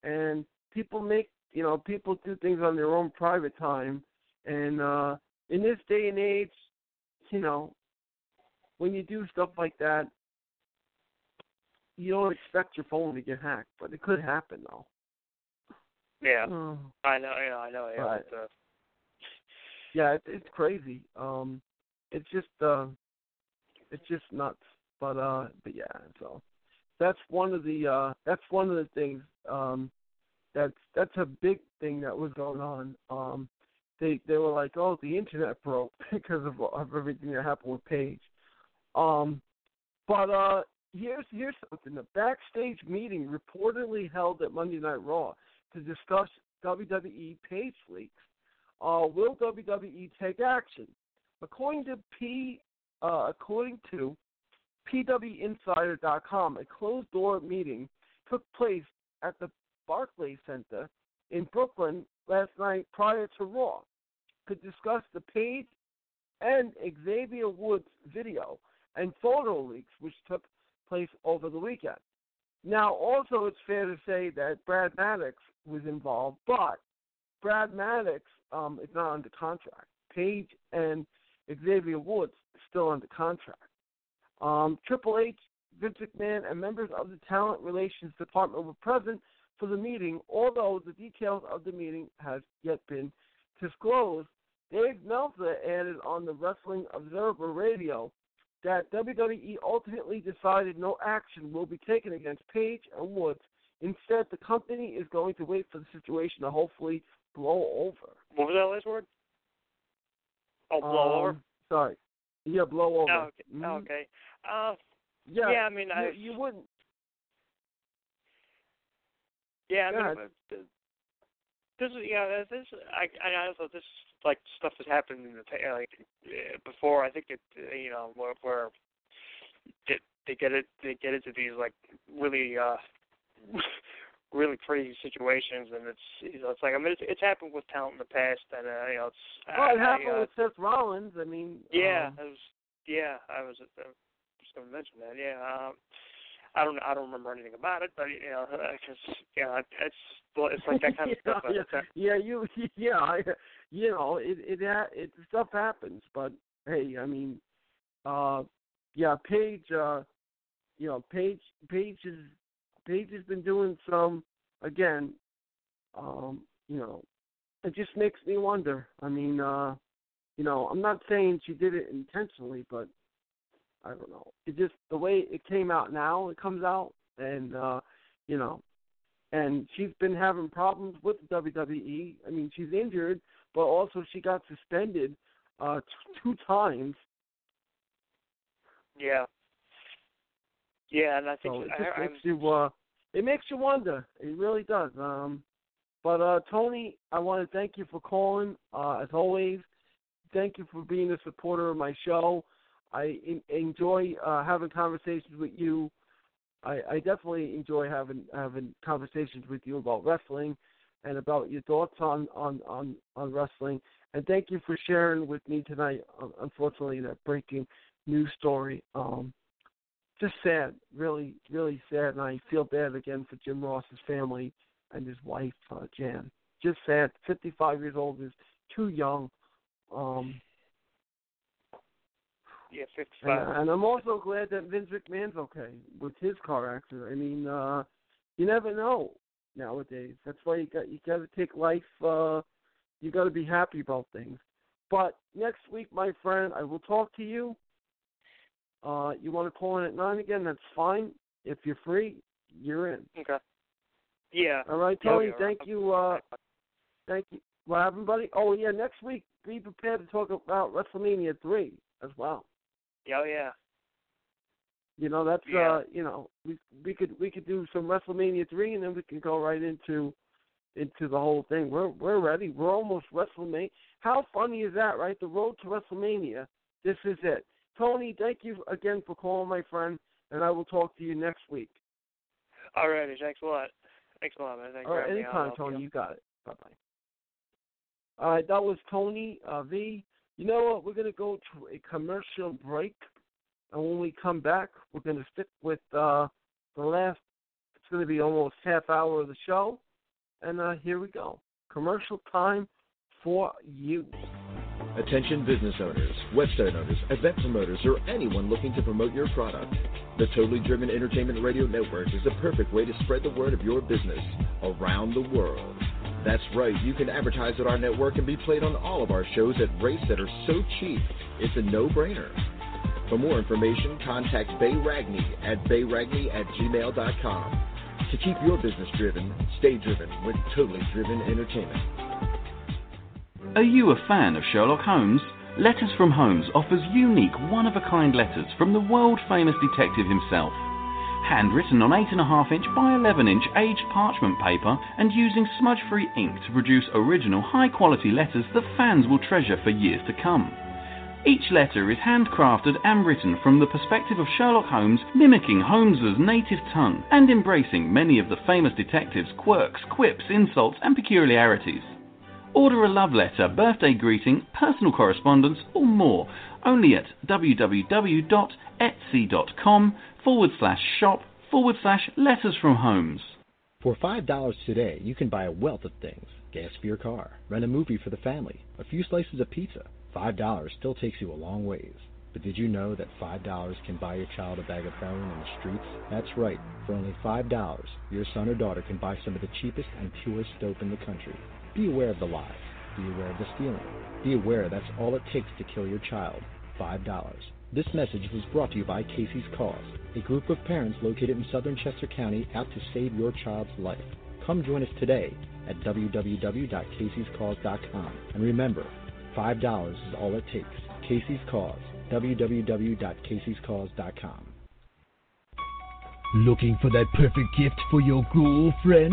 and people make you know people do things on their own private time. And uh in this day and age you know when you do stuff like that you don't expect your phone to get hacked but it could happen though yeah, Oh. I know. Yeah, I know. Yeah, Right. but, uh, yeah it, it's crazy um it's just uh it's just nuts but uh but yeah so that's one of the uh that's one of the things um that's that's a big thing that was going on um they they were like oh the internet broke because of of everything that happened with Paige um but uh here's here's something a backstage meeting reportedly held at Monday Night Raw to discuss WWE Paige leaks. Uh, will WWE take action? According to P, uh, according to PWInsider.com, a closed-door meeting took place at the Barclays Center in Brooklyn last night prior to Raw to discuss the Paige and Xavier Woods video and photo leaks which took place over the weekend. Now, also, it's fair to say that Brad Maddox was involved, but Brad Maddox um, is not under contract. Paige and Xavier Woods still under contract. Um, Triple H, Vince McMahon, and members of the Talent Relations Department were present for the meeting, although the details of the meeting have yet been disclosed. Dave Meltzer added on the Wrestling Observer Radio that WWE ultimately decided no action will be taken against Paige and Woods. Instead, the company is going to wait for the situation to hopefully blow over. What was that last word? Oh, blow um, over. Sorry. Yeah, blow over. Oh, okay. Mhm. Oh, okay. Uh, Yeah, yeah, I mean, you, I you wouldn't. Yeah, I mean, uh, th- this is yeah, this I I also this like stuff that happened in the pa- like uh, before. I think it uh, you know where where they, they get it they get into these like really uh really crazy situations, and it's you know it's like I mean it's, it's happened with talent in the past, and uh, you know it's Well, it I, happened I, uh, with Seth Rollins. I mean, yeah, um, I was yeah I was uh, just going to mention that yeah. Um, I don't I don't remember anything about it, but you know, because you know, it's well, it's like that kind of stuff. yeah, yeah, you, yeah, I, you know, it, it, ha- it, stuff happens, but hey, I mean, uh, yeah, Paige, uh, you know, Paige, Paige is, Paige has been doing some, again, um, you know, it just makes me wonder. I mean, uh, you know, I'm not saying she did it intentionally, but I don't know. It just the way it came out now, it comes out, and uh, you know, and she's been having problems with the WWE. I mean, she's injured, but also she got suspended uh, t- two times. Yeah. Yeah, and I think So it I, makes you uh, it makes you wonder. It really does. Um, but uh, Tony, I want to thank you for calling. Uh, as always, thank you for being a supporter of my show. I in, enjoy uh, having conversations with you. I, I definitely enjoy having having conversations with you about wrestling and about your thoughts on on on, on wrestling. And thank you for sharing with me tonight. Unfortunately, that breaking news story. Um, just sad, really, really sad, and I feel bad again for Jim Ross's family and his wife uh, Jan. Just sad. 55 years old is too young. Um, yeah, fifty-five. and, and I'm also glad that Vince McMahon's okay with his car accident. I mean, uh, you never know nowadays. That's why you got you got to take life. Uh, you got to be happy about things. But next week, my friend, I will talk to you. Uh, you want to call in at nine again? That's fine. If you're free, you're in. Okay. Yeah. All right, Tony. yeah, thank you. Uh, thank you. What happened, buddy? Oh yeah, next week. Be prepared to talk about WrestleMania three as well. Oh, yeah. You know, that's Yeah. uh, you know, we we could we could do some WrestleMania three, and then we can go right into into the whole thing. We're we're ready. We're almost WrestleMania. How funny is that, right? The road to WrestleMania. This is it. Tony, thank you again for calling, my friend, and I will talk to you next week. All righty, thanks a lot. Thanks a lot, man. Thanks All right, having me on. anytime, Tony. You got it. Bye bye. All right, that was Tony uh, V. You know what? We're gonna go to a commercial break, and when we come back, we're gonna stick with uh, the last. It's gonna be almost half hour of the show, and uh, here we go. Commercial time for you. Attention business owners, website owners, event promoters, or anyone looking to promote your product. The Totally Driven Entertainment Radio Network is the perfect way to spread the word of your business around the world. That's right, you can advertise at our network and be played on all of our shows at rates that are so cheap, it's a no-brainer. For more information, contact Bay Ragney at bayragney at gmail.com. To keep your business driven, stay driven with Totally Driven Entertainment. Are you a fan of Sherlock Holmes? Letters from Holmes offers unique, one of a kind letters from the world famous detective himself. Handwritten on 8.5 inch by 11 inch aged parchment paper and using smudge free ink to produce original high quality letters that fans will treasure for years to come. Each letter is handcrafted and written from the perspective of Sherlock Holmes, mimicking Holmes's native tongue and embracing many of the famous detective's quirks, quips, insults, and peculiarities. Order a love letter, birthday greeting, personal correspondence, or more only at www.etsy.com forward slash shop forward slash letters from Holmes. For $5 today, you can buy a wealth of things gas for your car, rent a movie for the family, a few slices of pizza. $5 still takes you a long ways. But did you know that $5 can buy your child a bag of heroin in the streets? That's right. For only $5, your son or daughter can buy some of the cheapest and purest dope in the country. Be aware of the lies. Be aware of the stealing. Be aware that's all it takes to kill your child. $5. This message was brought to you by Casey's Cause, a group of parents located in southern Chester County out to save your child's life. Come join us today at www.caseyscause.com. And remember, $5 is all it takes. Casey's Cause, www.caseyscause.com. Looking for that perfect gift for your girlfriend?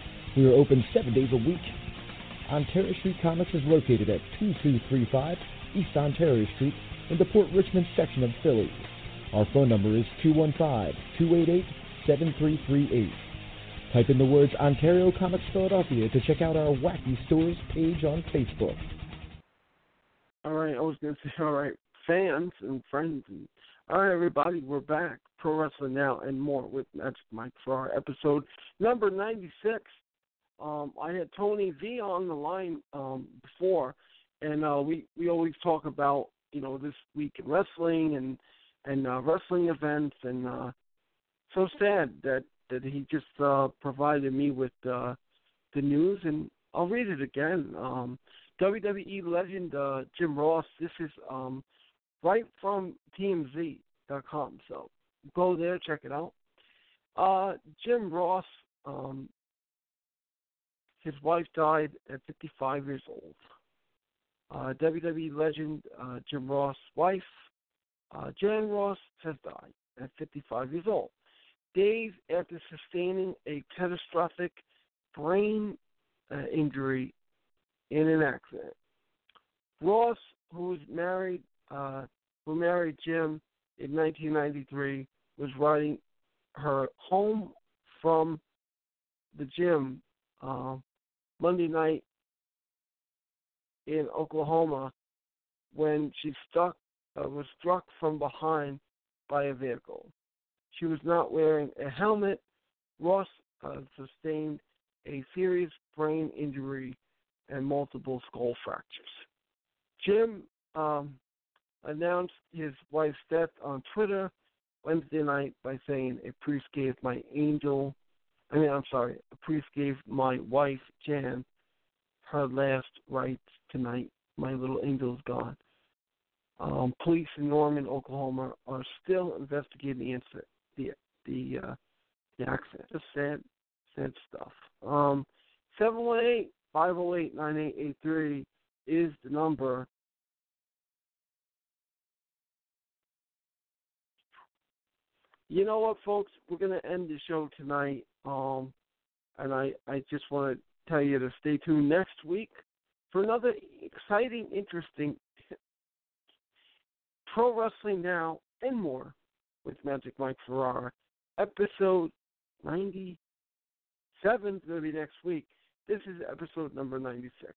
We are open seven days a week. Ontario Street Comics is located at 2235 East Ontario Street in the Port Richmond section of Philly. Our phone number is 215-288-7338. Type in the words Ontario Comics Philadelphia to check out our Wacky Stores page on Facebook. All right, I was going to say, all right, fans and friends. And, all right, everybody, we're back. Pro Wrestling Now and more with Magic Mike Ferrara episode number 96. Um, I had Tony V on the line um, before, and uh, we we always talk about you know this week in wrestling and and uh, wrestling events, and uh, so sad that that he just uh, provided me with uh, the news, and I'll read it again. Um, WWE legend uh, Jim Ross. This is um, right from TMZ.com, so go there, check it out. Uh, Jim Ross um, his wife died at 55 years old. Uh, WWE legend uh, Jim Ross' wife, uh, Jan Ross, has died at 55 years old. Days after sustaining a catastrophic brain uh, injury in an accident. Ross, who was married, uh, who married Jim in 1993, was riding her home from the gym uh, Monday night in Oklahoma when she struck uh, was struck from behind by a vehicle. She was not wearing a helmet. Ross uh, sustained a serious brain injury and multiple skull fractures. Jim um, announced his wife's death on Twitter Wednesday night by saying, "A priest gave my angel I mean, I'm sorry, a priest gave my wife, Jan, her last rites tonight. My little angel's gone. Um, police in Norman, Oklahoma, are still investigating the incident, the the uh, the accident. Just sad, sad stuff. Um, seven one eight five zero eight nine eight eight three is the number. You know what, folks? We're going to end the show tonight um, and I, I just want to tell you to stay tuned next week for another exciting, interesting Pro Wrestling Now and more with Magic Mike Ferrara. Episode 97 is going to be next week. This is episode number 96.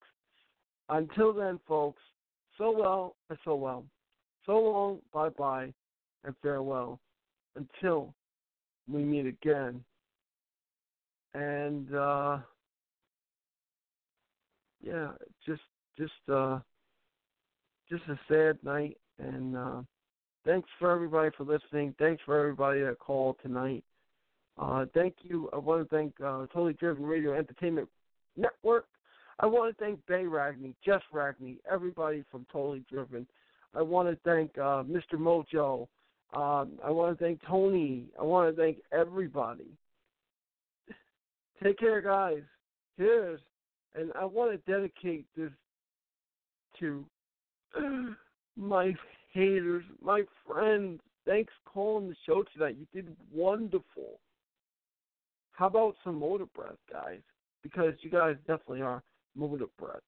Until then, folks, so well and so well. So long, bye bye, and farewell. Until we meet again. And uh yeah, just just uh just a sad night and uh thanks for everybody for listening. Thanks for everybody that called tonight. Uh thank you. I want to thank uh Totally Driven Radio Entertainment Network. I want to thank Bay Ragney, Jeff Ragney, everybody from Totally Driven. I want to thank uh, Mr. Mojo. Um, I want to thank Tony. I want to thank everybody. Take care, guys. Cheers. And I want to dedicate this to my haters, my friends. Thanks for calling the show tonight. You did wonderful. How about some motor breath, guys? Because you guys definitely are motor breaths.